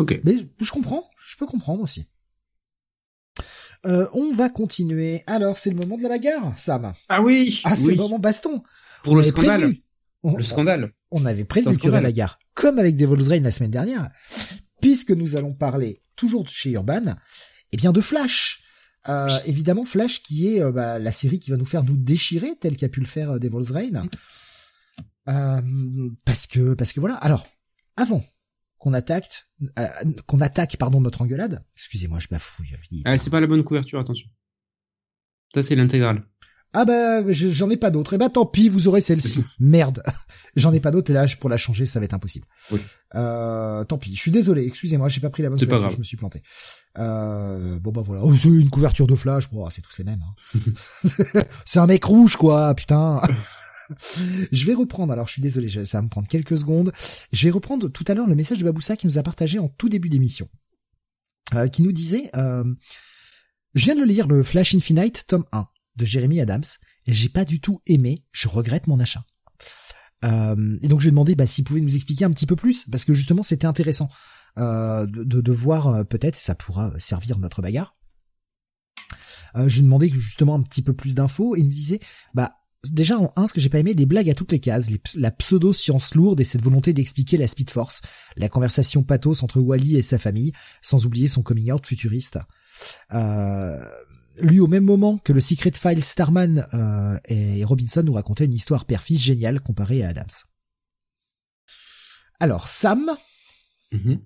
Ok. Mais je comprends, je peux comprendre aussi. Euh, on va continuer. Alors, c'est le moment de la bagarre, Sam. Ah oui. Ah, c'est le moment baston. Pour le scandale. le scandale. On avait prévu aurait la bagarre, comme avec Devil's Reign la semaine dernière, puisque nous allons parler toujours de chez Urban, eh bien de Flash. Euh, évidemment, Flash qui est euh, bah, la série qui va nous faire nous déchirer, tel qu'a pu le faire Devil's Reign. parce que parce que voilà. Alors, avant qu'on attaque, euh, qu'on attaque pardon notre engueulade. Excusez-moi, je bafouille. Ah, c'est pas la bonne couverture, attention. Ça c'est l'intégrale. Ah bah j'en ai pas d'autres. Et eh bah tant pis, vous aurez celle-ci. Merde, j'en ai pas d'autres et là pour la changer ça va être impossible. Oui. Euh, tant pis, je suis désolé. Excusez-moi, j'ai pas pris la bonne couverture, pas grave. je me suis planté. Euh, bon bah voilà, oh, c'est une couverture de Flash. Bon, c'est tous les mêmes. Hein. c'est un mec rouge quoi, putain. je vais reprendre, alors je suis désolé, ça va me prendre quelques secondes. Je vais reprendre tout à l'heure le message de Baboussa qui nous a partagé en tout début d'émission. Euh, qui nous disait, euh, je viens de le lire, le Flash Infinite, tome 1, de Adams, j'ai pas du tout aimé, je regrette mon achat. Euh, et donc je lui ai demandé bah, s'il pouvait nous expliquer un petit peu plus, parce que justement c'était intéressant de, de, voir peut-être, ça pourra servir notre bagarre. je lui ai demandé justement un petit peu plus d'infos, et il me disait, bah Déjà en 1, ce que j'ai pas aimé, des blagues à toutes les cases, la pseudo-science lourde et cette volonté d'expliquer la Speed Force, la conversation pathos entre Wally et sa famille, sans oublier son coming out futuriste. Euh, lui, au même moment que le Secret File Starman euh, et Robinson nous racontaient une histoire père-fils géniale comparée à Adams. Alors, Sam, mm-hmm.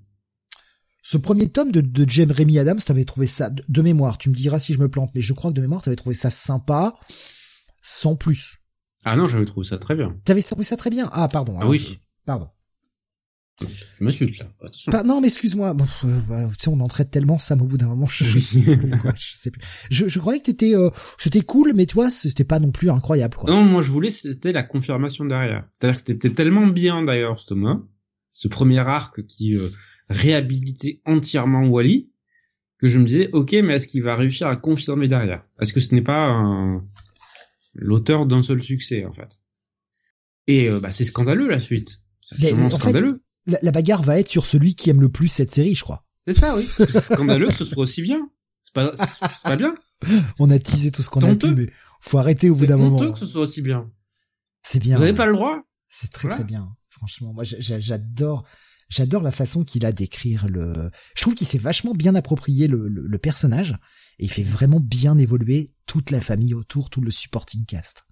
ce premier tome de, de James Remy Adams, t'avais trouvé ça, de, de, mémoire, tu me diras si je me plante, mais je crois que de mémoire, t'avais trouvé ça sympa sans plus. Ah non, j'avais trouvé ça très bien. T'avais trouvé ça très bien? Ah pardon. Ah oui. Pardon. Je m'insulte là. Attention. non, mais excuse-moi. Bon, euh, bah, tu sais, on entraide tellement ça, au bout d'un moment, je, je, sais plus. Je, je croyais que t'étais, euh, c'était cool, mais tu vois, c'était pas non plus incroyable. Quoi. Non, moi je voulais, c'était la confirmation derrière. C'est-à-dire que c'était tellement bien d'ailleurs, ce tome ce premier arc qui euh, réhabilitait entièrement Wally, que je me disais, ok, mais est-ce qu'il va réussir à confirmer derrière? Est-ce que ce n'est pas l'auteur d'un seul succès en fait Et euh, bah, c'est scandaleux la suite. C'est vraiment scandaleux. La, bagarre va être sur celui qui aime le plus cette série, je crois. C'est ça, oui. C'est scandaleux que ce soit aussi bien. C'est pas, c'est pas bien. On a teasé tout ce qu'on a pu, mais faut arrêter au bout d'un moment. C'est que ce soit aussi bien. C'est bien. Vous n'avez pas le droit. C'est très très bien. Franchement, moi j'adore j'adore la façon qu'il a d'écrire le. Je trouve qu'il s'est vachement bien approprié le, le, personnage et il fait vraiment bien évoluer toute la famille autour, tout le supporting cast.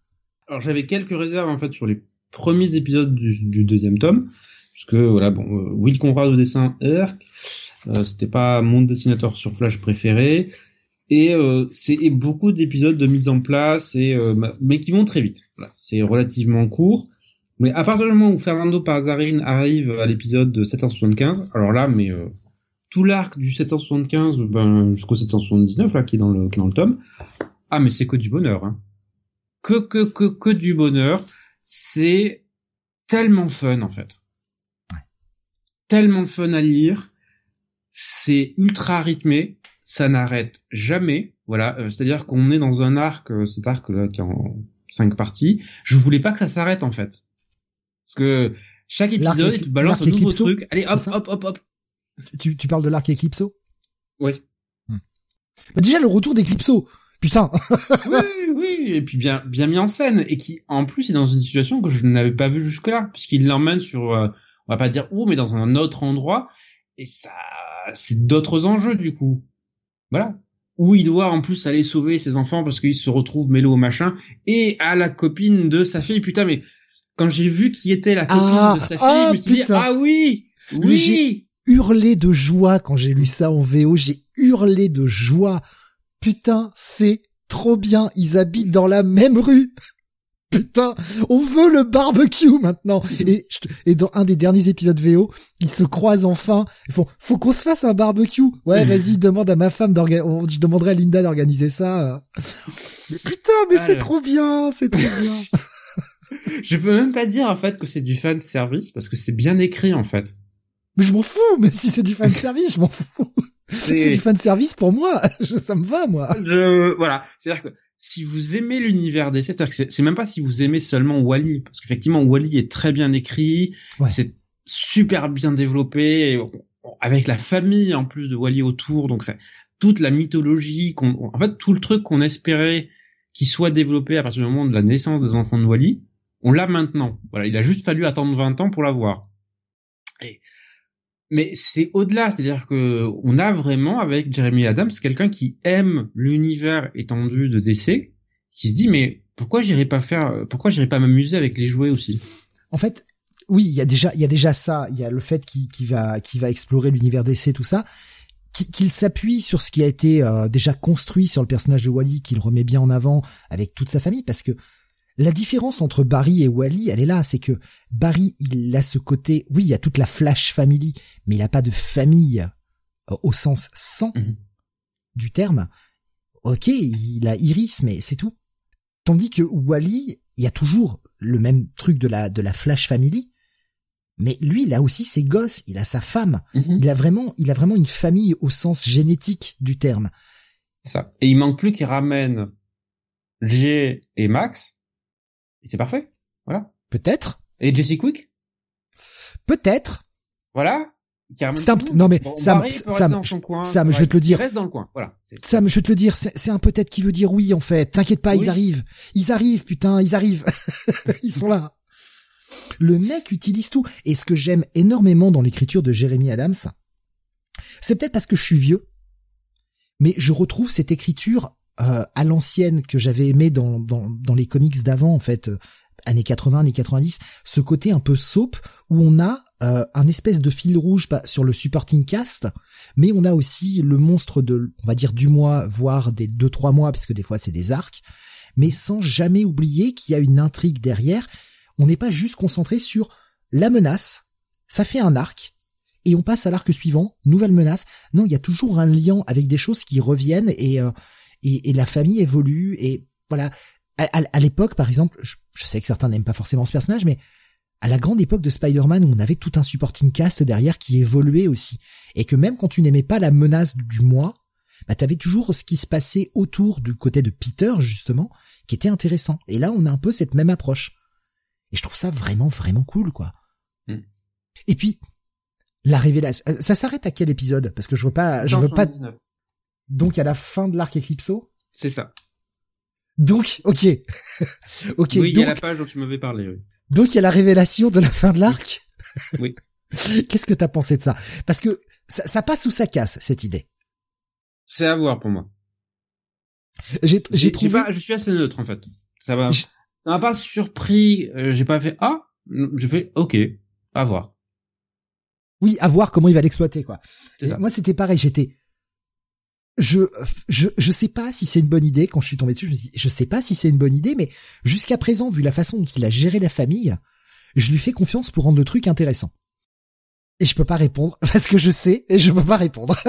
Alors j'avais quelques réserves en fait sur les premiers épisodes du, du deuxième tome, parce que voilà bon, euh, Will Conrad au dessin, Herc, euh, c'était pas mon dessinateur sur Flash préféré, et euh, c'est beaucoup d'épisodes de mise en place et euh, mais qui vont très vite. Voilà, c'est relativement court. Mais à partir du moment où Fernando Pazarin arrive à l'épisode 775, alors là, mais euh, tout l'arc du 775 ben, jusqu'au 779 là qui est dans le qui est dans le tome, ah mais c'est que du bonheur. Hein. Que que que que du bonheur. C'est tellement fun en fait. Tellement fun à lire. C'est ultra rythmé ça n'arrête jamais. Voilà, euh, c'est-à-dire qu'on est dans un arc, euh, cet arc là qui est en cinq parties. Je voulais pas que ça s'arrête en fait, parce que chaque épisode, tu balances un nouveau truc. Allez, hop, hop, hop, hop. Tu, tu parles de l'arc Eclipso? Oui. Hmm. Bah déjà le retour d'Eclipso. Putain. oui, oui, et puis bien, bien mis en scène, et qui, en plus, est dans une situation que je n'avais pas vue jusque-là, puisqu'il l'emmène sur, euh, on va pas dire où, mais dans un autre endroit, et ça, c'est d'autres enjeux du coup. Voilà. Où il doit en plus aller sauver ses enfants parce qu'il se retrouve mélo au machin et à la copine de sa fille. Putain, mais quand j'ai vu qui était la copine ah, de sa fille, je me suis dit ah oui, oui. J'ai hurlé de joie quand j'ai lu ça en VO. J'ai hurlé de joie. Putain, c'est trop bien. Ils habitent dans la même rue putain, on veut le barbecue maintenant. Et, et dans un des derniers épisodes VO, ils se croisent enfin. Ils font, faut qu'on se fasse un barbecue. Ouais, vas-y, demande à ma femme d'organiser, je demanderai à Linda d'organiser ça. putain, mais c'est trop bien, c'est trop bien. je peux même pas dire, en fait, que c'est du fan service parce que c'est bien écrit, en fait. Mais je m'en fous, mais si c'est du fan service, je m'en fous. C'est du fan service pour moi, ça me va moi. Je, voilà, c'est-à-dire que si vous aimez l'univers DC, c'est-à-dire que c'est même pas si vous aimez seulement Wally, parce qu'effectivement Wally est très bien écrit, c'est super bien développé, avec la famille en plus de Wally autour, donc c'est toute la mythologie, qu'on, en fait tout le truc qu'on espérait qu'il soit développé à partir du moment de la naissance des enfants de Wally, on l'a maintenant. Voilà, il a juste fallu attendre 20 ans pour l'avoir. Mais c'est au-delà, c'est-à-dire que on a vraiment avec Jeremy Adams quelqu'un qui aime l'univers étendu de DC, qui se dit mais pourquoi j'irai pas faire, pourquoi j'irai pas m'amuser avec les jouets aussi? En fait, oui, il y a déjà, il y a déjà ça, il y a le fait qu'il va, qui va explorer l'univers DC, tout ça, qu'il s'appuie sur ce qui a été euh, déjà construit sur le personnage de Wally, qu'il remet bien en avant avec toute sa famille, parce que la différence entre Barry et Wally, elle est là, c'est que Barry, il a ce côté, oui, il y a toute la Flash Family, mais il n'a pas de famille euh, au sens sans mhm. du terme. Ok, il a Iris, mais c'est tout. Tandis que Wally, il y a toujours le même truc de la de la Flash Family, mais lui, il a aussi ses gosses, il a sa femme, mhm. il a vraiment, il a vraiment une famille au sens génétique du terme. Ça. Et il manque plus qu'il ramène G et Max et c'est parfait. Voilà. Peut-être. Et Jesse Quick? Peut-être. Voilà. C'est un, non mais Sam, Sam, Sam, je vais te le dire. Reste dans le coin. Voilà. Sam, je vais te le dire. C'est un peut-être qui veut dire oui en fait. T'inquiète pas, ils arrivent. Ils arrivent, putain, ils arrivent. ils sont là. Le mec utilise tout. Et ce que j'aime énormément dans l'écriture de Jeremy Adams, c'est peut-être parce que je suis vieux, mais je retrouve cette écriture euh, à l'ancienne que j'avais aimé dans, dans, dans les comics d'avant en fait euh, années 80 années 90 ce côté un peu soap où on a euh, un espèce de fil rouge sur le supporting cast mais on a aussi le monstre de on va dire du mois voire des deux trois mois parce que des fois c'est des arcs. Mais sans jamais oublier qu'il y a une intrigue derrière. On n'est pas juste concentré sur la menace. Ça fait un arc et on passe à l'arc suivant, nouvelle menace. Non, il y a toujours un lien avec des choses qui reviennent et et, et la famille évolue et voilà. À, l'époque, par exemple, je, sais que certains n'aiment pas forcément ce personnage, mais à la grande époque de Spider-Man, où on avait tout un supporting cast derrière qui évoluait aussi, et que même quand tu n'aimais pas la menace du mois, bah t'avais toujours ce qui se passait autour du côté de Peter justement, qui était intéressant. Et là, on a un peu cette même approche. Et je trouve ça vraiment vraiment cool, quoi. Mm. Et puis la révélation, euh, ça s'arrête à quel épisode? Parce que je veux pas, je veux pas. 179. Donc à la fin de l'arc Eclipso. C'est ça. Donc, ok, ok. oui, il y a la page dont tu m'avais parlé. Oui. donc il y a la révélation de la fin de l'arc. Oui. Qu'est-ce que t'as pensé de ça? Parce que ça, ça passe ou ça casse cette idée? C'est à voir pour moi. J'ai trouvé. pas- je suis assez neutre en fait. Ça va. J- Ça m'a pas surpris. euh, j'ai pas fait ah. J'ai fait ok. À voir. Oui, à voir comment il va l'exploiter, quoi. Moi, c'était pareil. J'étais, je, je, je sais pas si c'est une bonne idée. Quand je suis tombé dessus, je me dis, je sais pas si c'est une bonne idée, mais jusqu'à présent, vu la façon dont il a géré la famille, je lui fais confiance pour rendre le truc intéressant. Et je peux pas répondre parce que je sais et je peux pas répondre.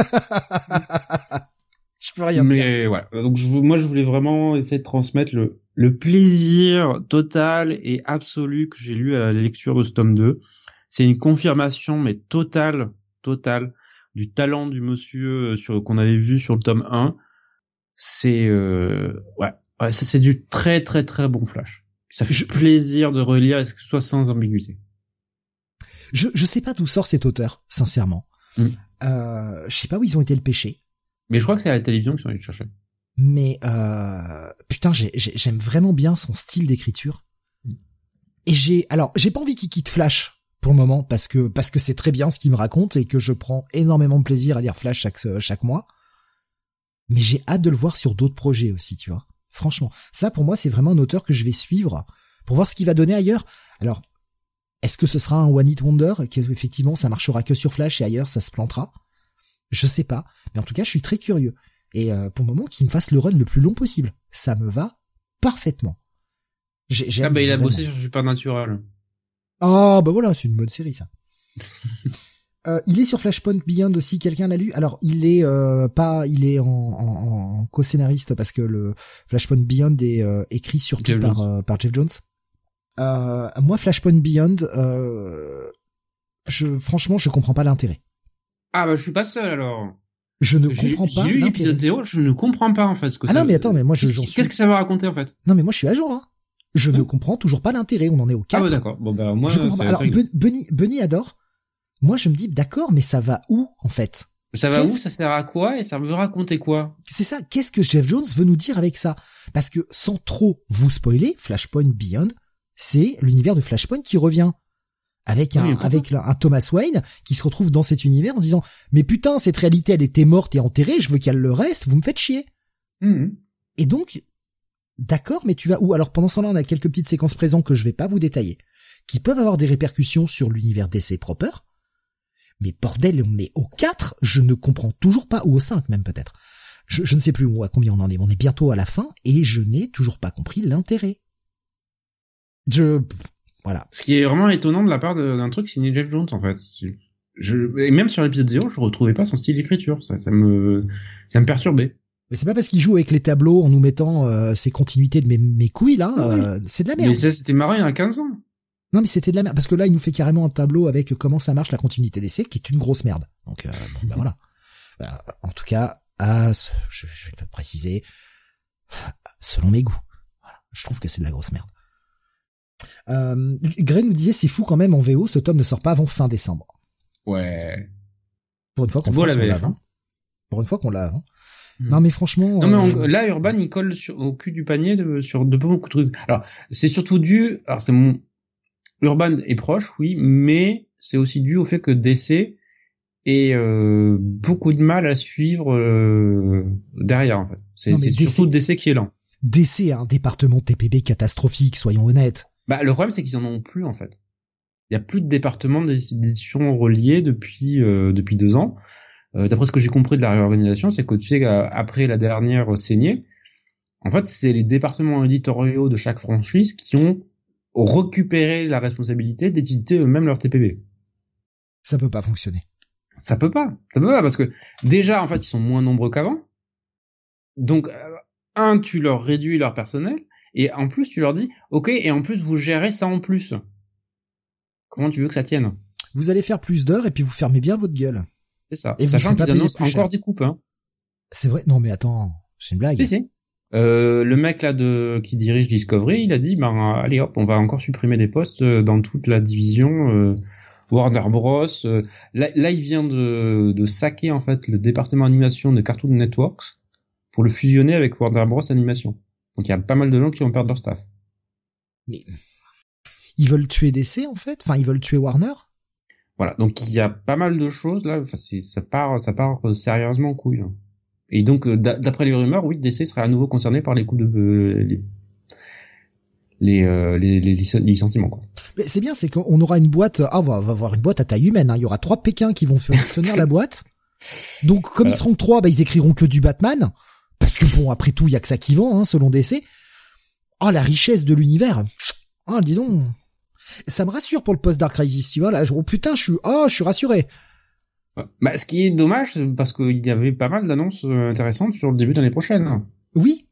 je peux rien dire. Mais ouais. Donc je, moi je voulais vraiment essayer de transmettre le le plaisir total et absolu que j'ai lu à la lecture de ce tome 2. C'est une confirmation mais totale, totale du talent du monsieur euh, sur qu'on avait vu sur le tome 1. C'est euh, ouais, c'est du très très très bon flash. Ça fait Je- plaisir de relire et que ce soit sans ambiguïté? Je, je sais pas d'où sort cet auteur, sincèrement. Mm. Euh, je sais pas où ils ont été le pêcher. Mais je crois que c'est à la télévision qu'ils sont allés le chercher. mais euh, putain j'ai- j'ai- j'aime vraiment bien son style d'écriture Mm. et j'ai alors j'ai pas envie qu'il quitte Flash pour le moment parce que parce que c'est très bien ce qu'il me raconte et que je prends énormément de plaisir à lire Flash chaque chaque mois. Mais j'ai hâte de le voir sur d'autres projets aussi tu vois. Franchement ça pour moi c'est vraiment un auteur que je vais suivre pour voir ce qu'il va donner ailleurs. Alors est-ce que ce sera un one hit wonder qu'effectivement ça marchera que sur Flash et ailleurs ça se plantera? Je sais pas. Mais en tout cas je suis très curieux. Et euh, pour le moment, qu'il me fasse le run le plus long possible. Ça me va parfaitement. J'ai- j'aime Ah bah il a bossé sur Supernatural. Ah bah voilà, c'est une bonne série ça. Euh, il est sur Flashpoint Beyond aussi. Quelqu'un l'a lu Alors il est euh, pas, il est en, en, en co-scénariste parce que le Flashpoint Beyond est euh, écrit surtout Jeff par Jones. euh, par Jeff Jones. Euh, moi, Flashpoint Beyond, euh, je franchement, je comprends pas l'intérêt. Ah bah je suis pas seul alors. Je ne comprends pas j'ai lu l'épisode l'intérêt. 0, je ne comprends pas en fait ce que Ah ça non, mais attends, mais moi, je- suis- Qu'est-ce que ça va raconter en fait? Non, mais moi, je suis à jour. Hein. Je ne comprends toujours pas l'intérêt. On en est au 4. Ah ouais d'accord. Bon bah moi je comprends pas. Alors, Bunny, Bunny adore. Moi, je me dis, d'accord, mais ça va où, en fait? Ça va où? Ça sert à quoi? Et ça veut raconter quoi? C'est ça. Qu'est-ce que Jeff Jones veut nous dire avec ça? Parce que, sans trop vous spoiler, Flashpoint Beyond, c'est l'univers de Flashpoint qui revient. Avec un, Oui, pourquoi avec un Thomas Wayne qui se retrouve dans cet univers en disant, mais putain, cette réalité, elle était morte et enterrée, je veux qu'elle le reste, vous me faites chier. Mhm. Et donc, d'accord, mais tu vas où Alors pendant ce temps-là, on a quelques petites séquences présentes que je vais pas vous détailler, qui peuvent avoir des répercussions sur l'univers d'essai proper. Mais bordel, on est au 4, je ne comprends toujours pas, ou au 5 même peut-être. Je, je ne sais plus où, à combien on en est, on est bientôt à la fin, et je n'ai toujours pas compris l'intérêt. Je... Voilà. Ce qui est vraiment étonnant de la part d'un truc signé Jeff Jones en fait. Je, et même sur l'épisode 0, je retrouvais pas son style d'écriture. Ça, ça me, ça me perturbait. Mais c'est pas parce qu'il joue avec les tableaux en nous mettant euh, ces continuités de mes, mes couilles là, Oui. euh, c'est de la merde. Mais ça, c'était marrant il y a 15 ans. Non mais c'était de la merde parce que là il nous fait carrément un tableau avec comment ça marche la continuité d'essai qui est une grosse merde. Donc euh, bon, bah, voilà. Euh, en tout cas, à je, je vais le préciser, selon mes goûts. Voilà. Je trouve que c'est de la grosse merde. Euh, Gray nous disait c'est fou quand même en VO, ce tome ne sort pas avant fin décembre. Ouais. Pour une fois qu'on la avant. Pour une fois qu'on l'a avant. Hmm. Non mais franchement. Non mais euh, là, Urban, il colle sur, au cul du panier de, sur de beaucoup de trucs. Alors, c'est surtout dû, alors c'est mon, Urban est proche, oui, mais c'est aussi dû au fait que DC ait euh, beaucoup de mal à suivre euh, derrière, en fait. C'est surtout DC qui est lent. DC a un département TPB catastrophique, soyons honnêtes. Bah, le problème, c'est qu'ils en ont plus, en fait. Il y a plus de département d'édition relié depuis euh, depuis deux ans. Euh, D'après ce que j'ai compris de la réorganisation, c'est que tu sais qu'après la dernière saignée, en fait, c'est les départements éditoriaux de chaque franchise qui ont récupéré la responsabilité d'éditer eux-mêmes leur TPB. Ça peut pas fonctionner. Ça peut pas. Ça peut pas parce que déjà, en fait, ils sont moins nombreux qu'avant. Donc, euh, un, tu leur réduis leur personnel, et en plus, tu leur dis, ok, et en plus, vous gérez ça en plus. Comment tu veux que ça tienne? Vous allez faire plus d'heures et puis vous fermez bien votre gueule. C'est ça. Et Sachant qu'ils annoncent cher. encore des coupes. Hein. C'est vrai Non mais attends, c'est une blague. Si, si. Euh, le mec là de qui dirige Discovery, il a dit ben allez hop, on va encore supprimer des postes euh, dans toute la division euh, Warner Bros. Là, là, il vient de, de saquer en fait le département animation de Cartoon Networks pour le fusionner avec Warner Bros Animation. Donc il y a pas mal de gens qui vont perdre leur staff. Mais ils veulent tuer DC en fait? Enfin, ils veulent tuer Warner? Voilà, donc il y a pas mal de choses là. Enfin, ça part, ça part sérieusement en couille. Hein. Et donc, euh, d'après les rumeurs, oui, DC serait à nouveau concerné par les coups de euh, les, euh, les, les, licenciements. Quoi. Mais c'est bien, c'est qu'on aura une boîte. Ah, on va, avoir une boîte à taille humaine. Hein. Il y aura trois Pékins qui vont tenir la boîte. Donc, comme ils seront trois, bah, ils écriront que du Batman. Parce que bon, après tout, il y a que ça qui vend, hein, selon DC. Ah, la richesse de l'univers. Ah, dis donc. Ça me rassure pour le post Dark Crisis, tu vois. Là, je, oh putain, je suis, oh, je suis rassuré. Bah, ce qui est dommage, parce qu'il y avait pas mal d'annonces euh, intéressantes sur le début de l'année prochaine. Oui.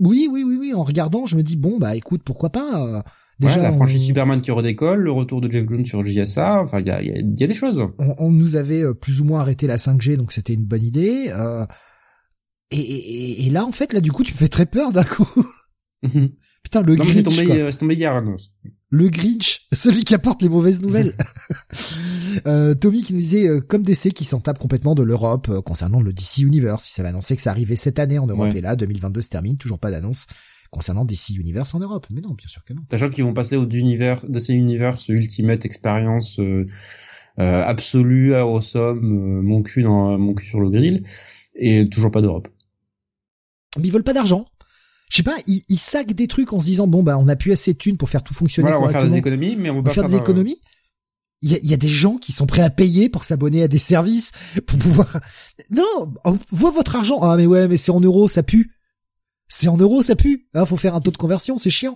Oui, oui, oui, oui. En regardant, je me dis, bon, bah écoute, pourquoi pas. Euh, déjà, la franchise Superman qui redécolle, le retour de Jeff Jones sur JSA, enfin, il y a, y, y a, des choses. On, nous avait euh, plus ou moins arrêté la 5G, donc c'était une bonne idée. Euh, et, et, et, là, en fait, là, du coup, tu me fais très peur d'un coup. Putain, le Grinch. C'est tombé, tombé hier, annonce le Grinch, celui qui apporte les mauvaises nouvelles. euh, Tommy qui nous disait euh, comme DC qui s'en tape complètement de l'Europe euh, concernant le DC Universe. Il s'avait annoncé que ça arrivait cette année en Europe et là 2022 se termine, toujours pas d'annonce concernant DC Universe en Europe. Mais non, bien sûr que non. Sachant qu'ils vont passer au d'univers DC Universe Ultimate Experience absolue, awesome, mon cul dans mon cul sur le grill et toujours pas d'Europe. Mais ils veulent pas d'argent je sais pas, ils, ils saquent des trucs en se disant bon bah on a plus assez de thunes pour faire tout fonctionner voilà, on va faire des économies, mais on va faire, des économies. Il y, a, il y a, des gens qui sont prêts à payer pour s'abonner à des services pour pouvoir. Non, voit votre argent. Ah mais ouais, mais c'est en euros, ça pue. C'est en euros, ça pue. Hein, faut faire un taux de conversion, c'est chiant.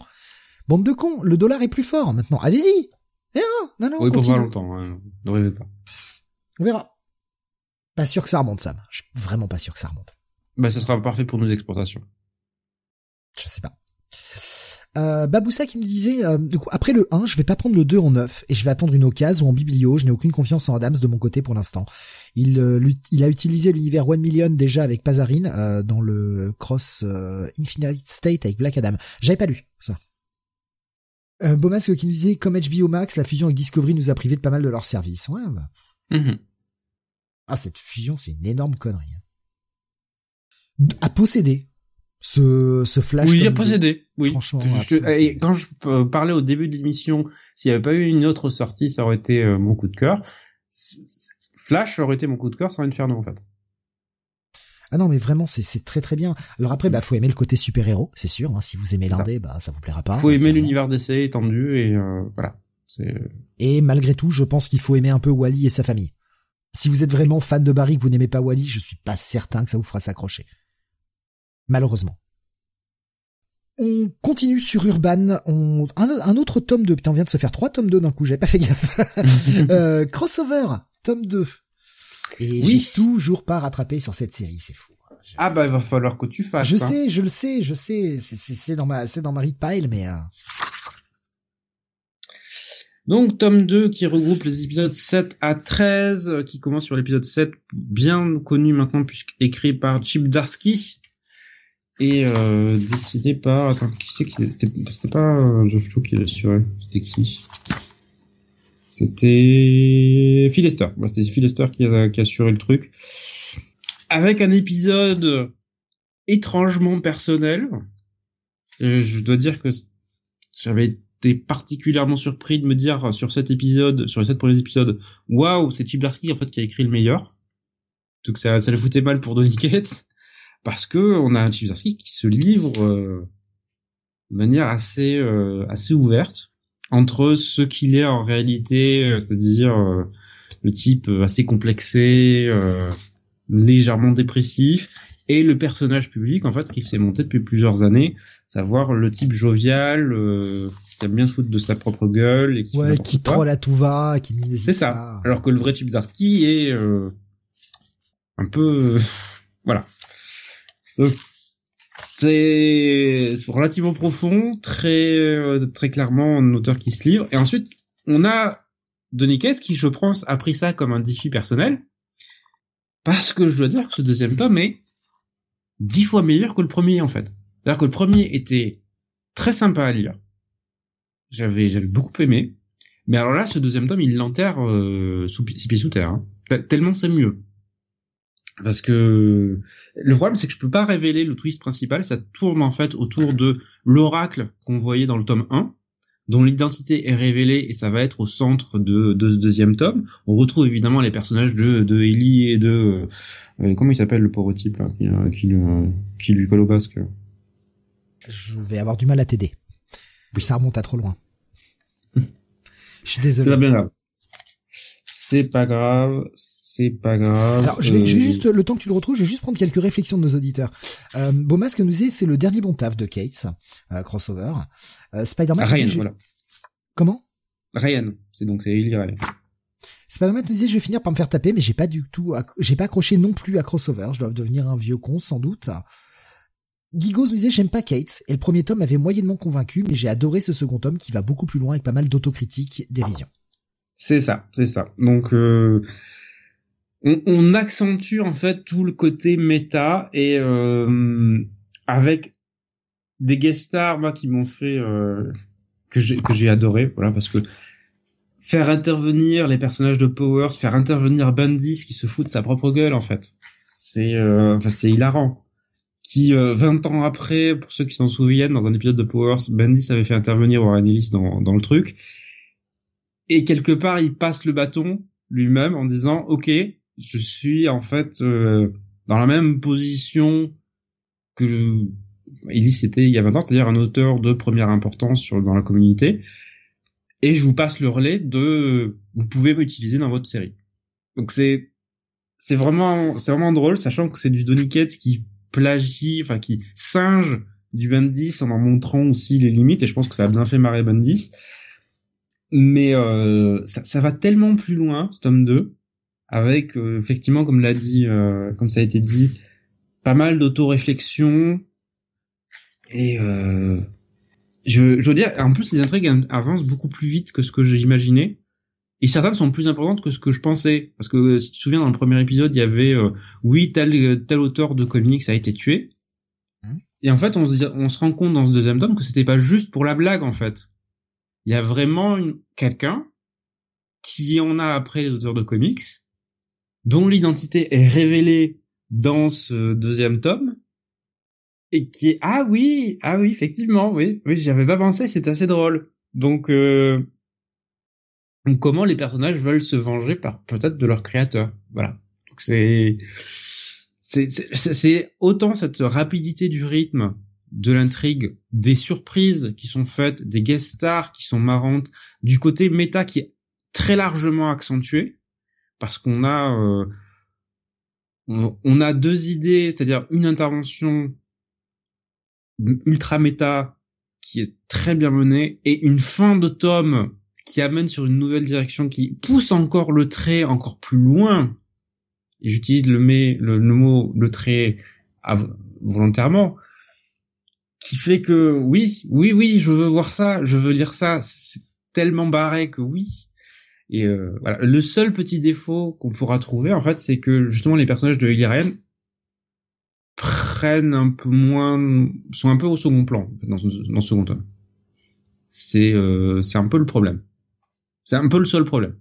Bande de cons, le dollar est plus fort maintenant. Allez-y. Eh non, non, non. Oui, pour pas longtemps. Hein. Ne rêvez pas. On verra. Pas sûr que ça remonte, Sam. Je suis vraiment pas sûr que ça remonte. Bah, ce sera parfait pour nos exportations. Je sais pas. Euh, Baboussa qui me disait, euh, du coup, après le 1, je vais pas prendre le 2 en 9 et je vais attendre une occasion ou en biblio. Je n'ai aucune confiance en Adams de mon côté pour l'instant. Il, euh, il a utilisé l'univers One Million déjà avec Pazarine euh, dans le Cross Infinite State avec Black Adam. J'avais pas lu ça. Euh, Bomasque qui me disait, comme HBO Max, la fusion avec Discovery nous a privé de pas mal de leurs services. Ouais. Bah. Ah, cette fusion, c'est une énorme connerie. Hein. À posséder ce, ce flash. Oui, il a possédé. Oui. Franchement. et quand je parlais au début de l'émission, s'il n'y avait pas eu une autre sortie, ça aurait été euh, mon coup de cœur. Flash aurait été mon coup de cœur sans Inferno en fait. Ah non, mais vraiment, c'est très très bien. Alors après, bah faut aimer le côté super héros, c'est sûr. Hein. Si vous aimez l'indé, bah ça vous plaira pas. Faut aimer l'univers d'essai étendu et euh, voilà. Et malgré tout, je pense qu'il faut aimer un peu Wally et sa famille. Si vous êtes vraiment fan de Barry que vous n'aimez pas Wally, je suis pas certain que ça vous fera s'accrocher malheureusement. On continue sur Urban. On... Un, autre tome 2. Putain, on vient de se faire trois tomes 2 d'un coup. J'avais pas fait gaffe. euh, crossover, tome 2. Et oui. j'ai toujours pas rattrapé sur cette série. C'est fou. Ah bah il va falloir que tu fasses. Je hein. sais, je le sais, je sais. C'est dans ma, c'est dans ma pile, mais. Euh... Donc tome 2 qui regroupe les épisodes 7 à 13, euh, qui commence sur l'épisode 7, bien connu maintenant puisqu'écrit par Chip Darsky, et euh, décidé par attends qui c'est qui c'était pas euh, Geoff Cho qui l'assurait c'était qui? C'était Phil Lester. C'était Phil Lester qui a qui a assuré le truc. Avec un épisode étrangement personnel. Je dois dire que j'avais été particulièrement surpris de me dire sur cet épisode sur les sept premiers épisodes waouh c'est Chip en fait qui a écrit le meilleur donc ça ça le foutait mal pour Donny Cates parce que on a un Chibzarski qui se livre euh, de manière assez euh, assez ouverte entre ce qu'il est en réalité, euh, c'est-à-dire le type assez complexé, légèrement dépressif, et le personnage public en fait qui s'est monté depuis plusieurs années, savoir le type jovial qui aime bien se foutre de sa propre gueule et qui ouais, qui troll à tout va, qui C'est ça. Alors que le vrai type Zarsky est un peu voilà c'est relativement profond, très euh, très clairement un auteur qui se livre. Et ensuite, on a Denis qui, je pense, a pris ça comme un défi personnel, parce que je dois dire que ce deuxième tome est dix fois meilleur que le premier en fait. C'est-à-dire que le premier était très sympa à lire. J'avais j'avais beaucoup aimé. Mais alors là, ce deuxième tome, il l'enterre euh, sous six pieds sous terre. Hein. Tellement c'est mieux. Parce que le problème, c'est que je peux pas révéler le twist principal. Ça tourne en fait autour de l'oracle qu'on voyait dans le tome 1, dont l'identité est révélée et ça va être au centre de, de, ce deuxième tome. On retrouve évidemment les personnages de, de Ellie et de euh, euh, comment il s'appelle le pauvre type là, qui, euh, qui, qui lui colle au basque. Je vais avoir du mal à t'aider. Ça remonte à trop loin. Je suis désolé. C'est pas grave. C'est pas grave. C'est pas grave. Alors, je vais, je vais juste, le temps que tu le retrouves, je vais juste prendre quelques réflexions de nos auditeurs. Euh, Beaumasque nous disait, c'est le dernier bon taf de Kate, euh, crossover. Euh, Spider-Man. Ryan, voilà. Comment? Ryan. C'est donc, c'est Ryan. Spider-Man nous disait, je vais finir par me faire taper, mais j'ai pas du tout, j'ai pas accroché non plus à crossover. Je dois devenir un vieux con, sans doute. Gigos nous disait j'aime pas Kate et le premier tome m'avait moyennement convaincu mais j'ai adoré ce second tome qui va beaucoup plus loin avec pas mal d'autocritique, dérision. C'est ça, c'est ça. Donc euh, on, on, accentue en fait tout le côté méta et euh, avec des guest stars moi qui m'ont fait euh, que j'ai que j'ai adoré voilà parce que faire intervenir les personnages de Powers, faire intervenir Bandis qui se fout de sa propre gueule en fait. C'est euh, enfin c'est hilarant qui, 20 euh, ans après, pour ceux qui s'en souviennent, dans un épisode de Powers, Bendis avait fait intervenir Warren Ellis dans, dans le truc. Et quelque part, il passe le bâton lui-même en disant, OK, je suis en fait euh, dans la même position que Ellis était il y a 20 ans, c'est-à-dire un auteur de première importance sur, dans la communauté. Et je vous passe le relais de, vous pouvez m'utiliser dans votre série. Donc c'est, c'est vraiment, c'est vraiment drôle, sachant que c'est du Donny Cates qui plagie, enfin qui singe du Bendis en en montrant aussi les limites, et je pense que ça a bien fait marrer Bendis. Mais euh, ça, ça, va tellement plus loin, ce tome 2, avec euh, effectivement, comme l'a dit, euh, comme ça a été dit, pas mal d'auto-réflexion. Et euh, je, je veux dire, en plus les intrigues avancent beaucoup plus vite que ce que j'imaginais. Et certaines sont plus importantes que ce que je pensais. Parce que si tu te souviens, dans le premier épisode, il y avait euh, oui, tel, tel auteur de comics a été tué. Hein et en fait, on se, on se rend compte dans ce deuxième tome que c'était pas juste pour la blague, en fait. Il y a vraiment quelqu'un qui en a après les auteurs de comics, dont l'identité est révélée dans ce deuxième tome, et qui est ah oui, ah oui, effectivement, oui, oui, j'avais pas pensé, c'est assez drôle. Donc euh, comment les personnages veulent se venger par peut-être de leur créateur. Voilà. Donc c'est c'est autant cette rapidité du rythme de l'intrigue, des surprises qui sont faites, des guest stars qui sont marrantes, du côté méta qui est très largement accentué parce qu'on a euh, on, a deux idées, c'est-à-dire une intervention ultra méta qui est très bien menée et une fin de tome qui amène sur une nouvelle direction, qui pousse encore le trait encore plus loin. Et j'utilise le, le, mot le trait volontairement, qui fait que oui, oui, oui, je veux voir ça, je veux lire ça. C'est tellement barré que oui. Et euh, voilà. Le seul petit défaut qu'on pourra trouver, en fait, c'est que justement les personnages de Illyrian prennent un peu moins, sont un peu au second plan dans, dans ce second tome. C'est euh, c'est un peu le problème. C'est un peu le seul problème.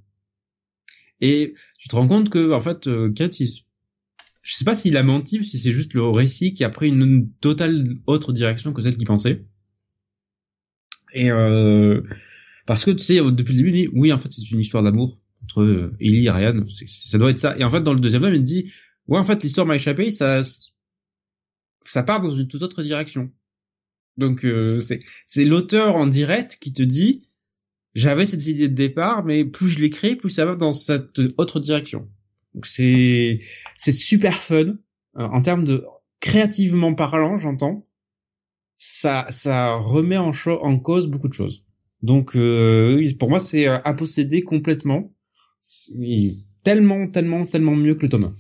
Et tu te rends compte que en fait, euh, Kate, il, je sais pas s'il a menti ou si c'est juste le récit qui a pris une, totale autre direction que celle qu'il pensait. Et euh, parce que tu sais, depuis le début, il dit oui, en fait, c'est une histoire d'amour entre euh, Ellie et Ryan. Ça doit être ça. Et en fait, dans le deuxième tome, il dit ouais, en fait, l'histoire m'a échappé. Ça, ça part dans une toute autre direction. Donc euh, c'est c'est l'auteur en direct qui te dit j'avais cette idée de départ, mais plus je l'écris, plus ça va dans cette autre direction. Donc c'est c'est super fun euh, en termes de créativement parlant, j'entends. Ça ça remet en, en cause beaucoup de choses. Donc euh, pour moi c'est à posséder complètement. Tellement tellement tellement mieux que le Thomas.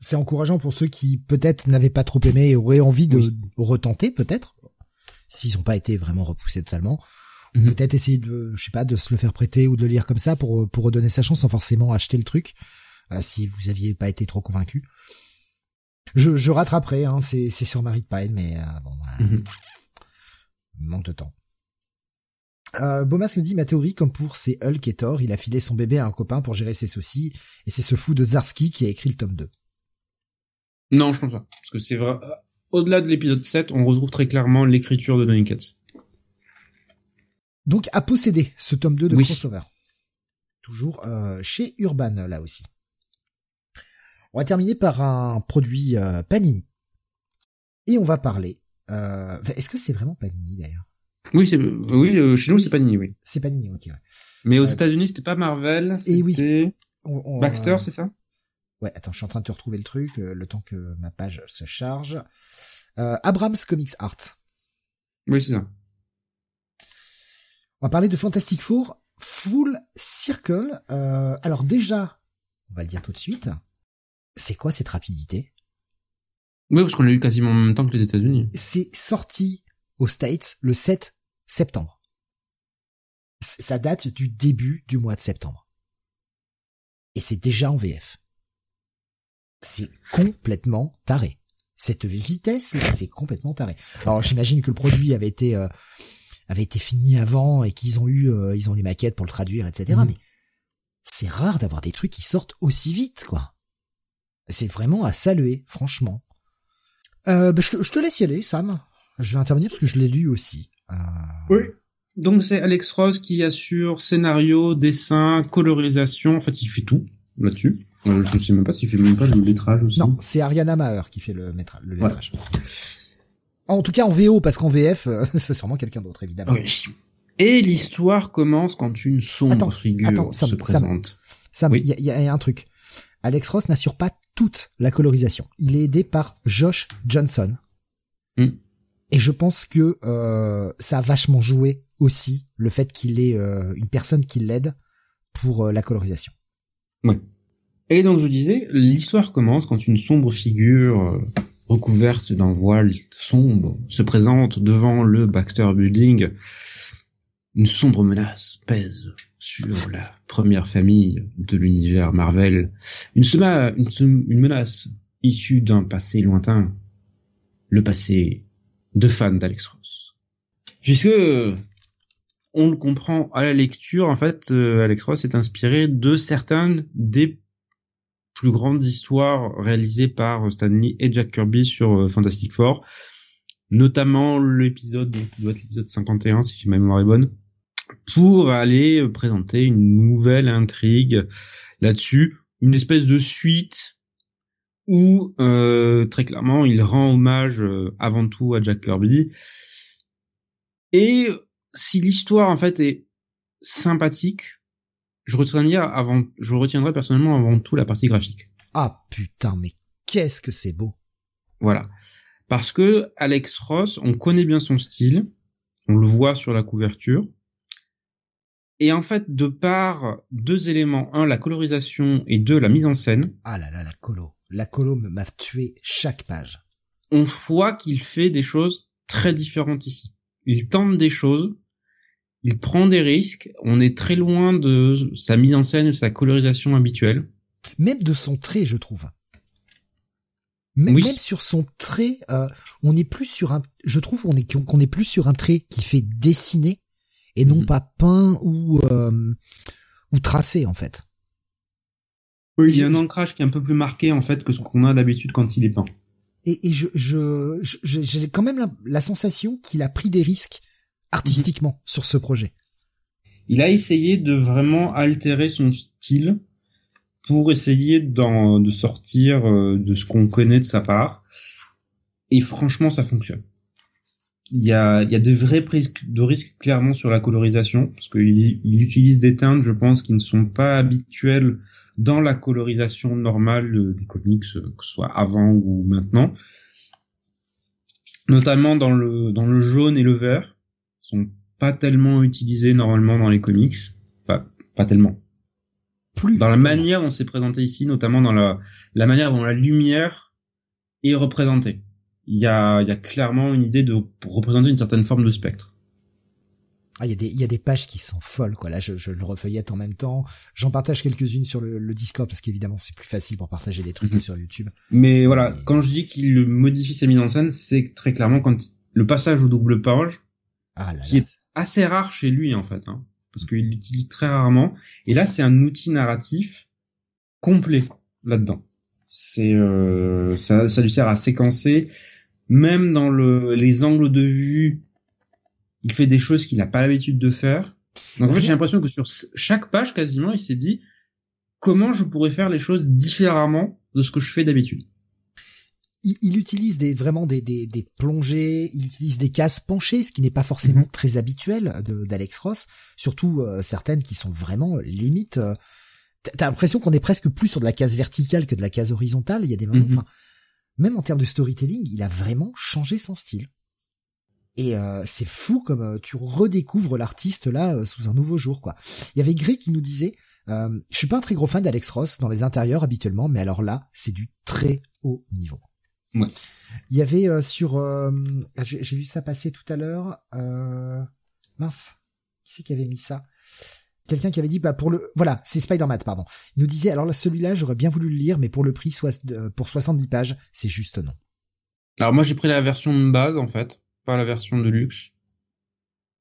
C'est encourageant pour ceux qui peut-être n'avaient pas trop aimé et auraient envie de retenter peut-être s'ils n'ont pas été vraiment repoussés totalement Mhm. Peut-être essayer de, je sais pas, de se le faire prêter ou de le lire comme ça pour pour redonner sa chance sans forcément acheter le truc euh, si vous aviez pas été trop convaincu. Je, je rattraperai, hein, c'est, sur Marie de Pine, mais euh, bon, mm manque de temps. Euh, Bomas me dit ma théorie, comme pour ses Hulk et Thor, il a filé son bébé à un copain pour gérer ses soucis, et c'est ce fou de Zarski qui a écrit le tome 2. Non, je pense pas. Parce que c'est vrai, euh, au-delà de l'épisode 7, on retrouve très clairement l'écriture de Donny Cates. Donc, à posséder ce tome 2 de crossover. Toujours euh, chez Urban, là aussi. On va terminer par un produit euh, Panini. Et on va parler... Euh, Est-ce que c'est vraiment Panini, d'ailleurs? Oui, c'est oui, chez nous, c'est Panini, oui. C'est Panini, ok. Mais aux États-Unis, c'était pas Marvel, c'était oui. Baxter, c'est ça? Ouais, attends, je suis en train de te retrouver le truc, le temps que ma page se charge. Euh, Abrams Comics Art. Oui, c'est ça. On va parler de Fantastic Four Full Circle. Euh, alors déjà, on va le dire tout de suite. C'est quoi cette rapidité? Oui, parce qu'on l'a eu quasiment en même temps que les États-Unis. C'est sorti aux States le 7 septembre. Ça date du début du mois de septembre. Et c'est déjà en VF. C'est complètement taré. Cette vitesse, c'est complètement taré. Alors j'imagine que le produit avait été euh, avait été fini avant et qu'ils ont eu euh, ils ont les maquettes pour le traduire, etc. Mhm. Mais c'est rare d'avoir des trucs qui sortent aussi vite, quoi. C'est vraiment à saluer, franchement. Euh, bah, je, te laisse y aller, Sam. Je vais intervenir parce que je l'ai lu aussi. Euh... Oui. Donc c'est Alex Rose qui assure scénario, dessin, colorisation. En fait, il fait tout là-dessus. Euh, je ne sais même pas s'il fait même pas le lettrage aussi. Non, c'est Ariana Maher qui fait le, le lettrage. En tout cas en VO, parce qu'en VF, euh, c'est sûrement quelqu'un d'autre, évidemment. Oui. Et l'histoire commence quand une sombre figure se présente. Sam, il y, a, un truc. Alex Ross n'assure pas toute la colorisation. Il est aidé par Josh Johnson. Hmm. Et je pense que euh, ça a vachement joué aussi le fait qu'il ait euh, une personne qui l'aide pour la colorisation. Ouais. Et donc je disais, l'histoire commence quand une sombre figure recouverte d'un voile sombre, se présente devant le Baxter Building. Une sombre menace pèse sur la première famille de l'univers Marvel. Une, menace issue d'un passé lointain. Le passé de fans d'Alex Ross. Puisque on le comprend à la lecture, en fait, euh, Alex Ross est inspiré de certaines des plus grandes histoires réalisées par Stanley et Jack Kirby sur euh, Fantastic Four, notamment l'épisode qui doit être l'épisode 51 si ma mémoire est bonne, pour aller présenter une nouvelle intrigue là-dessus, une espèce de suite où euh, très clairement il rend hommage avant tout à Jack Kirby. Et si l'histoire en fait est sympathique, je retiendrai avant, je retiendrai personnellement avant tout la partie graphique. Ah putain, mais qu'est-ce que c'est beau. Voilà. Parce que Alex Ross, on connaît bien son style, on le voit sur la couverture. Et en fait, de par deux éléments, un, la colorisation et deux, la mise en scène. Ah là là, la colo. La colo m'a tué chaque page. On voit qu'il fait des choses très différentes ici. Il tente des choses il prend des risques. On est très loin de sa mise en scène, de sa colorisation habituelle. Même de son trait, je trouve. Même, oui. même sur son trait, euh, on est plus sur un. Je trouve qu'on est qu'on est plus sur un trait qui fait dessiner et non mhm. pas peint ou euh, ou tracé en fait. Oui, il y a un ancrage qui est un peu plus marqué en fait que ce qu'on a d'habitude quand il est peint. Et, et je je j'ai quand même la sensation qu'il a pris des risques artistiquement sur ce projet. Il a essayé de vraiment altérer son style pour essayer de sortir euh, de ce qu'on connaît de sa part. Et franchement, ça fonctionne. Il y a, y a de vraies prises de risques clairement sur la colorisation, parce qu'il il utilise des teintes, je pense, qui ne sont pas habituelles dans la colorisation normale euh, des comics, euh, que ce soit avant ou maintenant. Notamment dans le, dans le jaune et le vert sont pas tellement utilisés normalement dans les comics. Pas, pas tellement. Plus. Dans la manière dont c'est présenté ici, notamment dans la, la manière dont la lumière est représentée. Il y a, y a clairement une idée de représenter une certaine forme de spectre. Ah, il y a des, il y a des pages qui sont folles, quoi. Là, je, je le refeuillette en même temps. J'en partage quelques-unes sur le, le Discord parce qu'évidemment, c'est plus facile pour partager des trucs que Mhm. sur YouTube. Mais voilà, quand je dis qu'il modifie sa mise en scène, c'est très clairement quand le passage au double page, Ah là qui là. est assez rare chez lui en fait, hein, parce qu'il l'utilise très rarement. Et là, c'est un outil narratif complet là-dedans. C'est euh, ça, ça lui sert à séquencer, même dans le, les angles de vue, il fait des choses qu'il n'a pas l'habitude de faire. Donc en fait, j'ai l'impression que sur chaque page, quasiment, il s'est dit comment je pourrais faire les choses différemment de ce que je fais d'habitude. il, il utilise des vraiment des, des, des plongées, il utilise des cases penchées, ce qui n'est pas forcément Mhm. très habituel de- d'Alex Ross, surtout euh, certaines qui sont vraiment euh, t'as- T'as l'impression qu'on est presque plus sur de la case verticale que de la case horizontale. Il y a des moments, Mhm. enfin, même en termes de storytelling, il a vraiment changé son style. Et euh, c'est fou comme euh, tu redécouvres l'artiste là euh, sous un nouveau jour quoi. Il y avait Grey qui nous disait, euh, je suis pas un très gros fan d'Alex Ross dans les intérieurs habituellement, mais alors là c'est du très haut niveau. Ouais. Il y avait euh, sur, euh, j'ai vu ça passer tout à l'heure. Euh, mince, qui c'est qui avait mis ça? Quelqu'un qui avait dit, bah pour le, voilà, c'est Spider-Man, pardon. Il nous disait, alors là, celui-là, j'aurais bien voulu le lire, mais pour le prix, soit, euh, pour 70 pages, c'est juste non. Alors moi j'ai pris la version de base en fait, pas la version de luxe,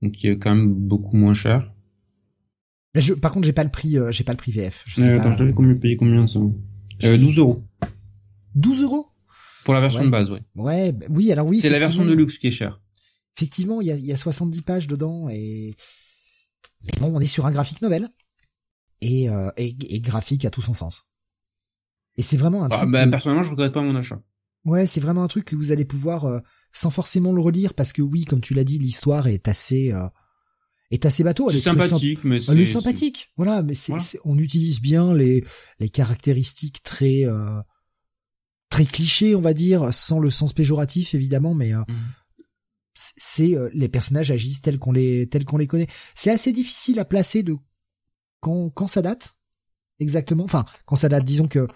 donc qui est quand même beaucoup moins cher. Là, je, par contre, j'ai pas le prix, euh, j'ai pas le prix VF. Je sais Euh, pas. combien payé combien ça euh, 12 euros 12 euros? Pour la version Ouais. de base, ouais. Ouais, bah, oui, alors oui. C'est la version de luxe qui est chère. Effectivement, il y a, il y a 70 pages dedans et mais bon, on est sur un graphique novel et, euh, et, et graphique à tout son sens. Et c'est vraiment un Ah, truc. bah, que- personnellement, je regrette pas mon achat. Ouais, c'est vraiment un truc que vous allez pouvoir euh, sans forcément le relire parce que oui, comme tu l'as dit, l'histoire est assez euh, est assez bateau. Elle C'est est sympathique, mais symp- Elle est c'est sympathique, voilà. Mais c'est, Voilà. c'est- on utilise bien les les caractéristiques très euh, très clichés, on va dire, sans le sens péjoratif évidemment, mais euh, Mhm. C'est euh, les personnages agissent tels qu'on les tels qu'on les connaît. C'est assez difficile à placer de quand quand ça date exactement. Enfin, quand ça date, disons que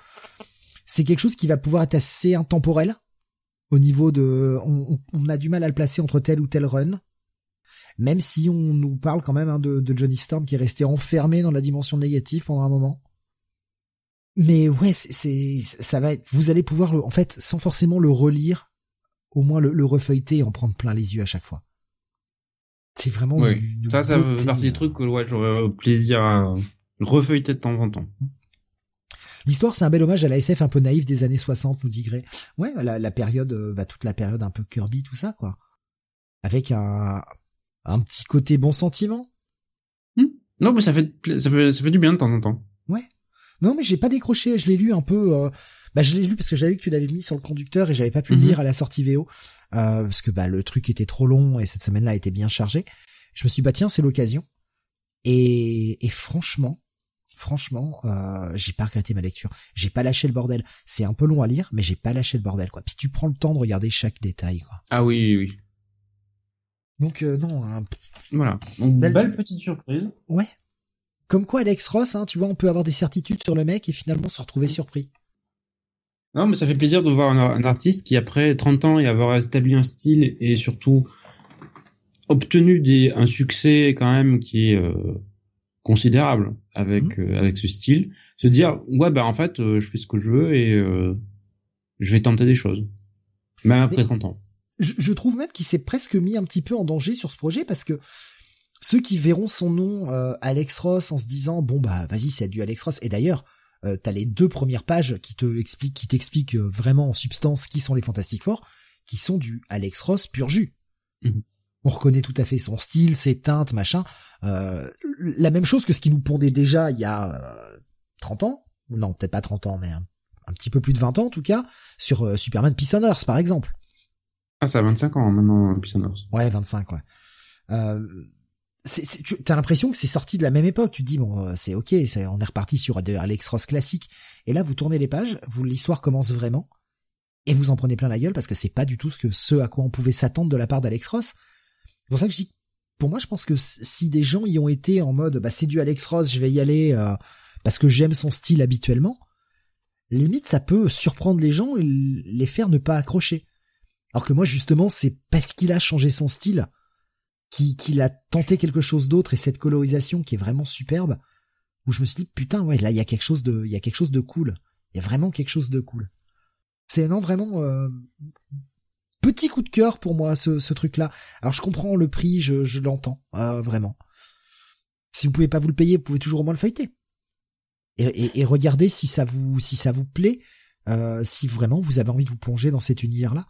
c'est quelque chose qui va pouvoir être assez intemporel au niveau de on, on- a du mal à le placer entre tel ou tel run. Même si on nous parle quand même hein, de, Johnny Storm qui est resté enfermé dans la dimension négative pendant un moment. Mais ouais, c'est ça va être. Vous allez pouvoir le, en fait, sans forcément le relire, au moins le, le refeuilleter et en prendre plein les yeux à chaque fois. C'est vraiment Oui. une Ça, ça beauté, fait partie des trucs que ouais, j'aurais plaisir à refeuilleter de temps en temps. L'histoire, c'est un bel hommage à la SF un peu naïve des années 60, nous dit Gray. Ouais, la, la période, euh, bah, toute la période un peu Kirby, tout ça, quoi. Avec un, un petit côté bon sentiment. Non, mais ça fait, ça fait, ça fait du bien de temps en temps. Non, mais j'ai pas décroché, je l'ai lu un peu, euh, bah, je l'ai lu parce que j'avais vu que tu l'avais mis sur le conducteur et j'avais pas pu Mhm. le lire à la sortie VO, euh, parce que, bah, le truc était trop long et cette semaine-là était bien chargée. Je me suis dit, bah, tiens, c'est l'occasion. Et, et franchement, franchement, euh, j'ai pas regretté ma lecture. J'ai pas lâché le bordel. C'est un peu long à lire, mais j'ai pas lâché le bordel, quoi. Puis tu prends le temps de regarder chaque détail, quoi. Ah oui, oui. Donc, euh, non, un- Voilà. Donc, Belle- belle petite surprise. ouais. Comme quoi, Alex Ross, hein, tu vois, on peut avoir des certitudes sur le mec et finalement se retrouver surpris. Non, mais ça fait plaisir de voir un, un artiste qui, après 30 ans et avoir établi un style et surtout obtenu des, un succès quand même qui est euh, considérable avec Mhm. euh, avec ce style, se dire ouais bah en fait euh, je fais ce que je veux et euh, je vais tenter des choses, même après Mais- 30 ans. je, je trouve même qu'il s'est presque mis un petit peu en danger sur ce projet parce que ceux qui verront son nom euh, Alex Ross en se disant bon bah vas-y c'est du Alex Ross et d'ailleurs euh, t'as les deux premières pages qui te expliquent qui t'expliquent euh, vraiment en substance qui sont les Fantastic Four qui sont du Alex Ross pur jus Mhm. on reconnaît tout à fait son style ses teintes machin euh, la même chose que ce qui nous pondait déjà il y a euh, 30 ans non peut-être pas 30 ans mais un, un petit peu plus de 20 ans en tout cas sur euh, Superman Peace Earth par exemple Ah ça a 25 ans maintenant Pisonors. Ouais, 25, ouais. Euh, c'est, c'est- tu as l'impression que c'est sorti de la même époque. Tu te dis bon, euh, c'est ok, on est reparti sur Alex Ross classique. Et là, vous tournez les pages, vous l'histoire commence vraiment, et vous en prenez plein la gueule parce que c'est pas du tout ce que ce à quoi on pouvait s'attendre de la part d'Alex Ross. C'est pour ça que je dis, pour moi, je pense que si des gens y ont été en mode, bah c'est du Alex Ross, je vais y aller euh, parce que j'aime son style habituellement, limite ça peut surprendre les gens et les faire ne pas accrocher. Alors que moi, justement, c'est parce qu'il a changé son style qui qu'il a tenté quelque chose d'autre et cette colorisation qui est vraiment superbe où je me suis dit putain ouais là il y a quelque chose de il y a quelque chose de cool. Il y a vraiment quelque chose de cool. C'est non vraiment euh, petit coup de cœur pour moi ce, ce truc là alors je comprends le prix je, je l'entends euh, vraiment. Si vous pouvez pas vous le payer vous pouvez toujours au moins le feuilleter. Et, et, et regardez si ça vous si ça vous plaît euh, si vraiment vous avez envie de vous plonger dans cet univers là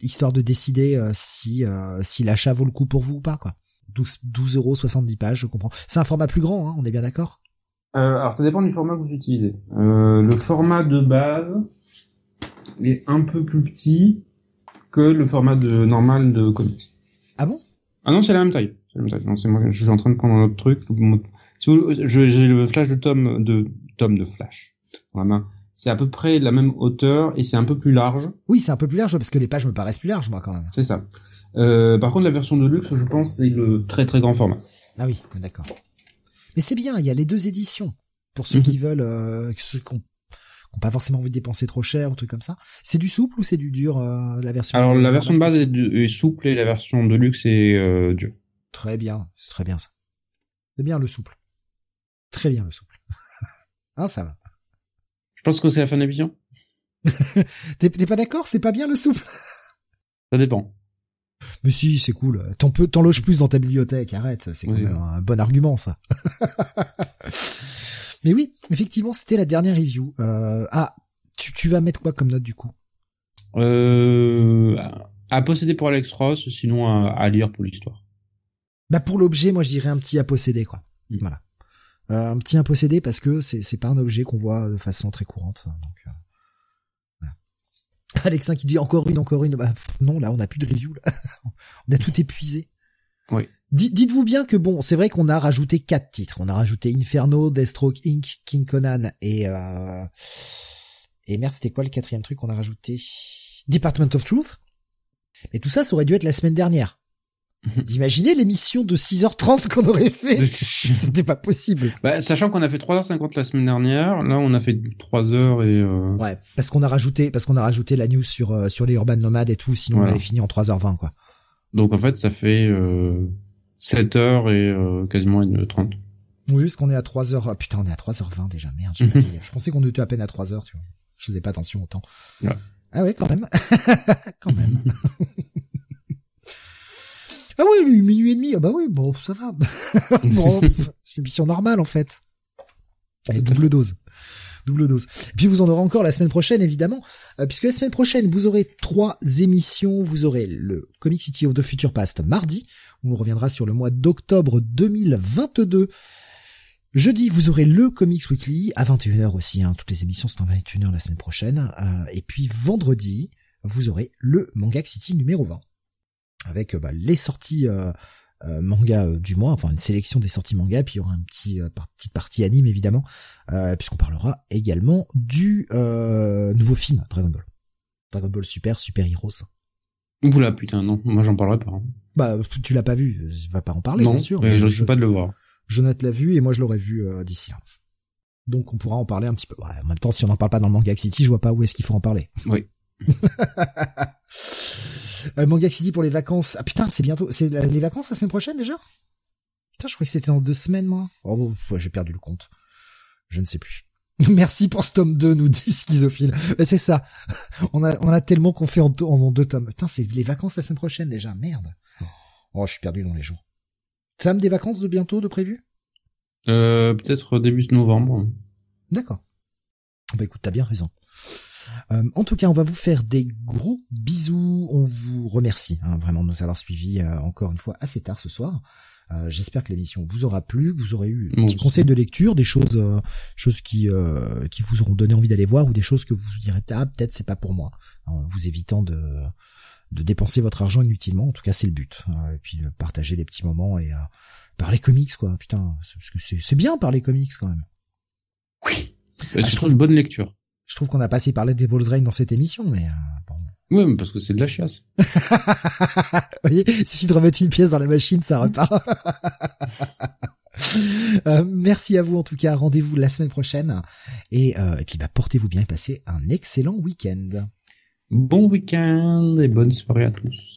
histoire de décider euh, si euh, si l'achat vaut le coup pour vous ou pas quoi. 12 12 euros 70 pages je comprends. C'est un format plus grand hein, on est bien d'accord? Euh, alors ça dépend du format que vous utilisez. Euh, le format de base est un peu plus petit que le format de normal de comics. Ah bon? Ah non c'est la même taille. C'est la même taille. Non c'est moi je suis en train de prendre un autre truc. Si vous, j'ai le flash de tome de tome de flash dans la main c'est à peu près la même hauteur et c'est un peu plus large. Oui, c'est un peu plus large parce que les pages me paraissent plus larges, moi, quand même. C'est ça. Euh, par contre, la version de luxe, je pense, c'est le très très grand format. Ah oui, d'accord. Mais c'est bien, il y a les deux éditions pour ceux qui veulent, euh, ceux qui ont, pas forcément envie de dépenser trop cher ou trucs comme ça. C'est du souple ou c'est du dur euh, la version Alors la version de base est, est, souple et la version de luxe est euh, dur. Très bien, c'est très bien ça. C'est bien le souple. Très bien le souple. hein, ça va. Je pense que c'est la fin de l'émission. T'es pas d'accord? C'est pas bien le souple Ça dépend. Mais si, c'est cool. T'en peux, t'en loges plus dans ta bibliothèque. Arrête, c'est quand même un bon argument ça. Mais oui, effectivement, c'était la dernière review. Euh, ah, tu, tu vas mettre quoi comme note du coup? Euh, À posséder pour Alex Ross, sinon à, à lire pour l'histoire. Bah pour l'objet, moi je dirais un petit à posséder quoi. Mm. Voilà. Euh, un petit impossédé parce que c'est c'est pas un objet qu'on voit de façon très courante. Donc euh, voilà. Alexin qui dit encore une, encore une. Bah, non, là on a plus de review. Là. on a tout épuisé. Oui. Dites-vous bien que bon, c'est vrai qu'on a rajouté quatre titres. On a rajouté Inferno, Deathstroke Inc., King Conan et euh... et merde, c'était quoi le quatrième truc qu'on a rajouté? Department of Truth? Mais tout ça, ça aurait dû être la semaine dernière. Vous imaginez l'émission de 6h30 qu'on aurait fait C'était pas possible. Bah, sachant qu'on a fait 3h50 la semaine dernière, là on a fait 3h et euh... Ouais, parce qu'on a rajouté parce qu'on a rajouté la news sur euh, sur les urban nomades et tout, sinon voilà. on avait fini en 3h20 quoi. Donc en fait, ça fait euh, 7h et euh, quasiment une 30. Oui, parce qu'on est à 3h ah, putain, on est à 3h20 déjà. Merde, je pensais qu'on était à peine à 3h, tu vois. Je faisais pas attention au temps. Ouais. Ah ouais, quand même. quand même. Ah oui, minuit et demi. Ah bah oui, bon, ça va. bon, c'est une mission normale en fait. Double dose. Double dose. Et puis vous en aurez encore la semaine prochaine, évidemment, euh, puisque la semaine prochaine, vous aurez trois émissions. Vous aurez le Comic City of the Future Past mardi, où on reviendra sur le mois d'octobre 2022. Jeudi, vous aurez le Comics Weekly à 21h aussi. Hein. Toutes les émissions sont à 21h la semaine prochaine. Euh, et puis vendredi, vous aurez le Manga City numéro 20 avec bah, les sorties euh, euh, manga euh, du mois, enfin une sélection des sorties manga, puis il y aura un petit petite partie anime évidemment, puisqu'on parlera également du nouveau film Dragon Ball, Dragon Ball Super, Super Heroes. Oula putain non, moi j'en parlerai pas. Hein. Bah tu l'as pas vu, je vais pas en parler non, bien sûr. Mais je suis pas de le voir. Jonathan l'a vu et moi je l'aurais vu d'ici là. Donc on pourra en parler un petit peu. Ouais, en même temps, si on n'en parle pas dans le Manga City, je vois pas où est-ce qu'il faut en parler. Oui. Euh, Manga City pour les vacances. Ah putain, c'est bientôt. C'est les vacances la semaine prochaine déjà? Putain, je croyais que c'était dans deux semaines, moi. Oh, j'ai perdu le compte. Je ne sais plus. Merci pour ce tome 2, nous dit Schizophile. C'est ça. On a, on a tellement qu'on fait en, en, deux tomes. Putain, c'est les vacances la semaine prochaine déjà. Merde. Oh, je suis perdu dans les jours. Sam, des vacances de bientôt, de prévu? Euh, Peut-être début novembre. D'accord. Bah écoute, t'as bien raison. Euh, en tout cas, on va vous faire des gros bisous. On vous remercie hein, vraiment de nous avoir suivis euh, encore une fois assez tard ce soir. Euh, J'espère que l'émission vous aura plu, que vous aurez eu des conseils de lecture, des choses, euh, choses qui qui vous auront donné envie d'aller voir, ou des choses que vous vous direz ah peut-être c'est pas pour moi, en vous évitant de de dépenser votre argent inutilement. En tout cas, c'est le but. et puis partager des petits moments et parler comics quoi. Putain, parce que c'est bien parler comics quand même. Oui. C'est je trouve une bonne lecture. Je trouve qu'on a pas assez parlé des Rain dans cette émission, mais euh, bon. Oui, mais parce que c'est de la chiasse. Vous voyez, il suffit de remettre une pièce dans la machine, ça repart. euh, merci à vous en tout cas. Rendez-vous la semaine prochaine et, euh, et puis bah, portez-vous bien et passez un excellent week-end. Bon week-end et bonne soirée à tous.